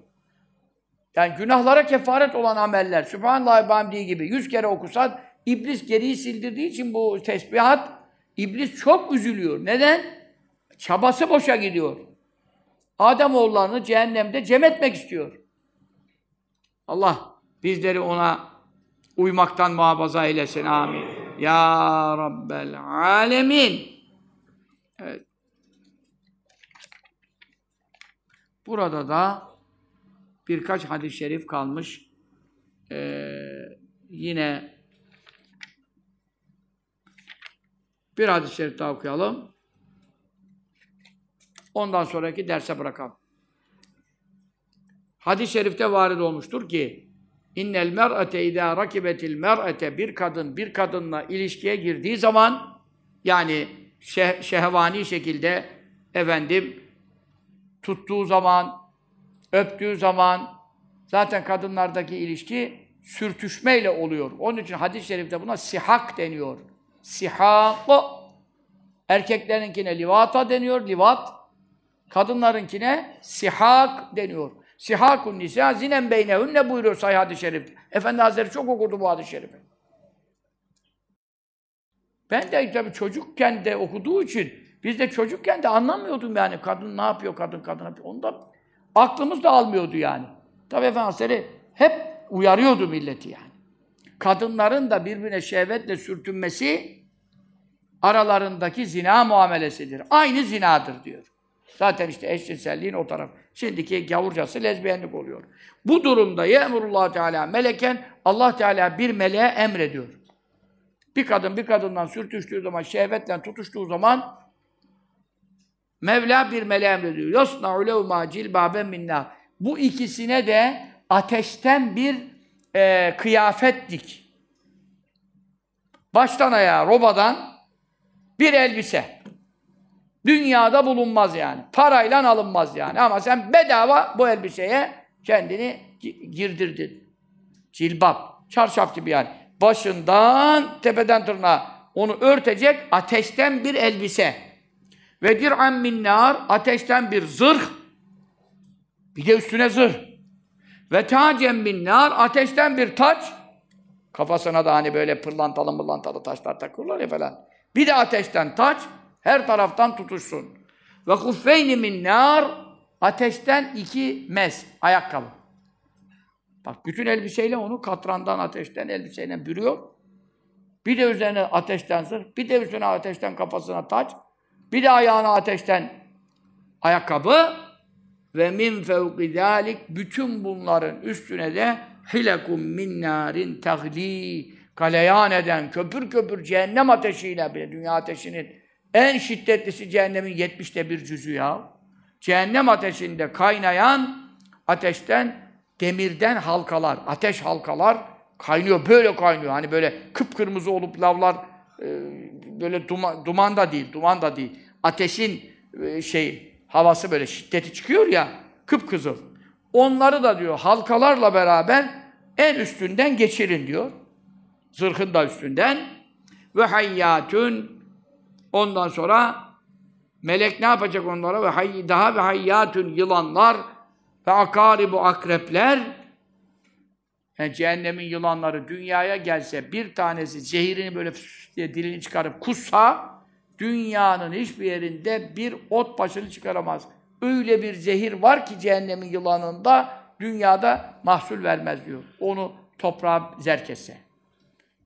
Yani günahlara kefaret olan ameller, Sübhanallah Hamdi gibi yüz kere okusan, iblis geriyi sildirdiği için bu tesbihat, iblis çok üzülüyor. Neden? Çabası boşa gidiyor. Adem oğullarını cehennemde cem etmek istiyor. Allah bizleri ona uymaktan muhafaza eylesin. Amin. Ya Rabbel Alemin. Evet. Burada da birkaç hadis-i şerif kalmış. Ee, yine bir hadis-i şerif daha okuyalım. Ondan sonraki derse bırakalım. Hadis-i şerifte varid olmuştur ki innel mer'ate idâ rakibetil mer'ete bir kadın bir kadınla ilişkiye girdiği zaman yani şeh şehvani şekilde efendim tuttuğu zaman öptüğü zaman zaten kadınlardaki ilişki sürtüşmeyle oluyor. Onun için hadis-i şerifte buna sihak deniyor. Sihak erkeklerinkine livata deniyor, livat. Kadınlarınkine sihak deniyor. Sihakun nisa zinen beynehünne buyuruyor sahih hadis-i şerif. Efendi Hazretleri çok okudu bu hadis-i şerifi. Ben de tabii çocukken de okuduğu için biz de çocukken de anlamıyordum yani kadın ne yapıyor, kadın kadın yapıyor. Onda aklımız da almıyordu yani. Tabii Efendi Hazretleri hep uyarıyordu milleti yani. Kadınların da birbirine şehvetle sürtünmesi aralarındaki zina muamelesidir. Aynı zinadır diyor. Zaten işte eşcinselliğin o taraf. Şimdiki gavurcası lezbiyenlik oluyor. Bu durumda ye'murullah Teala meleken Allah Teala bir meleğe emrediyor. Bir kadın bir kadından sürtüştüğü zaman, şehvetle tutuştuğu zaman Mevla bir meleğe emrediyor. Yasna'u levma cilbaben minna. Bu ikisine de ateşten bir e, kıyafet dik. Baştan ayağa robadan bir elbise. Dünyada bulunmaz yani. Parayla alınmaz yani. Ama sen bedava bu elbiseye kendini girdirdin. Cilbap. Çarşaf gibi yani. Başından tepeden tırnağa onu örtecek ateşten bir elbise. Ve dir'an min nar ateşten bir zırh. Bir de üstüne zırh. Ve tacem min nar ateşten bir taç. Kafasına da hani böyle pırlantalı mırlantalı taşlar takırlar ya falan. Bir de ateşten taç, her taraftan tutuşsun. Ve huffeyni min nar, ateşten iki mes, ayakkabı. Bak bütün elbiseyle onu katrandan, ateşten elbiseyle bürüyor. Bir de üzerine ateşten zırh, bir de üzerine ateşten kafasına taç, bir de ayağına ateşten ayakkabı ve min fevki zalik bütün bunların üstüne de hilekum min narin tahli kaleyan eden köpür köpür cehennem ateşiyle bile dünya ateşinin en şiddetlisi cehennemin yetmişte bir cüzü ya. Cehennem ateşinde kaynayan ateşten demirden halkalar, ateş halkalar kaynıyor, böyle kaynıyor. Hani böyle kıpkırmızı olup lavlar e, böyle duman, duman da değil, duman da değil. Ateşin e, şey havası böyle şiddeti çıkıyor ya, kıpkızıl. Onları da diyor halkalarla beraber en üstünden geçirin diyor. Zırhın da üstünden. Ve hayyatun ondan sonra melek ne yapacak onlara? Ve hay, daha ve hayyatun yılanlar ve akaribu akrepler yani cehennemin yılanları dünyaya gelse bir tanesi zehirini böyle diye dilini çıkarıp kussa dünyanın hiçbir yerinde bir ot başını çıkaramaz. Öyle bir zehir var ki cehennemin yılanında dünyada mahsul vermez diyor. Onu toprağa zerk etse.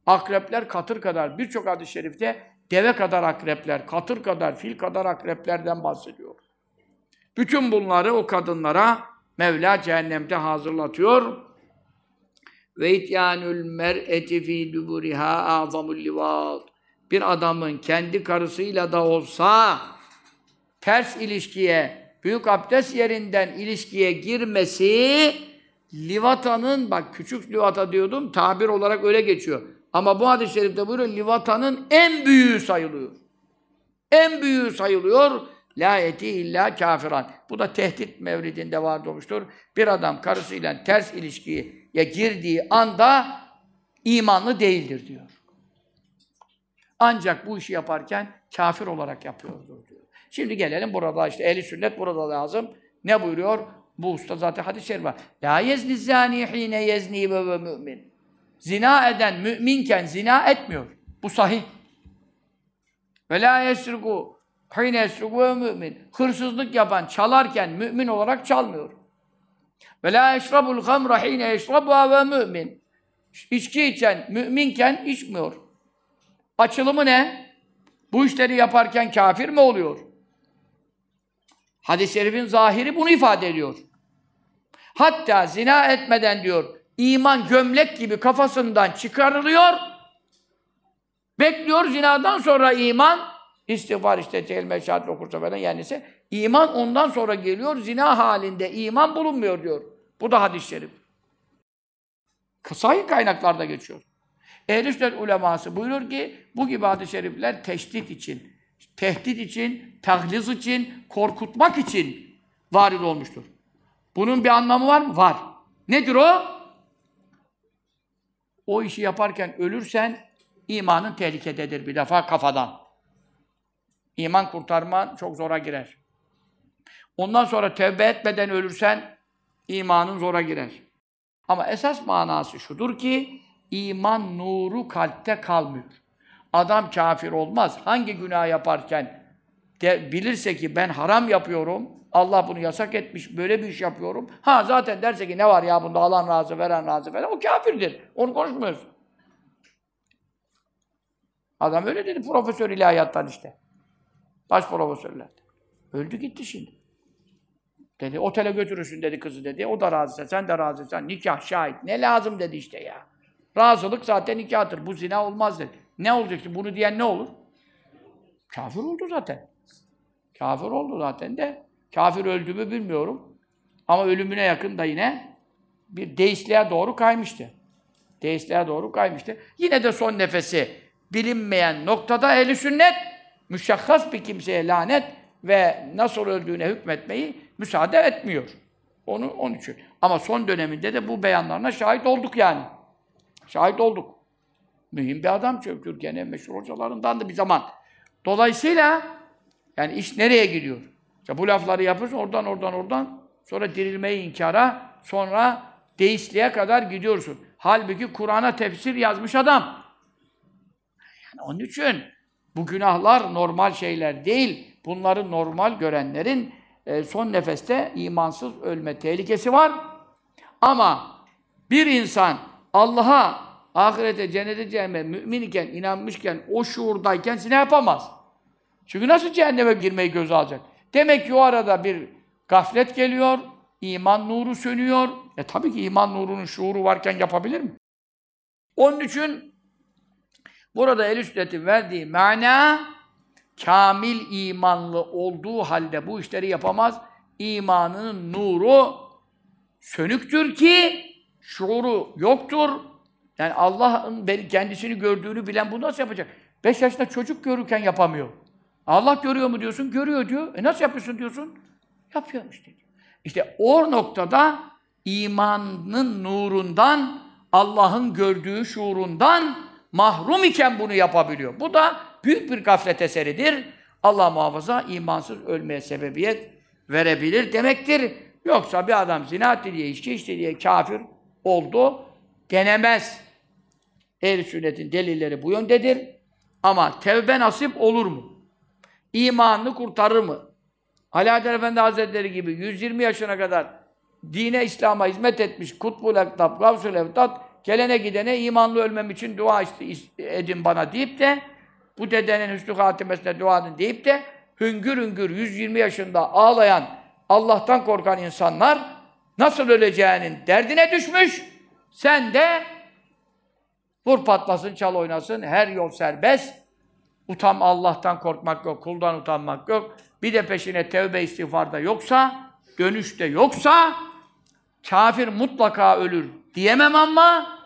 Akrepler katır kadar, birçok hadis-i şerifte deve kadar akrepler, katır kadar, fil kadar akreplerden bahsediyor. Bütün bunları o kadınlara Mevla cehennemde hazırlatıyor. Ve ityanul mer'eti fi duburiha azamul livat. Bir adamın kendi karısıyla da olsa ters ilişkiye, büyük abdest yerinden ilişkiye girmesi livatanın, bak küçük livata diyordum, tabir olarak öyle geçiyor. Ama bu hadis-i şerifte buyuruyor, livatanın en büyüğü sayılıyor. En büyüğü sayılıyor. La eti illa kafiran. Bu da tehdit mevridinde var olmuştur. Bir adam karısıyla ters ilişkiye girdiği anda imanlı değildir diyor. Ancak bu işi yaparken kafir olarak yapıyordur diyor. Şimdi gelelim burada işte ehli sünnet burada lazım. Ne buyuruyor? Bu usta zaten hadis-i şerif var. La yezni zani hine yezni ve mümin. Zina eden müminken zina etmiyor. Bu sahih. Ve la yesriku hine yesriku ve mümin. Hırsızlık yapan, çalarken mümin olarak çalmıyor. Ve la yeşrabul hamra hine yeşrabu ve mümin. İçki içen müminken içmiyor. Açılımı ne? Bu işleri yaparken kafir mi oluyor? Hadis-i şerifin zahiri bunu ifade ediyor. Hatta zina etmeden diyor, iman gömlek gibi kafasından çıkarılıyor, bekliyor zinadan sonra iman, istiğfar işte kelime şehadet okursa falan yenisi, iman ondan sonra geliyor, zina halinde iman bulunmuyor diyor. Bu da hadis-i şerif. Sahih kaynaklarda geçiyor. Ehl-i uleması buyurur ki, bu gibi hadis-i şerifler teşdit için, tehdit için, tahliz için, korkutmak için varid olmuştur. Bunun bir anlamı var mı? Var. Nedir o? O işi yaparken ölürsen imanın tehlikededir bir defa kafadan. İman kurtarma çok zora girer. Ondan sonra tevbe etmeden ölürsen imanın zora girer. Ama esas manası şudur ki iman nuru kalpte kalmıyor. Adam kafir olmaz. Hangi günah yaparken de bilirse ki ben haram yapıyorum, Allah bunu yasak etmiş, böyle bir iş yapıyorum. Ha zaten derse ki ne var ya bunda alan razı, veren razı falan, o kafirdir. Onu konuşmuyoruz. Adam öyle dedi profesör ilahiyattan işte. Baş profesörler. Öldü gitti şimdi. Dedi otele götürürsün dedi kızı dedi. O da razıysa sen de razıysan nikah şahit. Ne lazım dedi işte ya. Razılık zaten nikahtır. Bu zina olmaz dedi. Ne olacaktı? Bunu diyen ne olur? Kafir oldu zaten. Kafir oldu zaten de. Kafir öldü mü bilmiyorum. Ama ölümüne yakın da yine bir deistliğe doğru kaymıştı. Deistliğe doğru kaymıştı. Yine de son nefesi bilinmeyen noktada ehli sünnet müşahhas bir kimseye lanet ve nasıl öldüğüne hükmetmeyi müsaade etmiyor. Onu onun için. Ama son döneminde de bu beyanlarına şahit olduk yani. Şahit olduk. Mühim bir adam çünkü Türkiye'nin en meşhur hocalarından da bir zaman. Dolayısıyla yani iş nereye gidiyor? İşte bu lafları yapıyorsun oradan oradan oradan sonra dirilmeyi inkara sonra deistliğe kadar gidiyorsun. Halbuki Kur'an'a tefsir yazmış adam. Yani onun için bu günahlar normal şeyler değil. Bunları normal görenlerin e, son nefeste imansız ölme tehlikesi var. Ama bir insan Allah'a, ahirete, cennete, cehenneme mümin iken, inanmışken, o şuurdayken ne yapamaz? Çünkü nasıl cehenneme girmeyi göze alacak? Demek ki o arada bir gaflet geliyor, iman nuru sönüyor. E tabii ki iman nurunun şuuru varken yapabilir mi? Onun için burada el sünnetin verdiği mana kamil imanlı olduğu halde bu işleri yapamaz. İmanının nuru sönüktür ki şuuru yoktur. Yani Allah'ın kendisini gördüğünü bilen bunu nasıl yapacak? Beş yaşında çocuk görürken yapamıyor. Allah görüyor mu diyorsun? Görüyor diyor. E nasıl yapıyorsun diyorsun? Yapıyorum işte. İşte o noktada imanın nurundan, Allah'ın gördüğü şuurundan mahrum iken bunu yapabiliyor. Bu da büyük bir gaflet eseridir. Allah muhafaza imansız ölmeye sebebiyet verebilir demektir. Yoksa bir adam zina etti diye, içki içti diye kafir oldu denemez. Ehl-i sünnetin delilleri bu yöndedir. Ama tevbe nasip olur mu? İmanını kurtarır mı? Ali Adel Efendi Hazretleri gibi 120 yaşına kadar dine, İslam'a hizmet etmiş Kutbul Ektab, Gavsul Evtat, gelene gidene imanlı ölmem için dua edin bana deyip de bu dedenin hüsnü hatimesine dua edin deyip de hüngür hüngür 120 yaşında ağlayan, Allah'tan korkan insanlar nasıl öleceğinin derdine düşmüş. Sen de vur patlasın, çal oynasın, her yol serbest. Utam Allah'tan korkmak yok, kuldan utanmak yok. Bir de peşine tevbe istiğfarda yoksa, dönüşte yoksa kafir mutlaka ölür diyemem ama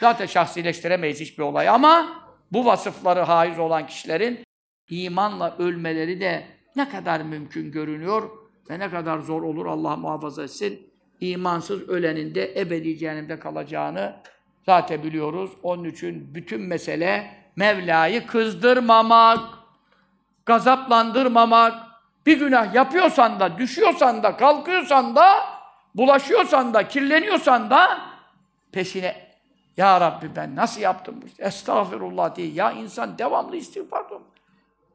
zaten şahsileştiremeyiz hiçbir olay ama bu vasıfları haiz olan kişilerin imanla ölmeleri de ne kadar mümkün görünüyor ve ne kadar zor olur Allah muhafaza etsin. İmansız ölenin de ebedi cehennemde kalacağını zaten biliyoruz. Onun için bütün mesele Mevla'yı kızdırmamak, gazaplandırmamak, bir günah yapıyorsan da, düşüyorsan da, kalkıyorsan da, bulaşıyorsan da, kirleniyorsan da peşine Ya Rabbi ben nasıl yaptım bu işte? Estağfirullah diye. Ya insan devamlı istiğfar.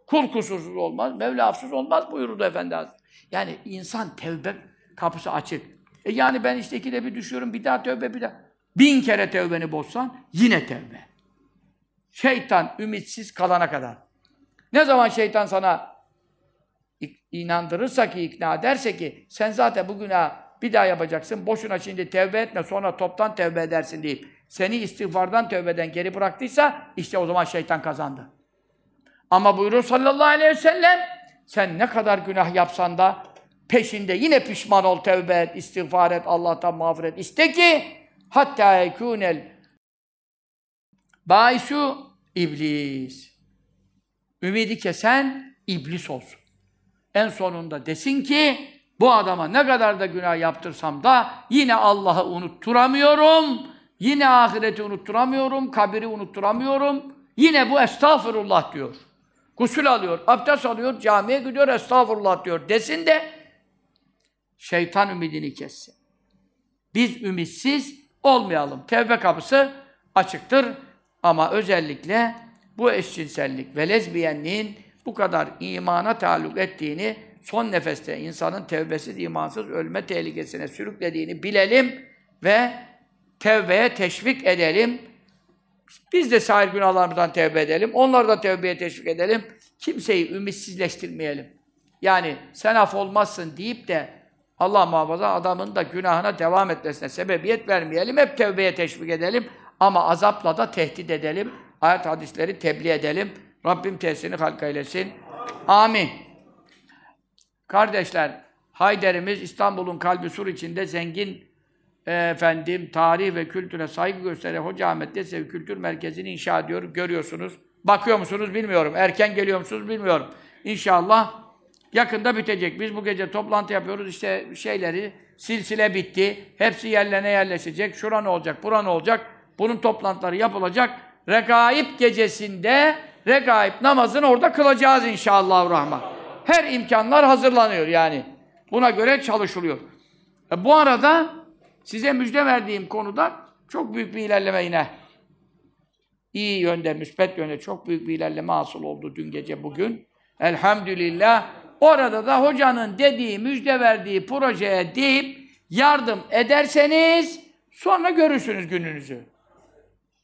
Kul kusursuz olmaz, Mevla hafsız olmaz buyurdu Efendi Hazretleri. Yani insan tevbe kapısı açık. E yani ben işte ikide bir düşüyorum, bir daha tövbe, bir daha. Bin kere tövbeni bozsan yine tövbe. Şeytan ümitsiz kalana kadar. Ne zaman şeytan sana inandırırsa ki, ikna ederse ki sen zaten bu günah bir daha yapacaksın, boşuna şimdi tevbe etme, sonra toptan tevbe edersin deyip seni istiğfardan, tövbeden geri bıraktıysa işte o zaman şeytan kazandı. Ama buyuruyor sallallahu aleyhi ve sellem sen ne kadar günah yapsan da peşinde yine pişman ol, tevbe et, istiğfar et, Allah'tan mağfiret iste ki hatta yekûnel baisu iblis. Ümidi kesen iblis olsun. En sonunda desin ki bu adama ne kadar da günah yaptırsam da yine Allah'ı unutturamıyorum. Yine ahireti unutturamıyorum, kabiri unutturamıyorum. Yine bu estağfurullah diyor. Gusül alıyor, abdest alıyor, camiye gidiyor, estağfurullah diyor. Desin de şeytan ümidini kessin. Biz ümitsiz olmayalım. Tevbe kapısı açıktır ama özellikle bu eşcinsellik ve lezbiyenliğin bu kadar imana taalluk ettiğini son nefeste insanın tevbesiz, imansız ölme tehlikesine sürüklediğini bilelim ve tevbeye teşvik edelim. Biz de sahil günahlarımızdan tevbe edelim. Onları da tevbeye teşvik edelim. Kimseyi ümitsizleştirmeyelim. Yani sen af olmazsın deyip de Allah muhafaza adamın da günahına devam etmesine sebebiyet vermeyelim. Hep tevbeye teşvik edelim. Ama azapla da tehdit edelim. Ayet hadisleri tebliğ edelim. Rabbim tesirini halk eylesin. Amin. Kardeşler, Hayder'imiz İstanbul'un kalbi sur içinde zengin efendim tarih ve kültüre saygı gösteren Hoca Ahmet Yesevi Kültür Merkezi'ni inşa ediyor. Görüyorsunuz. Bakıyor musunuz bilmiyorum. Erken geliyor musunuz bilmiyorum. İnşallah yakında bitecek. Biz bu gece toplantı yapıyoruz. İşte şeyleri silsile bitti. Hepsi yerlerine yerleşecek. Şura ne olacak? Bura ne olacak? Bunun toplantıları yapılacak. Regaib gecesinde regaib namazını orada kılacağız inşallah rahman. Her imkanlar hazırlanıyor yani. Buna göre çalışılıyor. E, bu arada size müjde verdiğim konuda çok büyük bir ilerleme yine. İyi yönde, müspet yönde çok büyük bir ilerleme hasıl oldu dün gece bugün. Elhamdülillah. Orada da hocanın dediği, müjde verdiği projeye deyip yardım ederseniz sonra görürsünüz gününüzü.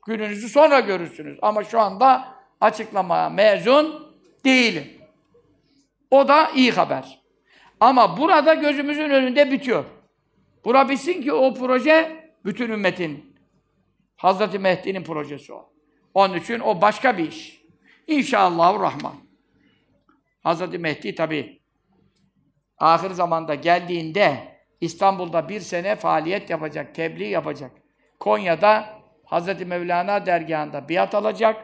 Gününüzü sonra görürsünüz. Ama şu anda açıklamaya mezun değilim. O da iyi haber. Ama burada gözümüzün önünde bitiyor. Bura bitsin ki o proje bütün ümmetin, Hazreti Mehdi'nin projesi o. Onun için o başka bir iş. İnşallah Rahman. Hazreti Mehdi tabi ahir zamanda geldiğinde İstanbul'da bir sene faaliyet yapacak, tebliğ yapacak. Konya'da Hazreti Mevlana dergahında biat alacak.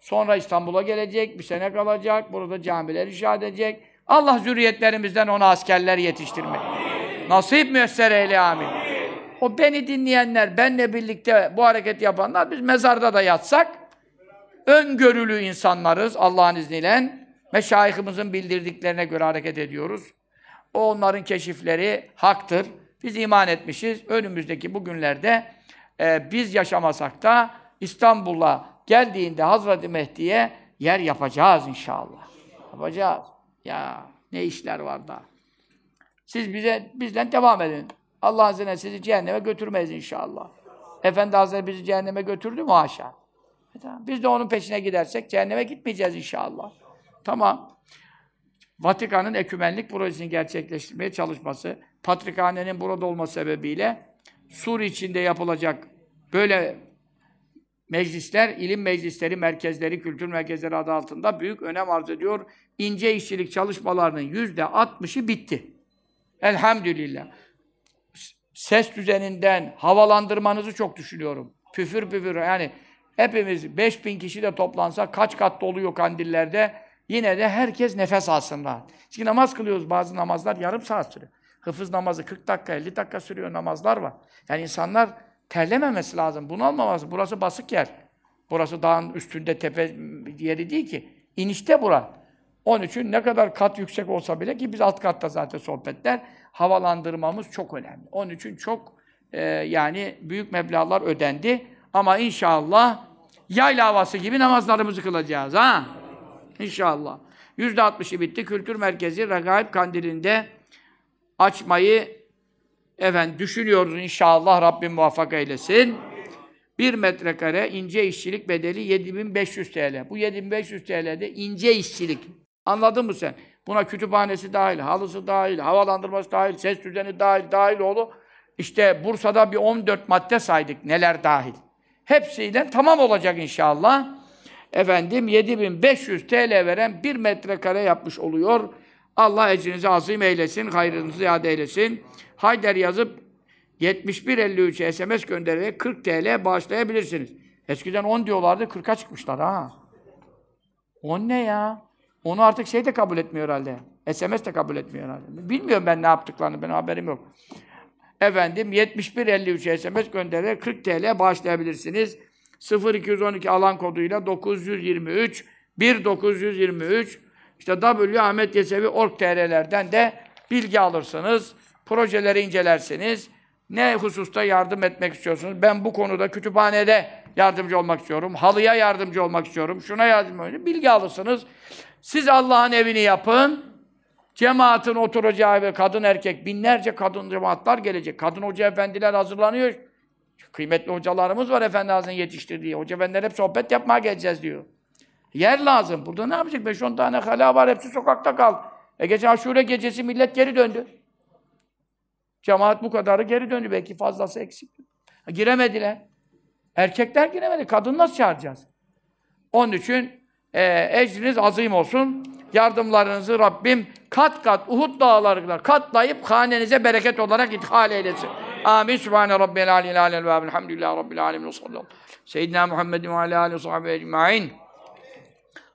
Sonra İstanbul'a gelecek, bir sene kalacak. Burada camiler inşa edecek. Allah zürriyetlerimizden ona askerler yetiştirmek. Nasip müyesser eyle amin. O beni dinleyenler, benle birlikte bu hareket yapanlar, biz mezarda da yatsak, öngörülü insanlarız Allah'ın izniyle. Meşayihimizin bildirdiklerine göre hareket ediyoruz. O onların keşifleri haktır. Biz iman etmişiz. Önümüzdeki bugünlerde e, biz yaşamasak da İstanbul'a geldiğinde Hazreti Mehdi'ye yer yapacağız inşallah. Yapacağız. Ya ne işler var da. Siz bize bizden devam edin. Allah'ın izniyle sizi cehenneme götürmeyiz inşallah. Efendi Hazretleri bizi cehenneme götürdü mü haşa? E tamam. Biz de onun peşine gidersek cehenneme gitmeyeceğiz inşallah. Tamam. Vatikan'ın ekümenlik projesini gerçekleştirmeye çalışması, Patrikhane'nin burada olması sebebiyle Sur içinde yapılacak böyle meclisler, ilim meclisleri, merkezleri, kültür merkezleri adı altında büyük önem arz ediyor. İnce işçilik çalışmalarının yüzde altmışı bitti. Elhamdülillah. Ses düzeninden, havalandırmanızı çok düşünüyorum. Püfür püfür yani hepimiz 5000 kişi de toplansa kaç kat doluyor kandillerde yine de herkes nefes alsın rahat. Çünkü namaz kılıyoruz bazı namazlar yarım saat sürüyor. Hıfız namazı 40 dakika 50 dakika sürüyor namazlar var. Yani insanlar terlememesi lazım. Bunu almaması. Burası basık yer. Burası dağın üstünde tepe yeri değil ki. İnişte bura. Onun için ne kadar kat yüksek olsa bile ki biz alt katta zaten sohbetler havalandırmamız çok önemli. Onun için çok e, yani büyük meblağlar ödendi. Ama inşallah yayla havası gibi namazlarımızı kılacağız ha. İnşallah. Yüzde altmışı bitti. Kültür Merkezi Regaib Kandili'nde açmayı efendim düşünüyoruz inşallah Rabbim muvaffak eylesin. Bir metrekare ince işçilik bedeli 7500 TL. Bu 7500 TL'de ince işçilik. Anladın mı sen? Buna kütüphanesi dahil, halısı dahil, havalandırması dahil, ses düzeni dahil, dahil oğlu. İşte Bursa'da bir 14 madde saydık neler dahil. Hepsiyle tamam olacak inşallah. Efendim 7500 TL veren bir metrekare yapmış oluyor. Allah ecrinizi azim eylesin, hayrınızı ziyade eylesin. Hayder yazıp 7153'e SMS göndererek 40 TL bağışlayabilirsiniz. Eskiden 10 diyorlardı, 40'a çıkmışlar ha. 10 ne ya? Onu artık şey de kabul etmiyor herhalde. SMS de kabul etmiyor herhalde. Bilmiyorum ben ne yaptıklarını, benim haberim yok. Efendim 7153'e SMS göndererek 40 TL bağışlayabilirsiniz. 0212 alan koduyla 923 1923 işte www.ahmetyesevi.org.tr'lerden de bilgi alırsınız. Projeleri incelersiniz. Ne hususta yardım etmek istiyorsunuz? Ben bu konuda kütüphanede yardımcı olmak istiyorum. Halıya yardımcı olmak istiyorum. Şuna yardımcı olmak Bilgi alırsınız. Siz Allah'ın evini yapın. Cemaatin oturacağı ve kadın erkek binlerce kadın cemaatler gelecek. Kadın hoca efendiler hazırlanıyor. Kıymetli hocalarımız var Efendi Hazretleri'nin yetiştirdiği. Hoca efendiler hep sohbet yapmaya geleceğiz diyor. Yer lazım. Burada ne yapacak? 5-10 tane hala var. Hepsi sokakta kal. E geçen aşure gecesi millet geri döndü. Cemaat bu kadarı geri döndü. Belki fazlası eksik. Giremediler. Erkekler giremedi. Kadın nasıl çağıracağız? Onun için e, ecriniz azim olsun. Yardımlarınızı Rabbim kat kat Uhud dağlarıyla katlayıp hanenize bereket olarak ithal eylesin. Amin. Sübhane Rabbiyel Aliyyil Alel ve Elhamdülillahi Rabbil Alemin. Ve sallallahu aleyhi sellem. Seyyidina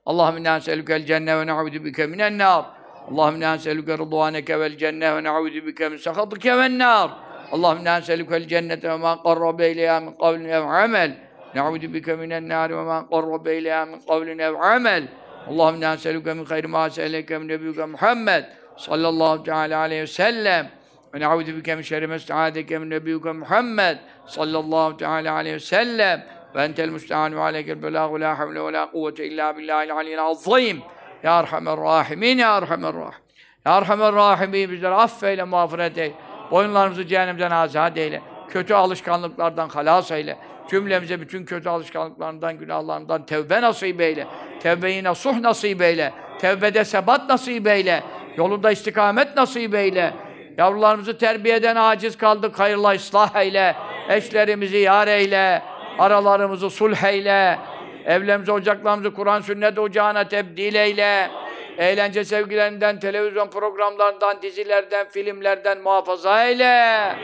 Allahümme inna eselükel cenne ve ne'udu bike minen nar. Allahümme inna eselüke rıdvaneke vel cenne ve ne'udu bike min sehatike ven nar. Allahümme inna eselükel cennete ve ma qarrabe ileyha min kavlin ev amel. Ne'udu bike minen nar ve ma qarrabe ileyha min kavlin ev amel. Allahümme inna eselüke min hayri ma eselüke min nebiyüke Muhammed sallallahu teala aleyhi ve sellem. Ve ne'udu bike min şerri mesta'adeke min nebiyüke Muhammed sallallahu teala aleyhi ve sellem. Ve entel müstehanu aleykel belâhu la havle ve la kuvvete illâ billâhil aliyyil azim. Ya Erhamer Rahimin, Ya Erhamer Rahim. Ya Erhamer Rahimin bizleri affeyle, mağfiret eyle. Boyunlarımızı cehennemden azat eyle. Kötü alışkanlıklardan halas eyle. Cümlemize bütün kötü alışkanlıklarından, günahlarından tevbe nasip eyle. Tevbeyi nasuh nasip eyle. Tevbede sebat nasip eyle. Yolunda istikamet nasip eyle. Yavrularımızı terbiyeden aciz kaldık. Hayırla ıslah eyle. Eşlerimizi yar eyle. Aralarımızı sulh eyle. Evlerimizi, ocaklarımızı Kur'an sünnet ocağına tebdil eyle. Eğlence sevgilerinden, televizyon programlarından, dizilerden, filmlerden muhafaza eyle.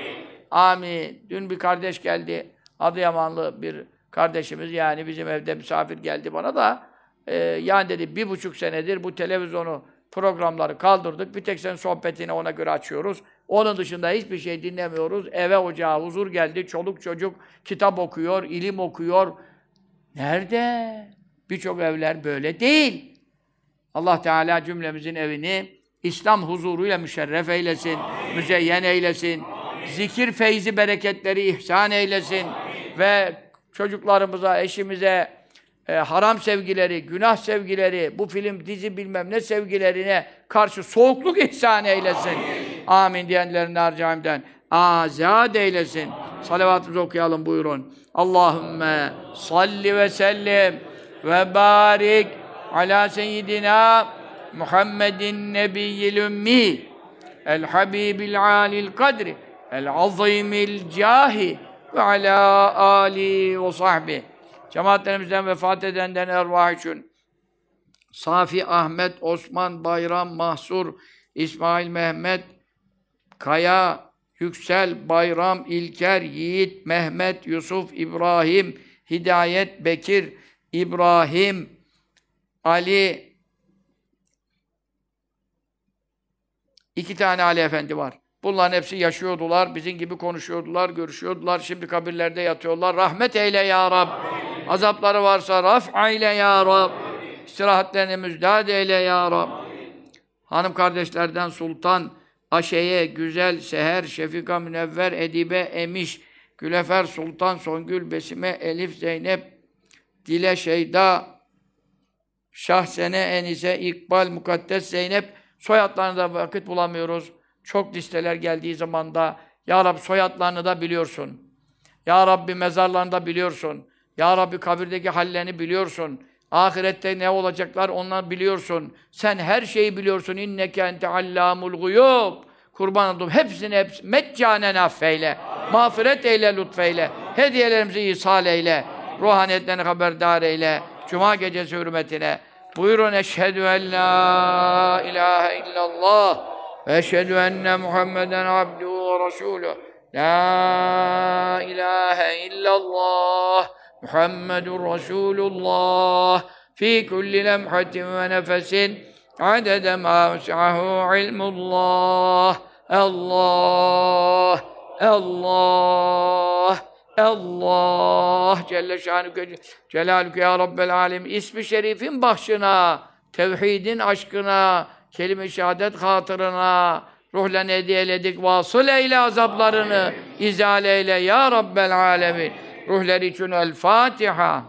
Amin. Dün bir kardeş geldi. Adıyamanlı bir kardeşimiz yani bizim evde misafir geldi bana da e, yani dedi bir buçuk senedir bu televizyonu programları kaldırdık. Bir tek senin sohbetini ona göre açıyoruz. Onun dışında hiçbir şey dinlemiyoruz. Eve ocağa huzur geldi. Çoluk çocuk kitap okuyor, ilim okuyor. Nerede? Birçok evler böyle değil. Allah Teala cümlemizin evini İslam huzuruyla müşerref eylesin, müzeyyen eylesin, zikir feyzi bereketleri ihsan eylesin ve çocuklarımıza, eşimize e, haram sevgileri, günah sevgileri, bu film, dizi bilmem ne sevgilerine karşı soğukluk ihsan eylesin. Amin diyenlerin harcaimden azad eylesin. Salavatımızı okuyalım buyurun. Allahümme salli ve sellim ve barik ala seyyidina Muhammedin nebiyyil ümmi el habibil alil kadri el azimil cahi ve ala ali ve sahbi cemaatlerimizden vefat edenden ervah için Safi Ahmet, Osman, Bayram, Mahsur, İsmail Mehmet, Kaya, Yüksel, Bayram, İlker, Yiğit, Mehmet, Yusuf, İbrahim, Hidayet, Bekir, İbrahim, Ali, iki tane Ali Efendi var. Bunların hepsi yaşıyordular, bizim gibi konuşuyordular, görüşüyordular. Şimdi kabirlerde yatıyorlar. Rahmet eyle ya Rab. Azapları varsa raf eyle ya Rab. İstirahatlerini müjdat eyle ya Rab. Hanım kardeşlerden Sultan, Aşe'ye, Güzel, Seher, Şefika, Münevver, Edibe, Emiş, Gülefer, Sultan, Songül, Besime, Elif, Zeynep, Dile, Şeyda, Şahsene, Enise, İkbal, Mukaddes, Zeynep soyadlarını da vakit bulamıyoruz. Çok listeler geldiği zaman da Ya Rabbi soyadlarını da biliyorsun. Ya Rabbi mezarlarını da biliyorsun. Ya Rabbi kabirdeki hallerini biliyorsun. Ahirette ne olacaklar onları biliyorsun. Sen her şeyi biliyorsun. İnneke ente allamul guyub. Kurban oldum. Hepsini hepsi meccanen affeyle. Mağfiret eyle, lütfeyle. Hediyelerimizi ihsal eyle. Ruhaniyetlerini haberdar eyle. Cuma gecesi hürmetine. Buyurun eşhedü en la ilahe illallah ve eşhedü enne Muhammeden abduhu ve resulüh. La ilahe illallah Muhammedun Resulullah fi kulli lemhatin ve nefesin adede ma vesi'ahu ilmullah. Allah Allah Allah. Celle şanuke Celaluke ya Rabbel alem ismi şerifin bahşına tevhidin aşkına kelime-i şehadet hatırına ruhlen hediye eyledik. Vasıl eyle azaplarını izale eyle ya Rabbel alemin ruhları için. El Fatiha